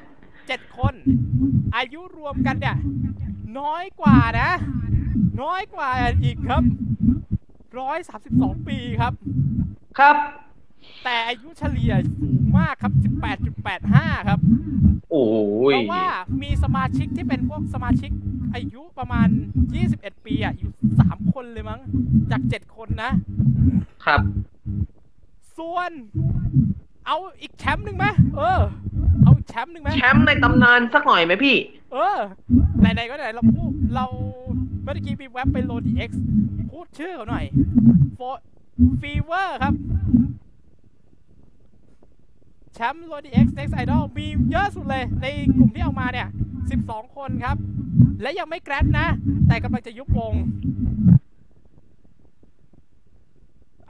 เจ็ดคน อายุรวมกันเนี่ย น้อยกว่านะ น้อยกว่าอีกครับร้อยสามสิบสองปีครับ ครับ แต่อายุเฉลี่ยสูงมากครับสิบแปดจุดแปดห้าครับ โอ้ยเพราะว่ามีสมาชิกที่เป็นพวกสมาชิกอายุประมาณ 21 ปีอะ อยู่ 3 คนเลยมั้ง จาก 7 คนนะ ครับ ส่วน เอาอีกแชมป์หนึ่งไหมเออ เอาอีกแชมป์หนึ่งไหมแชมป์ในตำนานสักหน่อยไหมพี่ เออ ไหนๆก็ไหนเราพูดเราเมื่อกี้มีแว็บไป Lodi X พูดชื่อเขาหน่อยโฟฟีเวอร์ครับ แชมป์ Lodi X Next Idol มีเยอะสุดเลยในกลุ่มที่เอามาเนี่ย 12 คนครับ และยังไม่ grad นะ แต่กำลังจะยุบวง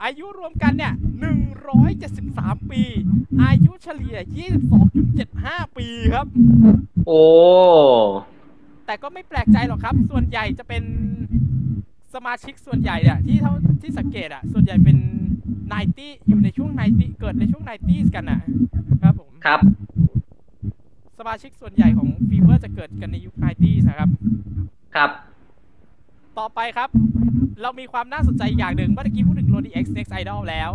อายุรวมกันเนี่ย 173 ปี อายุเฉลี่ย 22.75 ปีครับ โอ้ แต่ก็ไม่แปลกใจหรอกครับ ส่วนใหญ่จะเป็นสมาชิกส่วนใหญ่อะที่เท่าที่สังเกตอะส่วนใหญ่เป็น 90อยู่ในช่วง90เกิดในช่วง 90s กันอะครับผมครับ สมาชิกส่วนใหญ่ของฟีเวอร์จะเกิดกันในยุค 90s นะครับ ครับ ต่อไปครับ เรามีความน่าสนใจอย่างหนึ่งเมื่อกี้พูดถึง Lodi X Next Idol แล้ว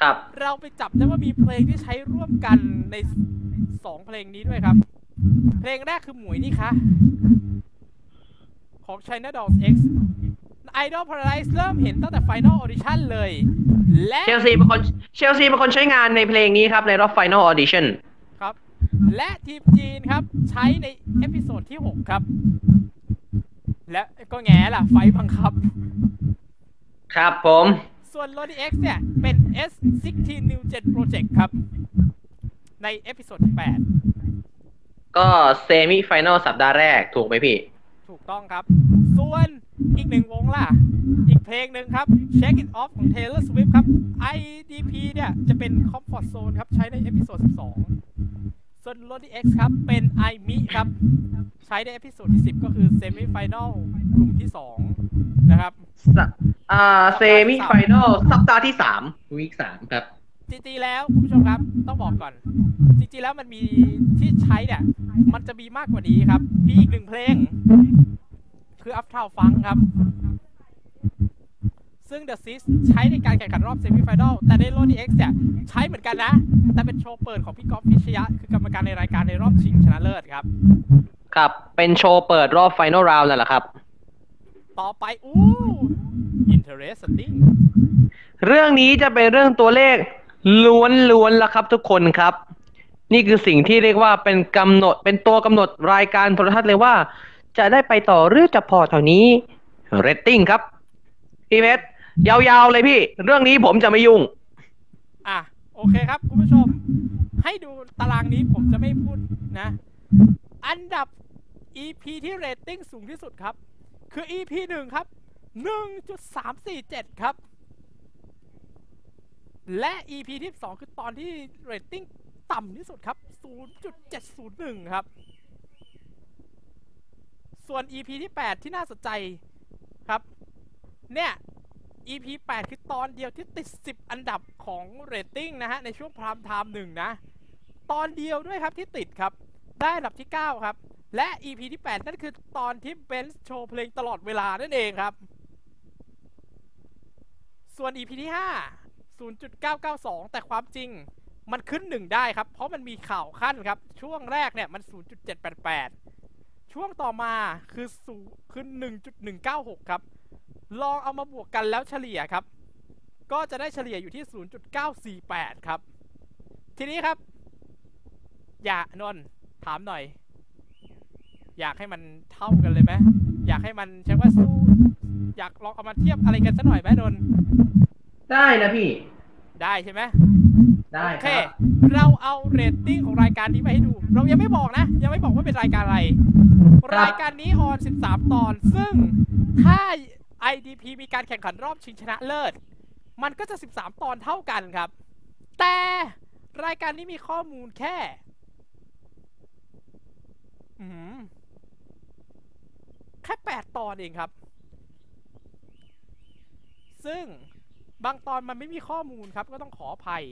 ครับ เราไปจับได้ว่ามีเพลงที่ใช้ร่วมกันในสองเพลงนี้ด้วยครับ เพลงแรกคือหมวยนี่คะของ China Dolls X Idol Paradise เริ่มเห็นตั้งแต่ Final Audition เลย และเชลซีเป็นคนเชลซีเป็นคนใช้งานในเพลงนี้ครับ ในรอบ Final Audition ครับ และทีมจีนครับ ใช้ใน episode ที่ 6 ครับ และก็แหงล่ะ ไฟบังคับ ครับผม ส่วน Lodi X เนี่ย เป็น S16 New Gen Project ครับ ใน episode ที่ 8 ก็ semi-final สัปดาห์แรกถูกไหมพี่ ถูกต้องครับ ส่วน อีกหนึ่งวงล่ะ อีกเพลงหนึ่งครับ Shake It Off ของ Taylor Swift ครับ IDP เนี่ยจะเป็น Comfort Zone ครับ ใช้ใน episode 12 ส่วน l o d y X ครับ เป็น i m i ครับ ใช้ใน episode ที่ 10 ก็คือ Semi Final กลุ่มที่ 2 นะครับอ่า semi-final สัปดาห์ที่สาม week สามครับจริงๆแล้วคุณผู้ชมครับต้องบอกก่อน จริงๆแล้วมันมีที่ใช้เนี่ยมันจะมีมากกว่านี้ครับ มีอีกหนึ่งเพลง คือ Uptown Funk ครับ ซึ่ง The Sis ใช้ในการแข่งขันรอบเซมิไฟแนลแต่ในโลดี X เนี่ย ใช้เหมือนกันนะ แต่เป็นโชว์เปิดของพี่กอล์ฟพิชญะ คือกรรมการในรายการในรอบชิงชนะเลิศครับ ครับ เป็นโชว์เปิดรอบ final round นั่นแหละครับ ต่อไป อู้ interesting เรื่องนี้จะเป็นเรื่องตัวเลขล้วนๆแล้วครับทุกคนครับ นี่คือสิ่งที่เรียกว่าเป็นกำหนดเป็นตัวกำหนดรายการโทรทัศน์เลยว่า จะได้ไปต่อหรือจะพอเท่านี้เรตติ้งครับ พี่เพชรยาวๆเลยพี่ เรื่องนี้ผมจะไม่ยุ่ง อะ โอเคครับ คุณผู้ชม ให้ดูตารางนี้ผมจะไม่พูดนะ อันดับ EP ที่เรตติ้งสูงที่สุดครับ คือ EP หนึ่งครับ 1.347 ครับ และ EP ที่2คือตอนที่เรตติ้งต่ำที่สุดครับ 0.701 ครับ ส่วน EP ที่ 8 ที่น่าสนใจครับ เนี่ย EP 8 คือตอนเดียวที่ติด 10 อันดับของเรตติ้งนะฮะ ในช่วง prime time หนึ่งนะ ตอนเดียวด้วยครับที่ติดครับ ได้อันดับที่ 9 ครับ และ EP ที่ 8 นั่นคือตอนที่เบนซ์โชว์เพลงตลอดเวลานั่นเองครับ ส่วน EP ที่ 5 0.992 แต่ความจริงมันขึ้น 1 ได้ครับ เพราะมันมีข่าวคั่นครับ ช่วงแรกเนี่ยมัน 0.788 ช่วงต่อมาคือสูคือ1.196 ครับ ลองเอามาบวกกันแล้วเฉลี่ยครับ ก็จะได้เฉลี่ยอยู่ที่ 0.948 ครับ ทีนี้ครับ อย่านนท์ถามหน่อย อยากให้มันเท่ากันเลยไหมอยากให้มันใช้ว่าสู้ อยากลองเอามาเทียบอะไรกันสักหน่อยไหมนนท์ได้นะพี่ ได้ใช่ไหม ได้โอคเครับเราเอาเรตติ้งของรายการนี้มาให้ดู เรายังไม่บอกนะ ยังไม่บอกว่าเป็นรายการอะไร รายการนี้ออน 13 ตอน ซึ่งถ้า IDP มีการแข่งขันรอบชิงชนะเลิศ มันก็จะ 13 ตอนเท่ากันครับ แต่รายการนี้มีข้อมูลแค่อืมแค่ 8 ตอนเองครับ ซึ่งบางตอนมันไม่มีข้อมูลครับ ก็ต้องขออภัย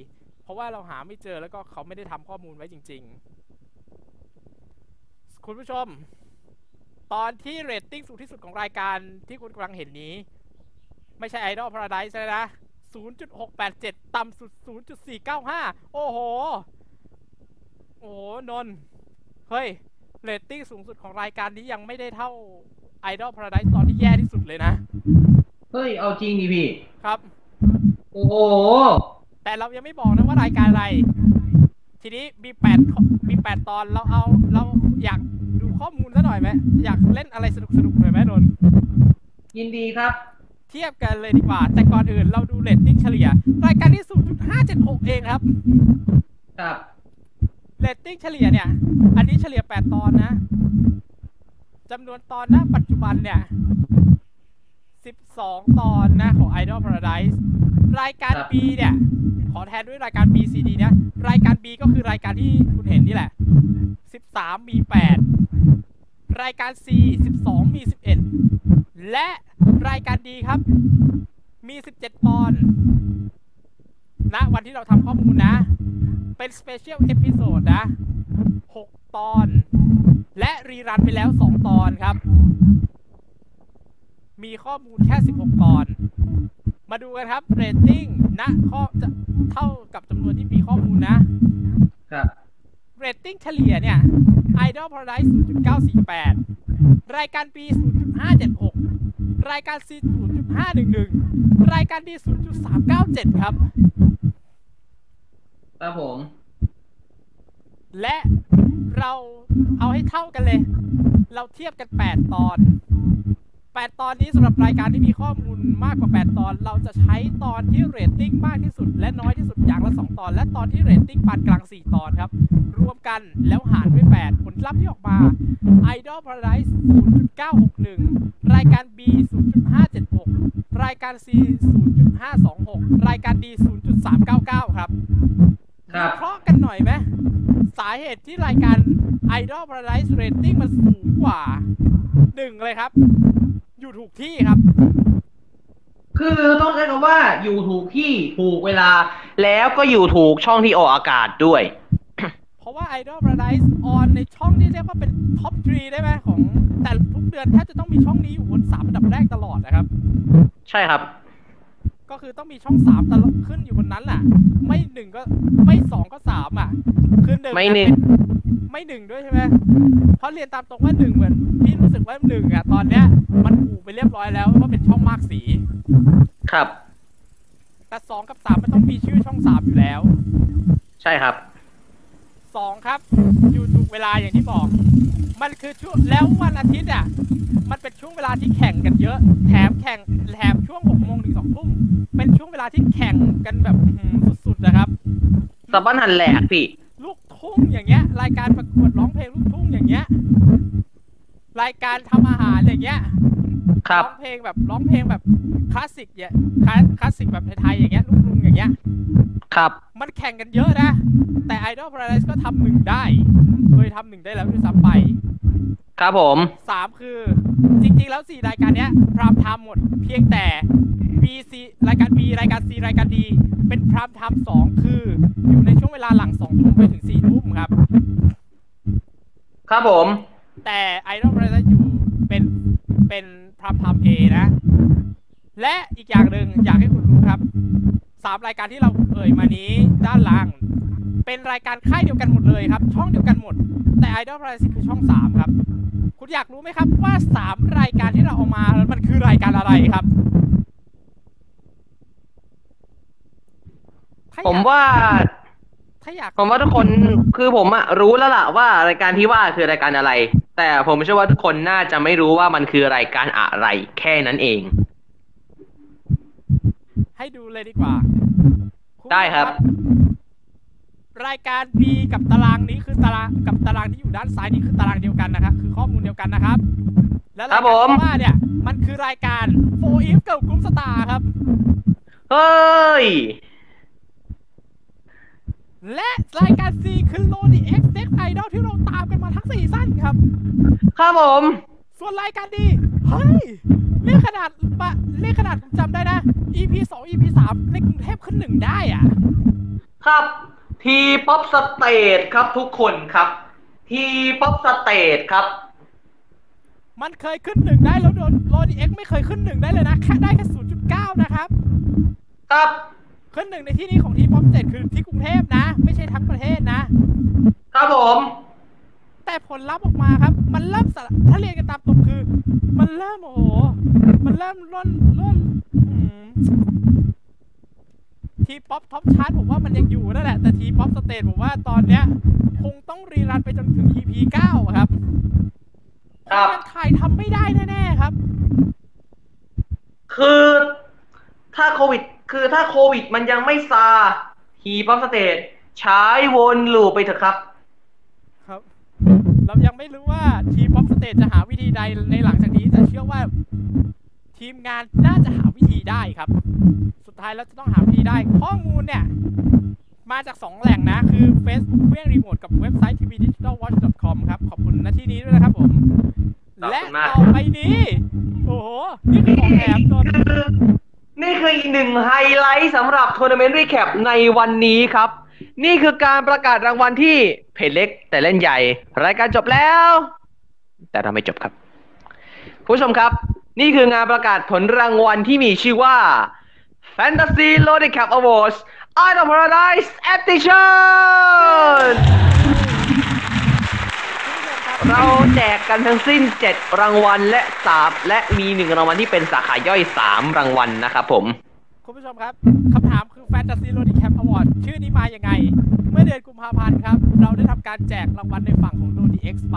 เพราะว่าเราหาไม่เจอแล้วก็เขาไม่ได้ทำข้อมูลไว้จริง ๆ คุณผู้ชม ตอนที่เรตติ้งสูงที่สุดของรายการที่คุณกำลังเห็นนี้ ไม่ใช่ Idol Paradise นะ 0.687 ต่ำสุด 0.495 โอ้โห โอ้โห นนท์เฮ้ย เรตติ้งสูงสุดของรายการนี้ยังไม่ได้เท่า Idol Paradise ตอนที่แย่ที่สุดเลยนะ เฮ้ย เอาจริงดิพี่ ครับ โอ้โห แต่เรายังไม่บอกนะว่ารายการอะไร ทีนี้มีแปดข้อมีแปดตอนเราเอาเราอยากดูข้อมูลซะหน่อยไหมอยากเล่นอะไรสนุกสนุกๆหน่อยไหมนนท์ยินดีครับ เทียบกันเลยดีกว่า แต่ก่อนอื่นเราดูเรตติ้งเฉลี่ย รายการที่0.576เองครับ ครับเรตติ้งเฉลี่ยเนี่ย อันนี้เฉลี่ย8ตอนนะจำนวนตอนณปัจจุบันเนี่ย12ตอนนะของ Idol Paradise รายการ B เนี่ย ขอแทนด้วยรายการ B C D เนี่ยรายการ B ก็คือรายการที่คุณเห็นนี่แหละ 13 มี 8 รายการ C 12 มี 11 และรายการ D ครับ มี 17 ตอนณวันที่เราทำข้อมูลนะ เป็น special episode นะ 6 ตอน และ rerun ไปแล้ว 2 ตอนครับ มีข้อมูลแค่ 16 ตอน มาดูกันครับเรตติ้งณข้อจะเท่ากับจำนวนที่มีข้อมูลนะครับเรตติ้งเฉลี่ยเนี่ย Idol Paradise 0.948 รายการ B 0.576 รายการ C 0.511 รายการ D 0.397 ครับ ครับผม และเราเอาให้เท่ากันเลย เราเทียบกัน 8 ตอน 8 ตอนนี้สำหรับรายการที่มีข้อมูลมากกว่า 8 ตอน เราจะใช้ตอนที่เรตติ้งมากที่สุด และน้อยที่สุดอย่างละ 2 ตอน และตอนที่เรตติ้งปานกลาง 4 ตอนครับ รวมกันแล้วหารด้วย 8 ผลลัพธ์ที่ออกมา Idol Paradise 0.961 รายการ B 0.576 รายการ C 0.526 รายการ D 0.399 ครับครับวิเคราะห์กันหน่อยไหมสาเหตุที่รายการ Idol Paradise Rating มันสูงกว่าหนึ่งเลยครับ อยู่ถูกที่ครับ คือต้องใช้คำว่าอยู่ถูกที่ถูกเวลา แล้วก็อยู่ถูกช่องที่ออกอากาศด้วย เพราะว่า Idol Paradise ออนในช่องที่เรียกว่าเป็นท็อปทรีได้ไหมของ แต่ทุกเดือนแทบจะต้องมีช่องนี้อยู่บนสามอันดับแรกตลอดนะครับ ใช่ครับ ก็คือต้องมีช่องสามตลอดขึ้นอยู่บนนั้นแหละไม่หนึ่งก็ไม่สองก็สามอะ คือหนึ่งไม่หนึ่งไม่หนึ่งด้วยใช่ไหมเพราะเรียนตามตรงว่าหนึ่งเหมือนพี่รู้สึกว่าหนึ่งอะตอนเนี้ย มันถูกไปเรียบร้อยแล้วว่าเป็นช่องมากสี ครับ แต่สองกับสามมันต้องมีชื่อช่องสามอยู่แล้ว ใช่ครับ สองครับ อยู่ถูกเวลาอย่างที่บอก มันคือช่วงแล้ววันอาทิตย์อะมันเป็นช่วงเวลาที่แข่งกันเยอะ แถมแข่งแถมช่วงหกโมงถึงสองทุ่มเป็นช่วงเวลาที่แข่งกันแบบอื้อหือสุดๆนะครับสะบั้นหันแหลกพี่ ลูกทุ่งอย่างเงี้ย รายการประกวดร้องเพลงลูกทุ่งอย่างเงี้ย รายการทำอาหารอย่างเงี้ยครับร้องเพลงแบบร้องเพลงแบบคลาสสิกเนี่ยคลาสคลาสสิกแบบไทยๆอย่างเงี้ยลูกทุ่งอย่างเงี้ย ครับ มันแข่งกันเยอะนะ แต่ Idol Paradise ก็ทำหนึ่งได้ เคยทำหนึ่งได้แล้วด้วยซ้ำไป ครับผมสามคือ จริงๆแล้วสี่รายการเนี้ย prime time หมด เพียงแต่ B C รายการ B รายการ C รายการ D เป็น prime time สองคือ อยู่ในช่วงเวลาหลังสองทุ่มไปถึงสี่ทุ่มครับ ครับผม แต่ Idol Paradise อยู่เป็นเป็นพรามไทม์ A นะ และอีกอย่างหนึ่งอยากให้คุณรู้ครับสามรายการที่เราเอ่ยมานี้ด้านล่าง เป็นรายการค่ายเดียวกันหมดเลยครับ ช่องเดียวกันหมด แต่ Idol Paradise คือช่องสามครับ คุณอยากรู้ไหมครับว่าสามรายการที่เราเอามามันคือรายการอะไรครับผมว่า ถ้าอยากผมว่าทุกคนคือผมอะรู้แล้วล่ะว่ารายการที่ว่าคือรายการอะไร แต่ผมเชื่อว่าทุกคนน่าจะไม่รู้ว่ามันคือรายการอะไรแค่นั้นเอง ให้ดูเลยดีกว่าณได้ครับ รายการ B กับตารางนี้คือตารางกับตารางที่อยู่ด้านซ้ายนี้คือตารางเดียวกันนะครับ คือข้อมูลเดียวกันนะครับ และรายครับผมที่ว่าเนี่ย มันคือรายการ4 if กับกลุ่มสตาร์ครับ เฮ้ย และรายการ C คือ LODI X Next Idol ที่เราตามกันมาทั้งซีซั่นครับ ครับผม ส่วนรายการ D เฮ้ยเรียกขนาดปะเรียกขนาดผมจำได้นะ EP 2 EP 3ในกรุงเทพขึ้นหนึ่งได้อะ ครับ T-Pop Stage ครับทุกคนครับ T-Pop Stage ครับ มันเคยขึ้นหนึ่งได้แล้วโดน LODI X ไม่เคยขึ้นหนึ่งได้เลยนะแค่ได้แค่0.9นะครับ ครับ ขึ้นหนึ่งในที่นี้ของ T-Pop Stage คือที่กรุงเทพนะ ไม่ใช่ทั้งประเทศนะ ครับผม แต่ผลลัพธ์ออกมาครับ มันเริ่มสะถ้าเรียนกันตามตรงคือ มันเริ่มโอ้โหมันเริ่มร่นร่นอืม T-Pop Top Chart ผมว่ามันยังอยู่นั่นแหละ แต่ T-Pop Stage ผมว่าตอนเนี้ย คงต้อง rerun ไปจนถึง EP 9อะครับครับยังถ่ายทำไม่ได้แน่ๆครับ คือถ้าโควิด คือถ้าโควิดมันยังไม่ซาT-Pop Stageใช้วน loop ไปเถอะครับ ครับ เรายังไม่รู้ว่า T-Pop Stage จะหาวิธีใดในหลังจากนี้ แต่เชื่อว่า ทีมงานน่าจะหาวิธีได้ครับ สุดท้ายแล้วจะต้องหาวิธีได้ ข้อมูลเนี่ย มาจาก 2 แหล่งนะ คือ Facebook เพื่อนรีโมทกับเว็บไซต์ tvdigitalwatch.com ครับ ขอบคุณณที่นี้ด้วยนะครับผมขอบและคุณมากต่อไปนี้ โอ้โห นี่คือของแถมโดน นี่คืออีกหนึ่งไฮไลท์สำหรับทัวร์นาเมนต์ recap ในวันนี้ครับ นี่คือการประกาศรางวัลที่เพจเล็กแต่เล่นใหญ่ รายการจบแล้ว แต่เราไม่จบครับ ผู้ชมครับ นี่คืองานประกาศผลรางวัลที่มีชื่อว่า Fantasy LODI Cap Awards Idol Paradise Edition เราแจกกันทั้งสิ้น 7 รางวัลและ3และมี1รางวัลที่เป็นสาขาย่อย 3 รางวัลนะครับผม คุณผู้ชมครับคำถามคือ Fantasy LODI Cap Awards ชื่อนี้มายังไง เมื่อเดือนกุมภาพันธ์ครับ เราได้ทำการแจกรางวัลในฝั่งของ LODI X ไป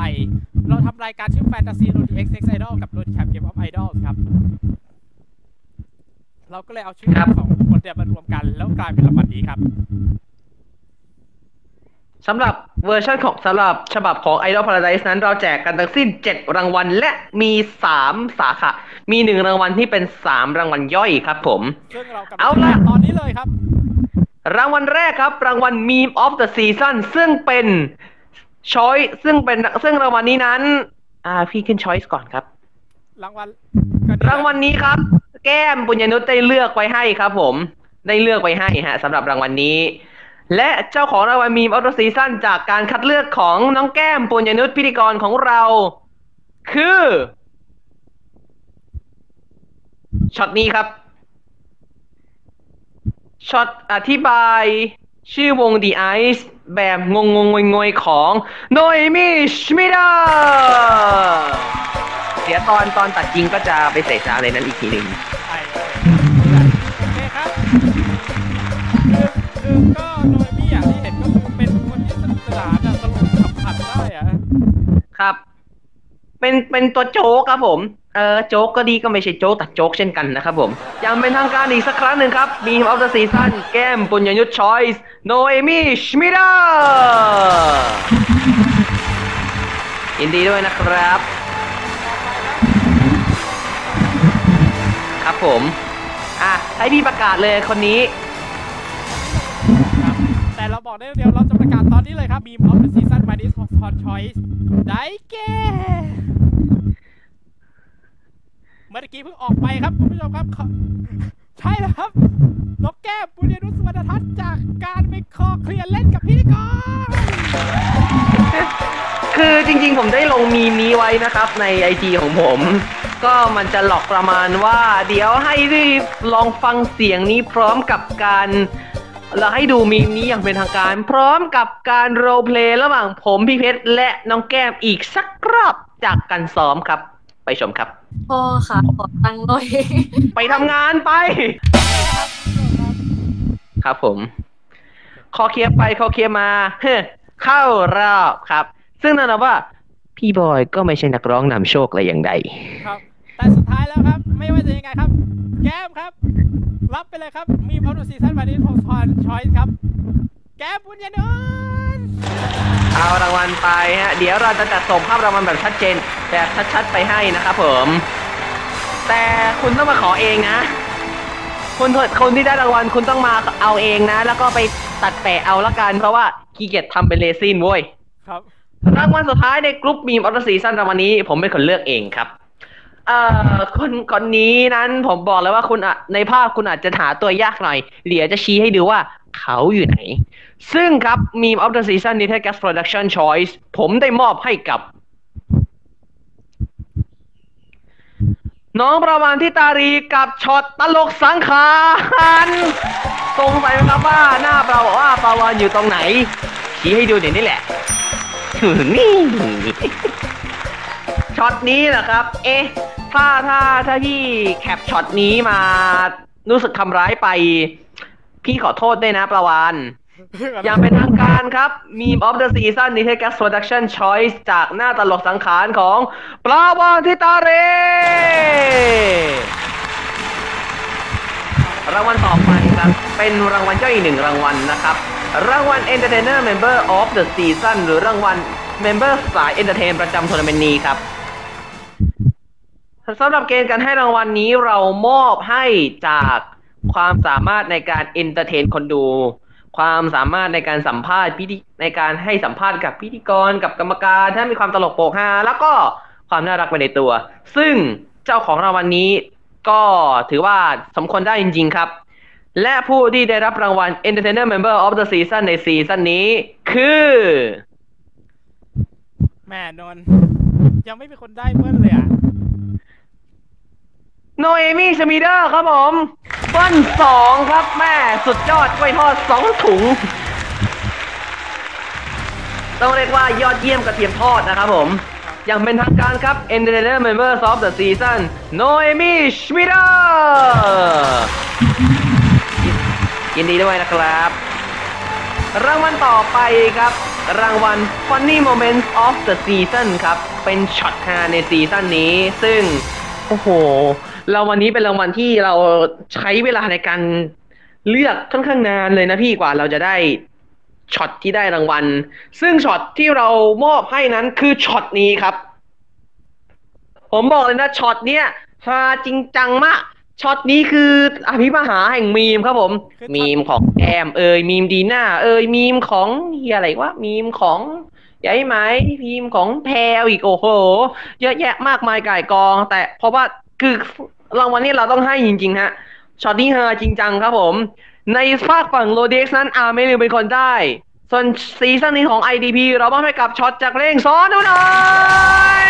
เราทำรายการชื่อ Fantasy LODI X Next Idol กับ LODI Cap Game of Idol ครับ เราก็เลยเอาชื่อของคนเนี่ยมารวมกัน แล้วกลายเป็นรางวัลนี้ครับ สำหรับเวอร์ชันของสำหรับฉบับของ Idol Paradise นั้นเราแจกกันทั้งสิ้น 7 รางวัลและมี 3 สาขา มี 1 รางวัลที่เป็น 3 รางวัลย่อยครับผม ซึ่งเรากำลังเอาล่ะ ตอนนี้เลยครับ รางวัลแรกครับ รางวัล Meme of the Season ซึ่งเป็นช้อยซึ่งเป็นซึ่งรางวัลนี้นั้น อ่าพี่ขึ้นช้อยส์ก่อนครับ รางวัลรางวัลนี้ครับ แก้มปุญญนุชได้เลือกไว้ให้ครับผม ได้เลือกไว้ให้ฮะสำหรับรางวัลนี้ และเจ้าของรางวัล Meme of the Season จากการคัดเลือกของน้องแก้มปุญญนุชพิธีกรของเรา คือช็อตนี้ครับช็อตอธิบายชื่อวง The Ice แบบงงๆ งวยของโนเอมิชมิดาเดี๋ยวตอนตอนตัดจริงก็จะไปใส่ซาวในนั้นอีกทีหนึ่ง ครับ เป็นเป็นตัวโจ๊กครับผมเออโจ๊กก็ดีก็ไม่ใช่โจ๊กแต่โจ๊กเช่นกันนะครับผมยังเป็นทางการอีกสักครั้งหนึ่งครับ Meme of the Season แก้มปุญญนุช Choice โนเอมิชมิดายินดีด้วยนะครับ ครับผม อะให้พี่ประกาศเลยคนนี้ แต่เราบอกได้เดียวเราจะประกาศตอนนี้เลยครับ Meme of Season มาดิสพอน Choice ได้แก่เมื่อกี้เพิ่งออกไปครับคุณผู้ชมครับ ใช่แล้วครับนกแก้มปุญญนุสวรรณทัศน์จากการไปคอเคลียร์เล่นกับพิธีกรคือจริงๆผมได้ลงมีมนี้ไว้นะครับใน IG ของผม ก็มันจะหลอกประมาณว่า เดี๋ยวให้รีบลองฟังเสียงนี้พร้อมกับการ เราให้ดูมีมนี้อย่างเป็นทางการ พร้อมกับการโรลเพลย์ระหว่างผมพี่เพชรและน้องแก้มอีกสักรอบจากการซ้อมครับ ไปชมครับพ่อค่ะขอตังค์หน่อย ไปทำงานไป ครับผมคอเคลียร์ไปคอเคลียร์มาเฮ้อเข้ารอบครับ ซึ่งนั่นนะว่า พี่บอยก็ไม่ใช่นักร้องนำโชคอะไรอย่างใด ครับ แต่สุดท้ายแล้วครับ ไม่ว่าจะยังไงครับ แก้มครับ รับไปเลยครับ Meme of the Season มาดิสพอน Choice ครับ แก้มปุญญนุสเอารางวัลไปฮะ เดี๋ยวเราจะจัดส่งภาพรางวัลแบบชัดเจน แบบชัดๆไปให้นะครับผม แต่คุณต้องมาขอเองนะคุณคนที่ได้รางวัลคุณต้องมาเอาเองนะ แล้วก็ไปตัดแปะเอาละกัน เพราะว่าขี้เกียจทำเป็นเรซินเว้ย ครับ รางวัลสุดท้ายในกลุ่ม Meme of Season รางวัลนี้ ผมเป็นคนเลือกเองครับ เอ่อคนคนนี้นั้นผมบอกเลยว่าคุณอะในภาพคุณอาจจะหาตัวยากหน่อยเดี๋ยวจะชี้ให้ดูว่าเขาอยู่ไหน ซึ่งครับ Meme of the Season n i t e d Gas Production Choice ผมได้มอบให้กับ น้องปลาวานทิตารีกับช็อตตลกสังขารสงสัยไหมครับว่าหน้าปลาว่าปลาวานอยู่ตรงไหน ชี้ให้ดูเดี๋ยวนี้แหละนี่ ช็อตนี้เหรอครับ เอ๊ะ ถ้าถ้าถ้าพี่แคปช็อตนี้มารู้สึกทำร้ายไป พี่ขอโทษด้วยนะปลาวานอย่างเป็นทางการครับ Meme of the Season n i t e Gas Production Choice จากหน้าตลกสังขารของปลาวานทิตาเรรางวัลต่อไปครับเป็นรางวัลย่อยอีกหนึ่งรางวัลนะครับ รางวัล Entertainer Member of the Season หรือรางวัล Member สาย Entertain ประจำทัวร์นาเมนต์นี้ครับ สำหรับเกณฑ์การให้รางวัลนี้เรามอบให้จากความสามารถในการ entertain คนดู ความสามารถในการสัมภาษณ์พิธีในการให้สัมภาษณ์กับพิธีกรกับกรรมการ ถ้ามีความตลกโปกฮาแล้วก็ความน่ารักไปในตัว ซึ่งเจ้าของรางวัลนี้ก็ถือว่าสมควรได้จริง ๆ ครับ และผู้ที่ได้รับรางวัล Entertainer Member of the Season ในซีซั่นนี้คือแม่นนยังไม่มีคนได้เบิ้ลเลยอะ โนเอมี่ชมิเดอร์ครับผมเบิ้ลสองครับแม่สุดยอดกล้วยทอดสองถุง ต้องเรียกว่ายอดเยี่ยมกระเทียมทอดนะครับผมอย่างเป็นทางการครับ Entertainer Members of the Season โนเอมี่ชมิเดอร์ยินดีด้วยนะครับ รางวัลต่อไปครับ รางวัล Funny Moments of the Season ครับ เป็นช็อตฮาในซีซั่นนี้ ซึ่ง โอ้โห รางวัลนี้เป็นรางวัลที่เราใช้เวลาในการเลือกค่อนข้างนานเลยนะพี่กว่าเราจะได้ช็อตที่ได้รางวัล ซึ่งช็อตที่เรามอบให้นั้นคือช็อตนี้ครับ ผมบอกเลยนะช็อตเนี้ยฮาจริงจังมากช็อตนี้คืออภิมหาแห่งมีมครับผม มีมของแอม เอยมีมดีน่าเอยมีมของเฮียอะไรวะมีมของยายไหมมีมของแพรวอีกโอ้โห เยอะแยะมากมายก่ายกอง แต่เพราะว่าคือ รางวัลนี้เราต้องให้จริงๆฮะช็อตนี้ฮาจริงจังครับผม ในฟากฝั่งโรเด็กซ์นั้นอาร์เมลิวเป็นคนได้ ส่วนซีซั่นนี้ของ IDP เรามอบให้กับช็อตจากเร่งซ้อนดูหน่อย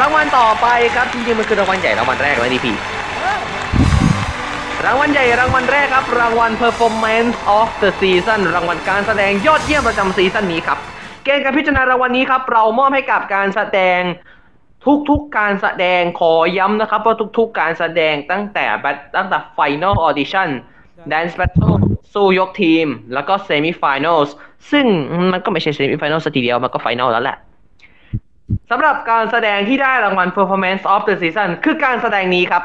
รางวัลต่อไปครับจริงๆมันคือรางวัลใหญ่รางวัลแรกเลย IDP รางวัลใหญ่รางวัลแรกครับ รางวัล Performance of the Season รางวัลการแสดงยอดเยี่ยมประจำซีซั่นนี้ครับ เกณฑ์การพิจารณารางวัลนี้ครับ เรามอบให้กับการแสดง ทุกๆการแสดงขอย้ำนะครับ ว่าทุกๆการแสดงตั้งแต่ตั้งแต่ Final Audition Dance Battle สู้ยกทีม แล้วก็ Semi Finals ซึ่งมันก็ไม่ใช่ Semi Finals สักทีเดียว มันก็ Final แล้วแหละสำหรับการแสดงที่ได้รางวัล Performance of the Season คือการแสดงนี้ครับ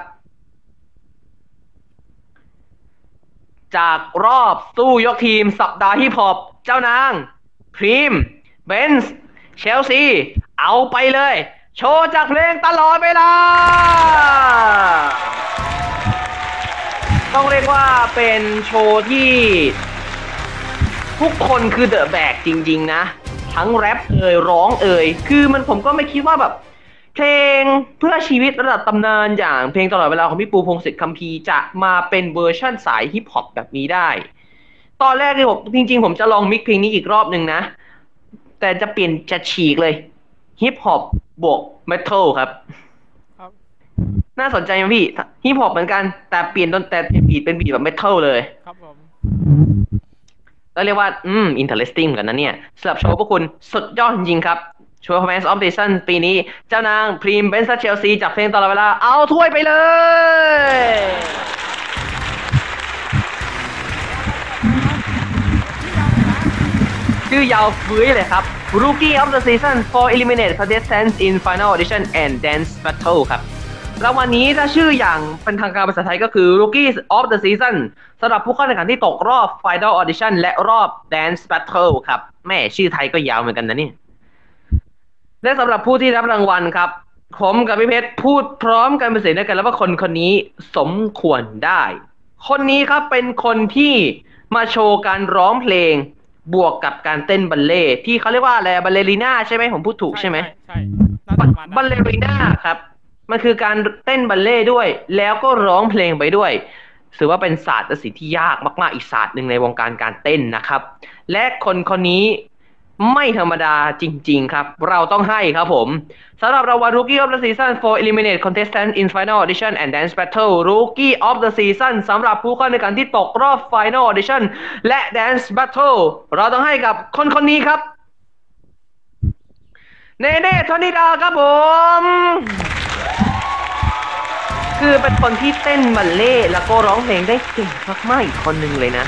จากรอบสู้ยกทีม สัปดาห์ฮิปฮอปเจ้านางพรีมเบนส์เชลซี เอาไปเลย โชว์จากเพลงตลอดเวลา ต้องเรียกว่าเป็นโชว์ที่ ทุกคนคือเดอะแบกจริง ๆ นะ ทั้งแรปเอ่ยร้องเอ่ยคือมันผมก็ไม่คิดว่าแบบ เพลงเพื่อชีวิตระดับตำนานอย่างเพลงตลอดเวลาของพี่ปูพงษ์สิทธิ์คำภีร์จะมาเป็นเวอร์ชั่นสายฮิปฮอปแบบนี้ได้ ตอนแรกเนี่ยผมจริง ๆ ผมจะลอง mix เพลงนี้อีกรอบหนึ่งนะ แต่จะเปลี่ยนจะฉีกเลยฮิปฮอป บวกเมทัลครับ ครับ น่าสนใจไหมพี่ฮิปฮอปเหมือนกัน แต่เปลี่ยนดนแต่เปลี่ยนบีทเป็นบีทแบบเมทัลเลย ครับผมก็เรียกว่า อืม interesting เหมือนกันนะเนี่ยสำหรับโชว์พวกคุณสุดยอดจริงๆครับโชว์ performance of the season ปีนี้ เจ้านางพรีมเบนซ์เชลซีจากเพลงตลอดเวลา เอาถ้วยไปเลยย ชื่อยาวฟื้ยเลยครับ Rookie of the Season for Eliminate Contestants in Final Audition and Dance Battle ครับรางวัลนี้ถ้าชื่ออย่างเป็นทางการภาษาไทยก็คือ Rookie of the Season สำหรับผู้เข้าแข่งขันที่ตกรอบ Final Audition และรอบ Dance Battle ครับ แม่ชื่อไทยก็ยาวเหมือนกันนะนี่ และสำหรับผู้ที่รับรางวัลครับ ผมกับพี่เพชรพูดพร้อมกันเป็นเสียงเดียวกันแล้วว่าคนคนนี้สมควรได้ คนนี้ครับเป็นคนที่มาโชว์การร้องเพลง บวกกับการเต้นบัลเล่ต์ที่เขาเรียกว่าอะไรบัลเลริน่าใช่ไหมผมพูดถูกใช่ไหมใช่น่าจะประมาณนั้นบัลเลริน่าครับ มันคือการเต้นบัลเล่ต์ด้วย แล้วก็ร้องเพลงไปด้วยถือว่าเป็นศาสตร์ศิลป์ที่ยากมากๆอีกศาสตร์หนึ่งในวงการการเต้นนะครับ และคนคนนี้ ไม่ธรรมดาจริง ๆ ครับ เราต้องให้ครับผมสำหรับรางวัล Rookie of the Season for Eliminate Contestant in Final Audition and Dance Battle Rookie of the Season สำหรับผู้เข้าในการที่ตกรอบ Final Audition และ Dance Battle เราต้องให้กับคนคนนี้ครับ เนเน่โทนิดาครับผม คือเป็นคนที่เต้นบัลเล่แล้วก็ร้องเพลงได้เก่งมากๆอีกคนหนึ่งเลยนะ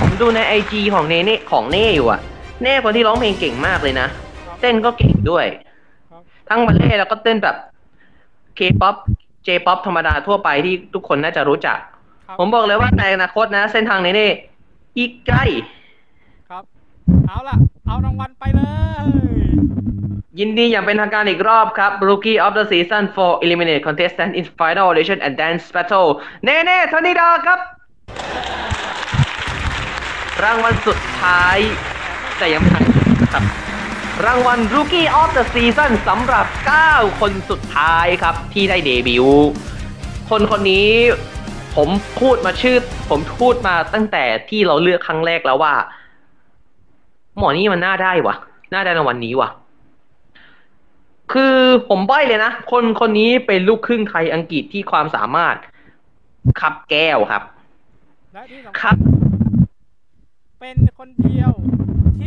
ผมดูในไอจีของเนเน่ของเน่อยู่อะ เน่คนที่ร้องเพลงเก่งมากเลยนะ เต้นก็เก่งด้วย ทั้งบัลเล่ต์แล้วก็เต้นแบบเคป๊อปเจป๊อปธรรมดาทั่วไปที่ทุกคนน่าจะรู้จัก ผมบอกเลยว่าในอนาคตนะ เส้นทางเนเน่อีกไกลครับ เอาล่ะ เอารางวัลไปเลย ยินดีอย่างเป็นทางการอีกรอบครับ Rookie of the Season for Eliminate Contestant in Final Audition and Dance Battle เนเน่ธนิดาครับ รางวัลสุดท้าย แต่ยังไม่ทันจบนะครับ รางวัล Rookie of the Season สำหรับ 9 คนสุดท้ายครับ ที่ได้เดบิวต์คนคนนี้ผมพูดมาชื่อ ผมพูดมาตั้งแต่ที่เราเลือกครั้งแรกแล้วว่า หมอนี่มันน่าได้วะน่าได้รางวัลนี้วะคือผมใบ้เลยนะ คนคนนี้เป็นลูกครึ่งไทยอังกฤษที่ความสามารถคับแก้วครับครับ เป็นคนเดียว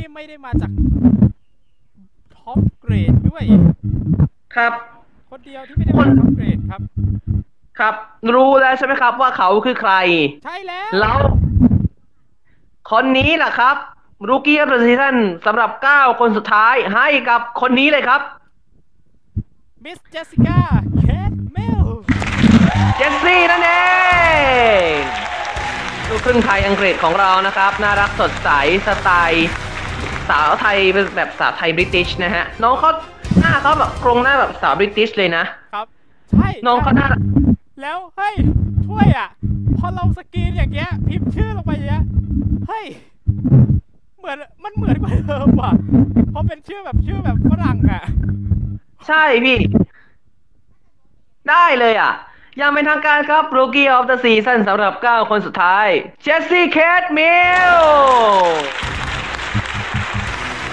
ที่ไม่ได้มาจากท็อปเกรดด้วย ครับ คนเดียวที่ไม่ได้มาจากท็อปเกรดครับครับ รู้แล้วใช่ไหมครับ ว่าเขาคือใคร ใช่แล้วแล้วคนนี้แหละครับ Rookie of the Seasonสำหรับ9คนสุดท้ายให้กับคนนี้เลยครับ Miss เจสสิก้าเคทเมลเจสซี่นั่นเองลูกครึ่งไทยอังกฤษของเรานะครับ น่ารักสดใสสไตล์ สาวไทยเป็นแบบสาวไทย British นะฮะ น้องเขาหน้าเขาแบบโครงหน้าแบบสาว British เลยนะครับ ใช่น้องเขาน่ารักแล้วเฮ้ยช่วยอะ พอเราสกรีนอย่างเงี้ย พิมพ์ชื่อลงไปอย่างเงี้ยเฮ้ยเหมือนมันเหมือนกว่าเดิมว่ะเพราะเป็นชื่อแบบชื่อแบบฝรั่งอะ ใช่พี่ ได้เลยอะ ยังเป็นทางการครับ Rookie of the Season สำหรับ 9 คนสุดท้าย Jessie Kate Mill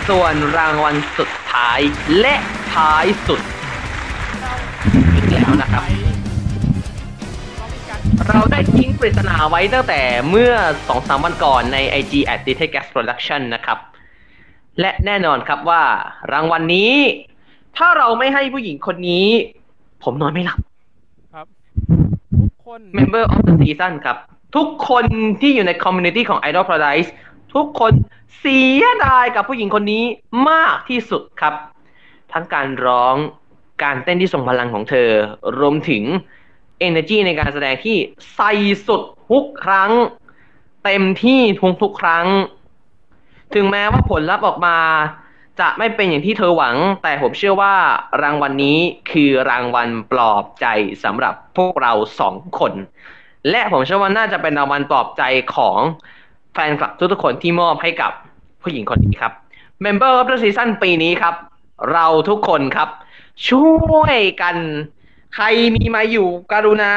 ส่วนรางวัลสุดท้ายและท้ายสุด อีกแล้วนะครับ เราได้ทิ้งปริศนาไว้ตั้งแต่เมื่อ 2-3 วันก่อนใน IG at d e t e c Gas Production นะครับ และแน่นอนครับว่ารางวัลนนี้ ถ้าเราไม่ให้ผู้หญิงคนนี้ ผมนอนไม่หลับ ครับ ทุกคน Member of the Season ครับ ทุกคนที่อยู่ใน Community ของ Idol Paradise ทุกคนเสียดายกับผู้หญิงคนนี้มากที่สุดครับ ทั้งการร้องการเต้นที่ทรงพลังของเธอ รวมถึง Energy ในการแสดงที่ใส่สุดทุกครั้ง เต็มที่ทุกทุกครั้ง ถึงแม้ว่าผลลัพธ์ออกมา จะไม่เป็นอย่างที่เธอหวัง แต่ผมเชื่อว่ารางวัลนนี้คือรางวัลปลอบใจสำหรับพวกเราสองคน และผมเชื่อว่าน่าจะเป็นรางวัลปลอบใจของ แฟนคลับทุกๆคนที่มอบให้กับผู้หญิงคนนี้ครับ Member of the Season ปีนี้ครับ เราทุกคนครับ ช่วยกัน ใครมีมาอยู่กรุณา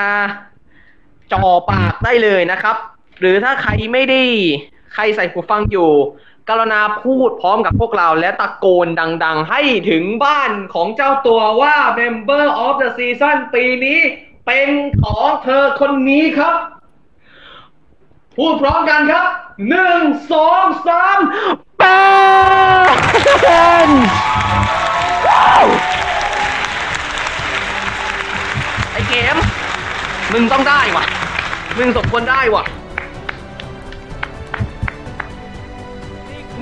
จ่อปากได้เลยนะครับ หรือถ้าใครไม่ได้ใครใส่หูฟังอยู่ กรุณาพูดพร้อมกับพวกเราและตะโกนดังๆ ให้ถึงบ้านของเจ้าตัวว่า Member of the Season ปีนี้เป็นของเธอคนนี้ครับ พูดพร้อมกันครับหนึ่งสองสามแปดไอเกม มึงต้องได้ว่ะ มึงสมควรได้ว่ะ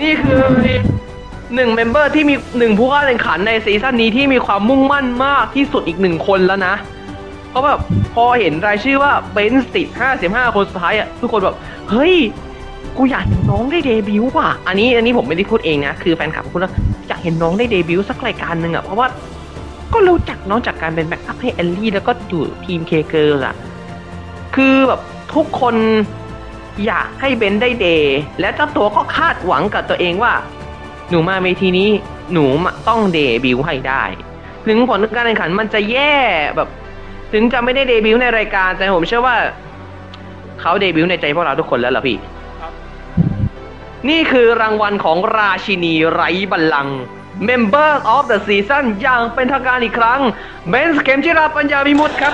นี่คือหนึ่ง member ที่มีหนึ่งผู้เข้าแข่งขันในซีซั่นนี้ที่มีความมุ่งมั่นมากที่สุดอีกหนึ่งคนแล้วนะ เพราะแบบพอเห็นรายชื่อว่าเบนส์ติด55 คนสุดท้ายอะทุกคนแบบ เฮ้ย กูอยากเห็นน้องได้เดบิวต์ว่ะ อันนี้อันนี้ผมไม่ได้พูดเองนะ คือแฟนคลับพูดว่าอยากเห็นน้องได้เดบิวต์สักรายการหนึ่งอะ เพราะว่าก็รู้จักน้องจากการเป็น backup ให้แอลลี่แล้วก็อยู่ทีมเคเกอร์อะ คือแบบทุกคนอยากให้เบนได้เดบิวต์และเจ้าตัวก็คาดหวังกับตัวเองว่า หนูมาเวทีนี้หนูต้องเดบิวต์ให้ได้ ถึงผลการแข่งขันมันจะแย่แบบ ถึงจะไม่ได้เดบิวต์ในรายการแต่ผมเชื่อว่า เขาเดบิวต์ในใจพวกเราทุกคนแล้วล่ะพี่ นี่คือรางวัลของราชินีไร้บัลลังก์ Member of the Season อย่างเป็นทางการอีกครั้งเบนส์เข็มจิราปัญญาวิมุตครับ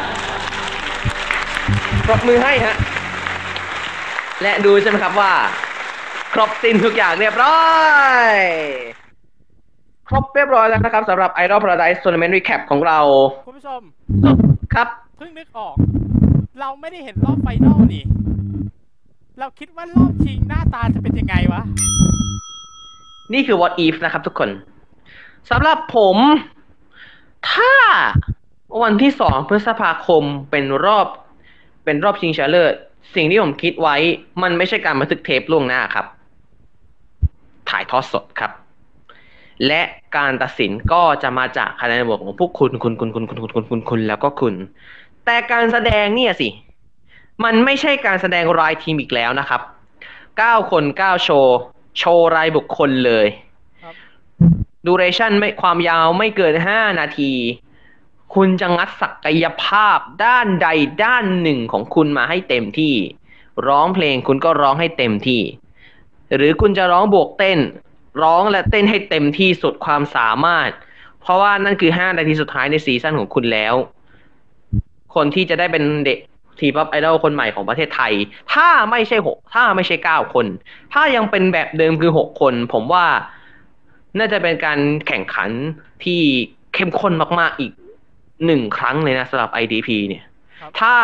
ปรบมือให้ฮะ และดูใช่ไหมครับว่า ครบสิ้นทุกอย่างเรียบร้อย ครบเรียบร้อยแล้วนะครับสำหรับ Idol Paradise Tournament Recap ของเรา คุณผู้ชมครับเพิ่งนึกออก เราไม่ได้เห็นรอบไฟนอลนี่ เราคิดว่ารอบชิงหน้าตาจะเป็นยังไงวะ นี่คือ what if นะครับทุกคนสำหรับผม ถ้าวันที่สองพฤษภาคมเป็นรอบ เป็นรอบชิงชนะเลิศสิ่งที่ผมคิดไว้ มันไม่ใช่การบันทึกเทปล่วงหน้าครับ ถ่ายทอดสดครับ และการตัดสินก็จะมาจากคะแนนโหวตของพวกคุณคุณคุณคุณคุณคุณคุณคุณคุณแล้วก็คุณ แต่การแสดงเนี่ยสิ มันไม่ใช่การแสดงรายทีมอีกแล้วนะครับ9คน9โชว์ โชว์รายบุคคลเลยดูเรชั่นไม่ความยาวไม่เกิน5นาที คุณจะงัดศักยภาพด้านใดด้านหนึ่งของคุณมาให้เต็มที่ ร้องเพลงคุณก็ร้องให้เต็มที่ หรือคุณจะร้องบวกเต้น ร้องและเต้นให้เต็มที่สุดความสามารถ เพราะว่านั่นคือ5นาทีสุดท้ายในซีซั่นของคุณแล้ว คนที่จะได้เป็นเด็ก T-pop idol คนใหม่ของประเทศไทย ถ้าไม่ใช่หกถ้าไม่ใช่เก้าคน ถ้ายังเป็นแบบเดิมคือหกคน ผมว่าน่าจะเป็นการแข่งขันที่เข้มข้นมาก ๆ อีกหนึ่งครั้งเลยนะสำหรับ IDP เนี่ย ถ้า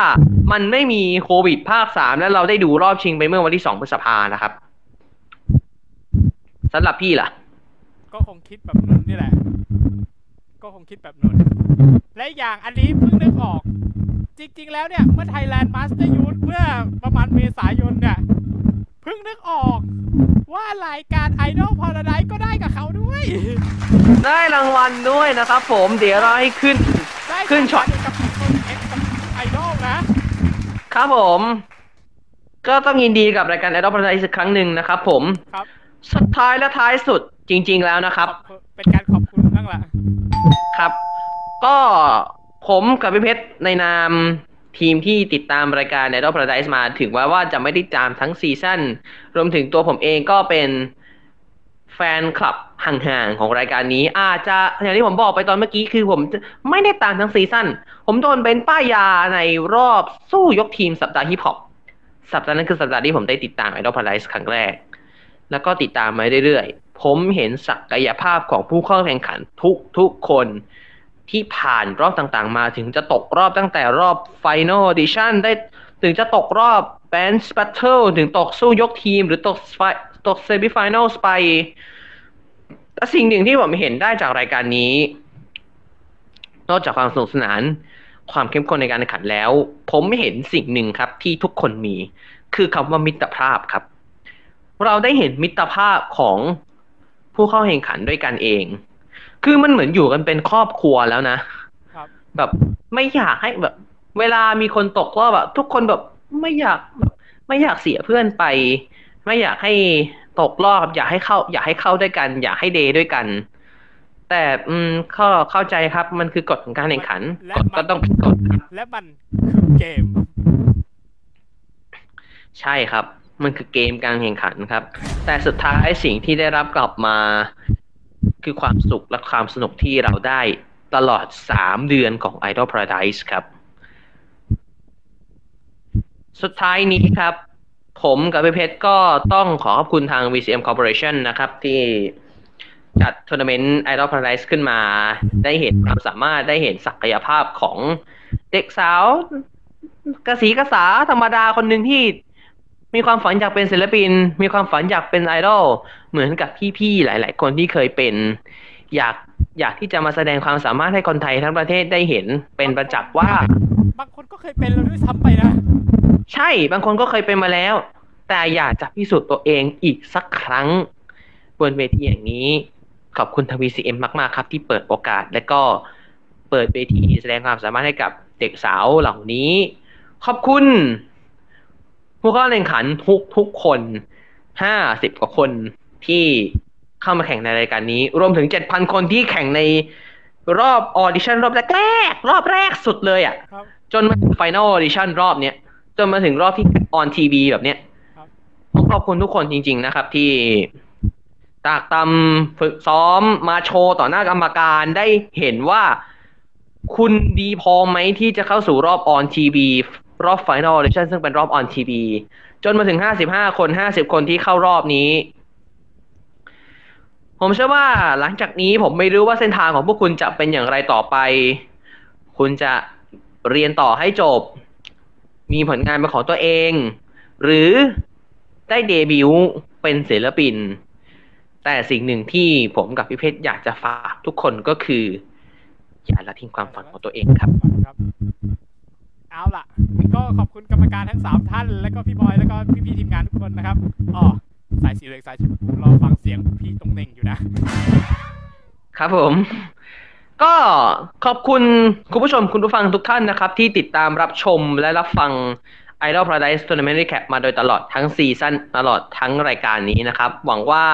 มันไม่มีโควิดภาคสามแล้วเราได้ดูรอบชิงไปเมื่อวันที่สองพฤษภานะครับ สำหรับพี่ล่ะ ก็คงคิดแบบนนท์นี่แหละ ก็คงคิดแบบนนท์และอีกอย่างอันนี้เพิ่งนึกออก จริง ๆ แล้วเนี่ย เมื่อ Thailand Master Youth เมื่อประมาณเมษายนเนี่ย เพิ่งนึกออกว่ารายการ Idol Paradise ก็ได้กับเขาด้วย ได้รางวัลด้วยนะครับผมเดี๋ยวเราให้ขึ้น ได้ขึ้นช็อตกับคนเอ็กกับไอดอลนะ ครับผม ก็ต้องยินดีกับรายการ Idol Paradise อีกครั้งหนึ่งนะครับผมครับ สุดท้ายและท้ายสุดจริง ๆแล้วนะครับ เป็นการขอบคุณบ้างละครับ ก็ผมกับพี่เพชรในนามทีมที่ติดตามรายการ Idol Paradise มาถึงว่าว่าจะไม่ได้ตามทั้งซีซั่นรวมถึงตัวผมเองก็เป็นแฟนคลับห่างๆของรายการนี้ อาจจะอย่างที่ผมบอกไปตอนเมื่อกี้คือผมจะไม่ได้ตามทั้งซีซั่นผมโดนเป็นป้ายยาในรอบสู้ยกทีมสัปดาห์ฮิปฮอปสัปดาห์นั้นคือสัปดาห์ที่ผมได้ติดตาม Idol Paradise ครั้งแรก แล้วก็ติดตามมาเรื่อยๆ ผมเห็นศักยภาพของผู้เข้าแข่งขันทุกทุกคนที่ผ่านรอบต่างๆ มาถึงจะตกรอบตั้งแต่รอบ Final Audition ได้ถึงจะตกรอบ Band Battle ถึงตกสู้ยกทีม หรือตกตก Semi Finals ไปแต่สิ่งหนึ่งที่ผมเห็นได้จากรายการนี้ นอกจากความสนุกสนาน ความเข้มข้นในการแข่งขันแล้ว ผมเห็นสิ่งหนึ่งครับที่ทุกคนมี คือคำว่ามิตรภาพครับ เราได้เห็นมิตรภาพของผู้เข้าแข่งขันด้วยกันเอง คือมันเหมือนอยู่กันเป็นครอบครัวแล้วนะครับแบบไม่อยากให้แบบ เวลามีคนตกรอบอะทุกคนแบบไม่อยากแบบไม่อยากเสียเพื่อนไป ไม่อยากให้ตกรอบ อยากให้เข้า อยากให้เข้าด้วยกัน อยากให้เดย์ด้วยกัน แต่อืมเข้าเข้าใจครับ มันคือกฎของการแข่งขันกฎก็ต้องเป็นกฎครับและมันคือเกม ใช่ครับ มันคือเกมการแข่งขันครับ แต่สุดท้ายสิ่งที่ได้รับกลับมา คือความสุขและความสนุกที่เราได้ตลอด3เดือนของ Idol Paradise ครับ สุดท้ายนี้ครับ ผมกับพี่เพชรก็ต้องขอขอบคุณทาง VCM Corporation นะครับที่จัดทัวร์นาเมนต์ Idol Paradise ขึ้นมา ได้เห็นความสามารถได้เห็นศักยภาพของเด็กสาวกระสีกระสาธรรมดาคนหนึ่งที่ มีความฝันอยากเป็นศิลปิน มีความฝันอยากเป็นไอดอลเหมือนกับพี่ๆหลาย ๆ คนที่เคยเป็น อยากอยากที่จะมาแสดงความสามารถให้คนไทยทั้งประเทศได้เห็นเป็นประจักษ์ว่า บางคนก็เคยเป็นแล้วด้วยซ้ำไปนะ ใช่บางคนก็เคยเป็นมาแล้ว แต่อยากจะพิสูจน์ตัวเองอีกสักครั้ง บนเวทีอย่างนี้ ขอบคุณทวีซีเอ็มมาก ๆ ครับ ที่เปิดโอกาสและก็เปิดเวทีแสดงความสามารถให้กับเด็กสาวเหล่านี้ ขอบคุณ ผู้เข้าแข่งขันทุกทุกคนห้าสิบกว่าคนที่เข้ามาแข่งในรายการนี้ รวมถึงเจ็ดพันคนที่แข่งในรอบออดิชั่นรอบแรกๆรอบแรกสุดเลยอะ่ะครับจนมาถึง final audition รอบเนี้ยจนมาถึงรอบที่ on TV แบบเนี้ยผมขอบคุณทุกคนจริง ๆ นะครับ ที่ตรากตรำฝึกซ้อมมาโชว์ต่อหน้ากรรมการได้เห็นว่าคุณดีพอไหมที่จะเข้าสู่รอบ on TV รอบ final audition ซึ่งเป็นรอบ on TV จนมาถึงห้าสิบห้าคนห้าสิบคนที่เข้ารอบนี้ ผมเชื่อว่าหลังจากนี้ผมไม่รู้ว่าเส้นทางของพวกคุณจะเป็นอย่างไรต่อไป คุณจะเรียนต่อให้จบ มีผลงานเป็นของตัวเอง หรือได้เดบิวต์เป็นศิลปิน แต่สิ่งหนึ่งที่ผมกับพี่เพชรอยากจะฝากทุกคนก็คือ อย่าละทิ้งความฝันของตัวเองครับ เอาล่ะ ก็ขอบคุณกรรมการทั้งสามท่าน แล้วก็พี่บอย แล้วก็พี่ๆทีมงานทุกคนนะครับอ๋อสายสีเหลืองสายชมพูรอฟังเสียงพี่ตรงเน่งอยู่นะ ครับผม ก็ขอบคุณคุณผู้ชมคุณผู้ฟังทุกท่านนะครับ ที่ติดตามรับชมและรับฟัง Idol Paradise Tournament Recap มาโดยตลอดทั้งซีซั่นตลอดทั้งรายการนี้นะครับ หวังว่า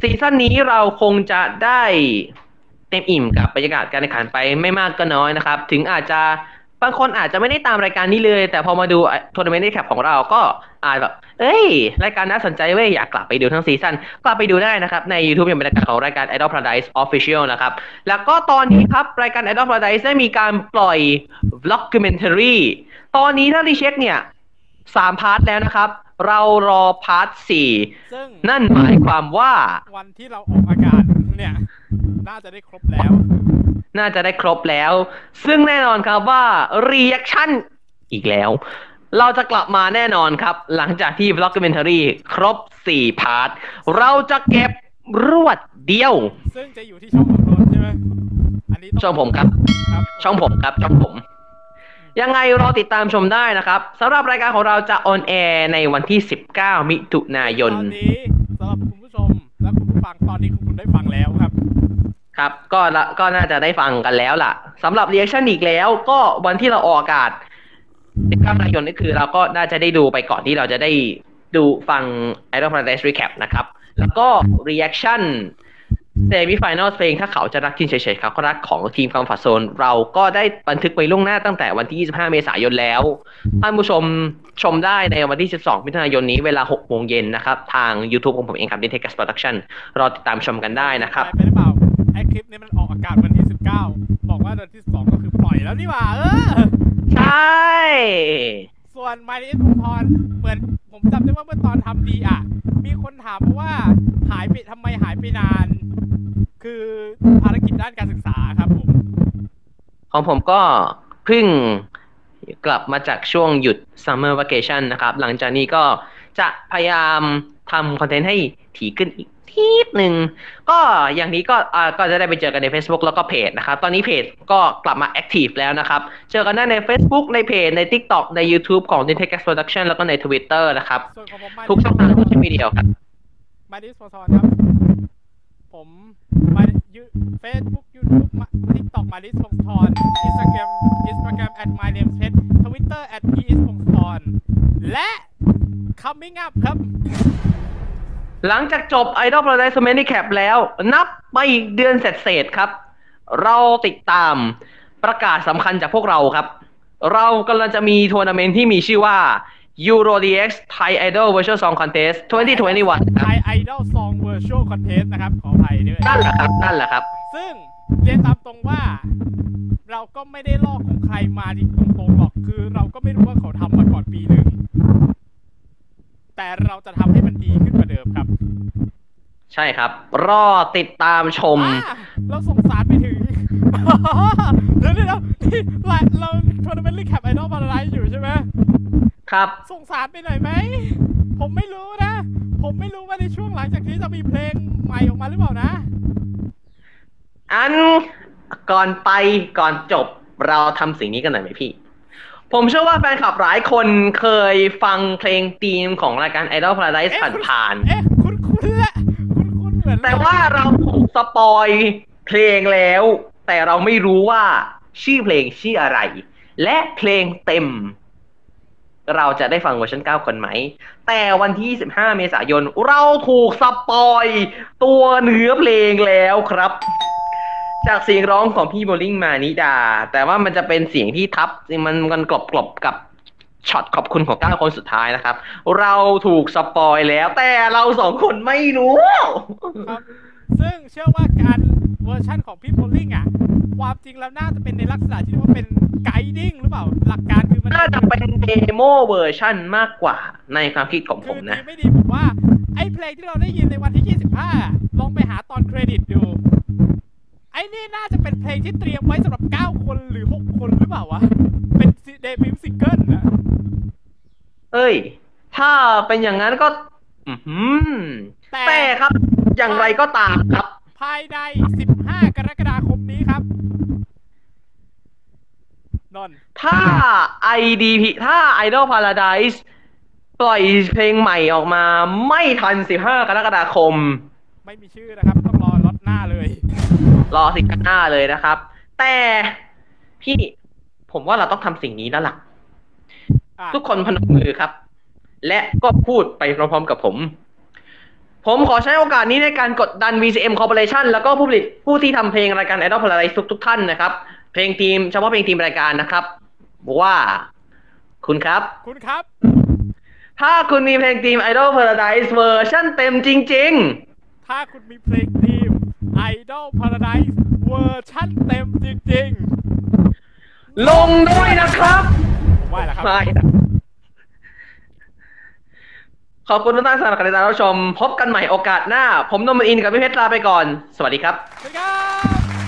ซีซั่นนี้เราคงจะได้เต็มอิ่มกับบรรยากาศการแข่งขันไปไม่มากก็น้อยนะครับ ถึงอาจจะ บางคนอาจจะไม่ได้ตามรายการนี้เลย แต่พอมาดู Tournament Recap ของเราก็อาจแบบ เอ้ย รายการน่าสนใจเว้ย อยากกลับไปดูทั้งซีซั่นกลับไปดูได้นะครับ ใน YouTube อย่างเป็นรายการของรายการ Idol Paradise Official นะครับ แล้วก็ตอนนี้ครับ รายการ Idol Paradise ได้มีการปล่อย Vlogcumentary ตอนนี้ถ้า recheck เนี่ยสาม part แล้วนะครับ เรารอ part สี่ซึ่งนั่นหมายความว่า วันที่เราออกอากาศเนี่ย น่าจะได้ครบแล้ว น่าจะได้ครบแล้ว ซึ่งแน่นอนครับว่า reaction อีกแล้ว เราจะกลับมาแน่นอนครับ หลังจากที่ vlogcumentary ครบ 4 part เราจะเก็บรวดเดียว ซึ่งจะอยู่ที่ช่องของนนท์ใช่ไหมอันนี้ช่องผมครับครับ ช่องผมครับช่องผมยังไงรอติดตามชมได้นะครับสำหรับรายการของเราจะออนแอร์ในวันที่ 19 มิถุนายนตอนนี้สำหรับคุณผู้ชมและคุณผู้ฟังตอนนี้คุณได้ฟังแล้วครับ ครับก็ละก็น่าจะได้ฟังกันแล้วล่ะสำหรับเรียกชันอีกแล้ว ก็วันที่เราออกอากาศ19กันยายนนี่คือ เราก็น่าจะได้ดูไปก่อนที่เราจะได้ดูฟัง Idol Paradise Recap นะครับ แล้วก็ reaction semi final เพลงถ้าเขาจะรักจริงเฉยๆเขาก็รักของทีม Comfort Zone เราก็ได้บันทึกไว้ล่วงหน้าตั้งแต่วันที่ 25 เมษายนแล้ว ท่านผู้ชมชมได้ในวันที่ 12 มิถุนายนนี้เวลา 6 โมงเย็นนะครับ ทาง YouTube ของผมเองครับ d i t e c h Production รอติดตามชมกันได้นะครับไปหรือเปล่าไอคลิปนี้มันออกอากาศวันที่ 19 บอกว่าวันที่ 2 ก็คือปล่อยแล้วนี่หว่าเออ ใช่ ส่วนมาริสพรเหมือนผมจำได้ว่าเมื่อตอนทำดีอะ มีคนถามมาว่าหายไปทำไมหายไปนาน คือภารกิจด้านการศึกษาครับผม ของผมก็เพิ่งกลับมาจากช่วงหยุด summer vacation นะครับ หลังจากนี้ก็จะพยายามทำคอนเทนต์ให้ถี่ขึ้นอีก ทีหนึ่งก็อย่างนี้ก็อ่าก็จะได้ไปเจอกันใน Facebook แล้วก็เพจนะครับ ตอนนี้เพจก็กลับมา active แล้วนะครับ เจอกันได้ใน Facebook ในเพจใน TikTok ใน YouTube ของ d i n t e c h Production แล้วก็ใน Twitter นะครับส่วนของผมมาทุกช่องทางโซเชียลมีเดียครับมาริสพรครับ ผมมายูเฟซบุ๊กยูทูบทิกตอกมาริสพงศธรอินสตาแกรมอินสตาแกรม at my name pet ทวิตเตอร์ at p s พงศธรและ coming up ครับ หลังจากจบ Idol Paradise Handicap แล้ว นับไปอีกเดือนเสร็จๆครับ เราติดตามประกาศสำคัญจากพวกเราครับ เรากำลังจะมีทัวร์นาเมนต์ที่มีชื่อว่า Euro DX Thai Idol Virtual Song Contest 2021ครับ Thai Idol Song Virtual Contest นะครับ ขออภัยด้วยนั่นแหละครับนั่นแหละครับ ซึ่งเรียนตามตรงว่า เราก็ไม่ได้ลอกของใครมาจริงตรงๆหรอกคือเราก็ไม่รู้ว่าเขาทำมาก่อนปีหนึ่ง แต่เราจะทำให้มันดีขึ้นกว่าเดิมครับ ใช่ครับ รอติดตามชมอ่าเราส่งสารไปถึงเดี๋ยวเดี๋ยวนี่เราเรา Tournament Recap Idol Paradise อยู่ใช่ไหมครับ ส่งสารไปหน่อยไหม ผมไม่รู้นะ ผมไม่รู้ว่าในช่วงหลังจากนี้จะมีเพลงใหม่ออกมาหรือเปล่านะ อันก่อนไปก่อนจบเราทำสิ่งนี้กันหน่อยไหมพี่ ผมเชื่อว่าแฟนคลับหลายคนเคยฟังเพลงธีมของรายการ Idol Paradise ผ่านๆเอ๊ะคุณคุณแหละคุณคุณเหมือนแต่ว่าเราถูก spoil เพลงแล้ว แต่เราไม่รู้ว่าชื่อเพลงชื่ออะไร และเพลงเต็ม เราจะได้ฟังเวอร์ชัน9 คนไหม แต่วันที่25เมษายน เราถูก spoil ตัวเนื้อเพลงแล้วครับ จากเสียงร้องของพี่โบลิ่งมานิดา แต่ว่ามันจะเป็นเสียงที่ทับมันมันกลบกลบๆกับช็อตขอบคุณของเก้าคนสุดท้ายนะครับ เราถูก spoil แล้ว แต่เราสองคนไม่รู้ครับซึ่งเชื่อว่าการเวอร์ชั่นของพี่โบลิ่งอะ ความจริงแล้วน่าจะเป็นในลักษณะที่เรียกว่าเป็น guiding หรือเปล่า หลักการคือมันน่าจะเป็นเดโมเวอร์ชันมากกว่าในความคิดของผมนะดีไม่ดีผมว่า ไอ้เพลงที่เราได้ยินในวันที่ 25 ลองไปหาตอนเครดิตดู ไอ้นี่น่าจะเป็นเพลงที่เตรียมไว้สำหรับ 9 คนหรือ 6 คนหรือเปล่าวะ เป็น debut single นะ เอ้ย ถ้าเป็นอย่างนั้นก็ อือหือแต่แต่ครับ อย่างไรก็ตามครับ ภายใน 15 กรกฎาคมนี้ครับนนท์ถ้า IDP ถ้า Idol Paradise ปล่อยเพลงใหม่ออกมา ไม่ทัน 15 กรกฎาคม ไม่มีชื่อนะครับ ต้องรอล็อตหน้าเลย รอสิกันหน้าเลยนะครับ แต่พี่ผมว่าเราต้องทำสิ่งนี้แล้วล่ะอะ ทุกคนพนมมือครับ และก็พูดไปพร้อมๆกับผม ผมขอใช้โอกาสนี้ในการกดดัน VCM Corporation แล้วก็ผู้ผลิตผู้ที่ทำเพลงรายการ Idol Paradise ทุกๆท่านนะครับ เพลงทีมเฉพาะเพลงทีมรายการนะครับบอกว่าคุณครับ คุณครับ ถ้าคุณมีเพลง theme Idol Paradise เวอร์ชันเต็มจริงถ้าคุณมีเพลง theme Idol Paradise เวอร์ชั่นเต็มจริงๆ ลงด้วยนะครับๆว่าแล้วครับ ไม่นะขอบคุณทุกท่านสำหรับการติดตามรับชม พบกันใหม่โอกาสหน้า ผมนมอินกับพี่เพชรลาไปก่อน สวัสดีครับ สวัสดีครับ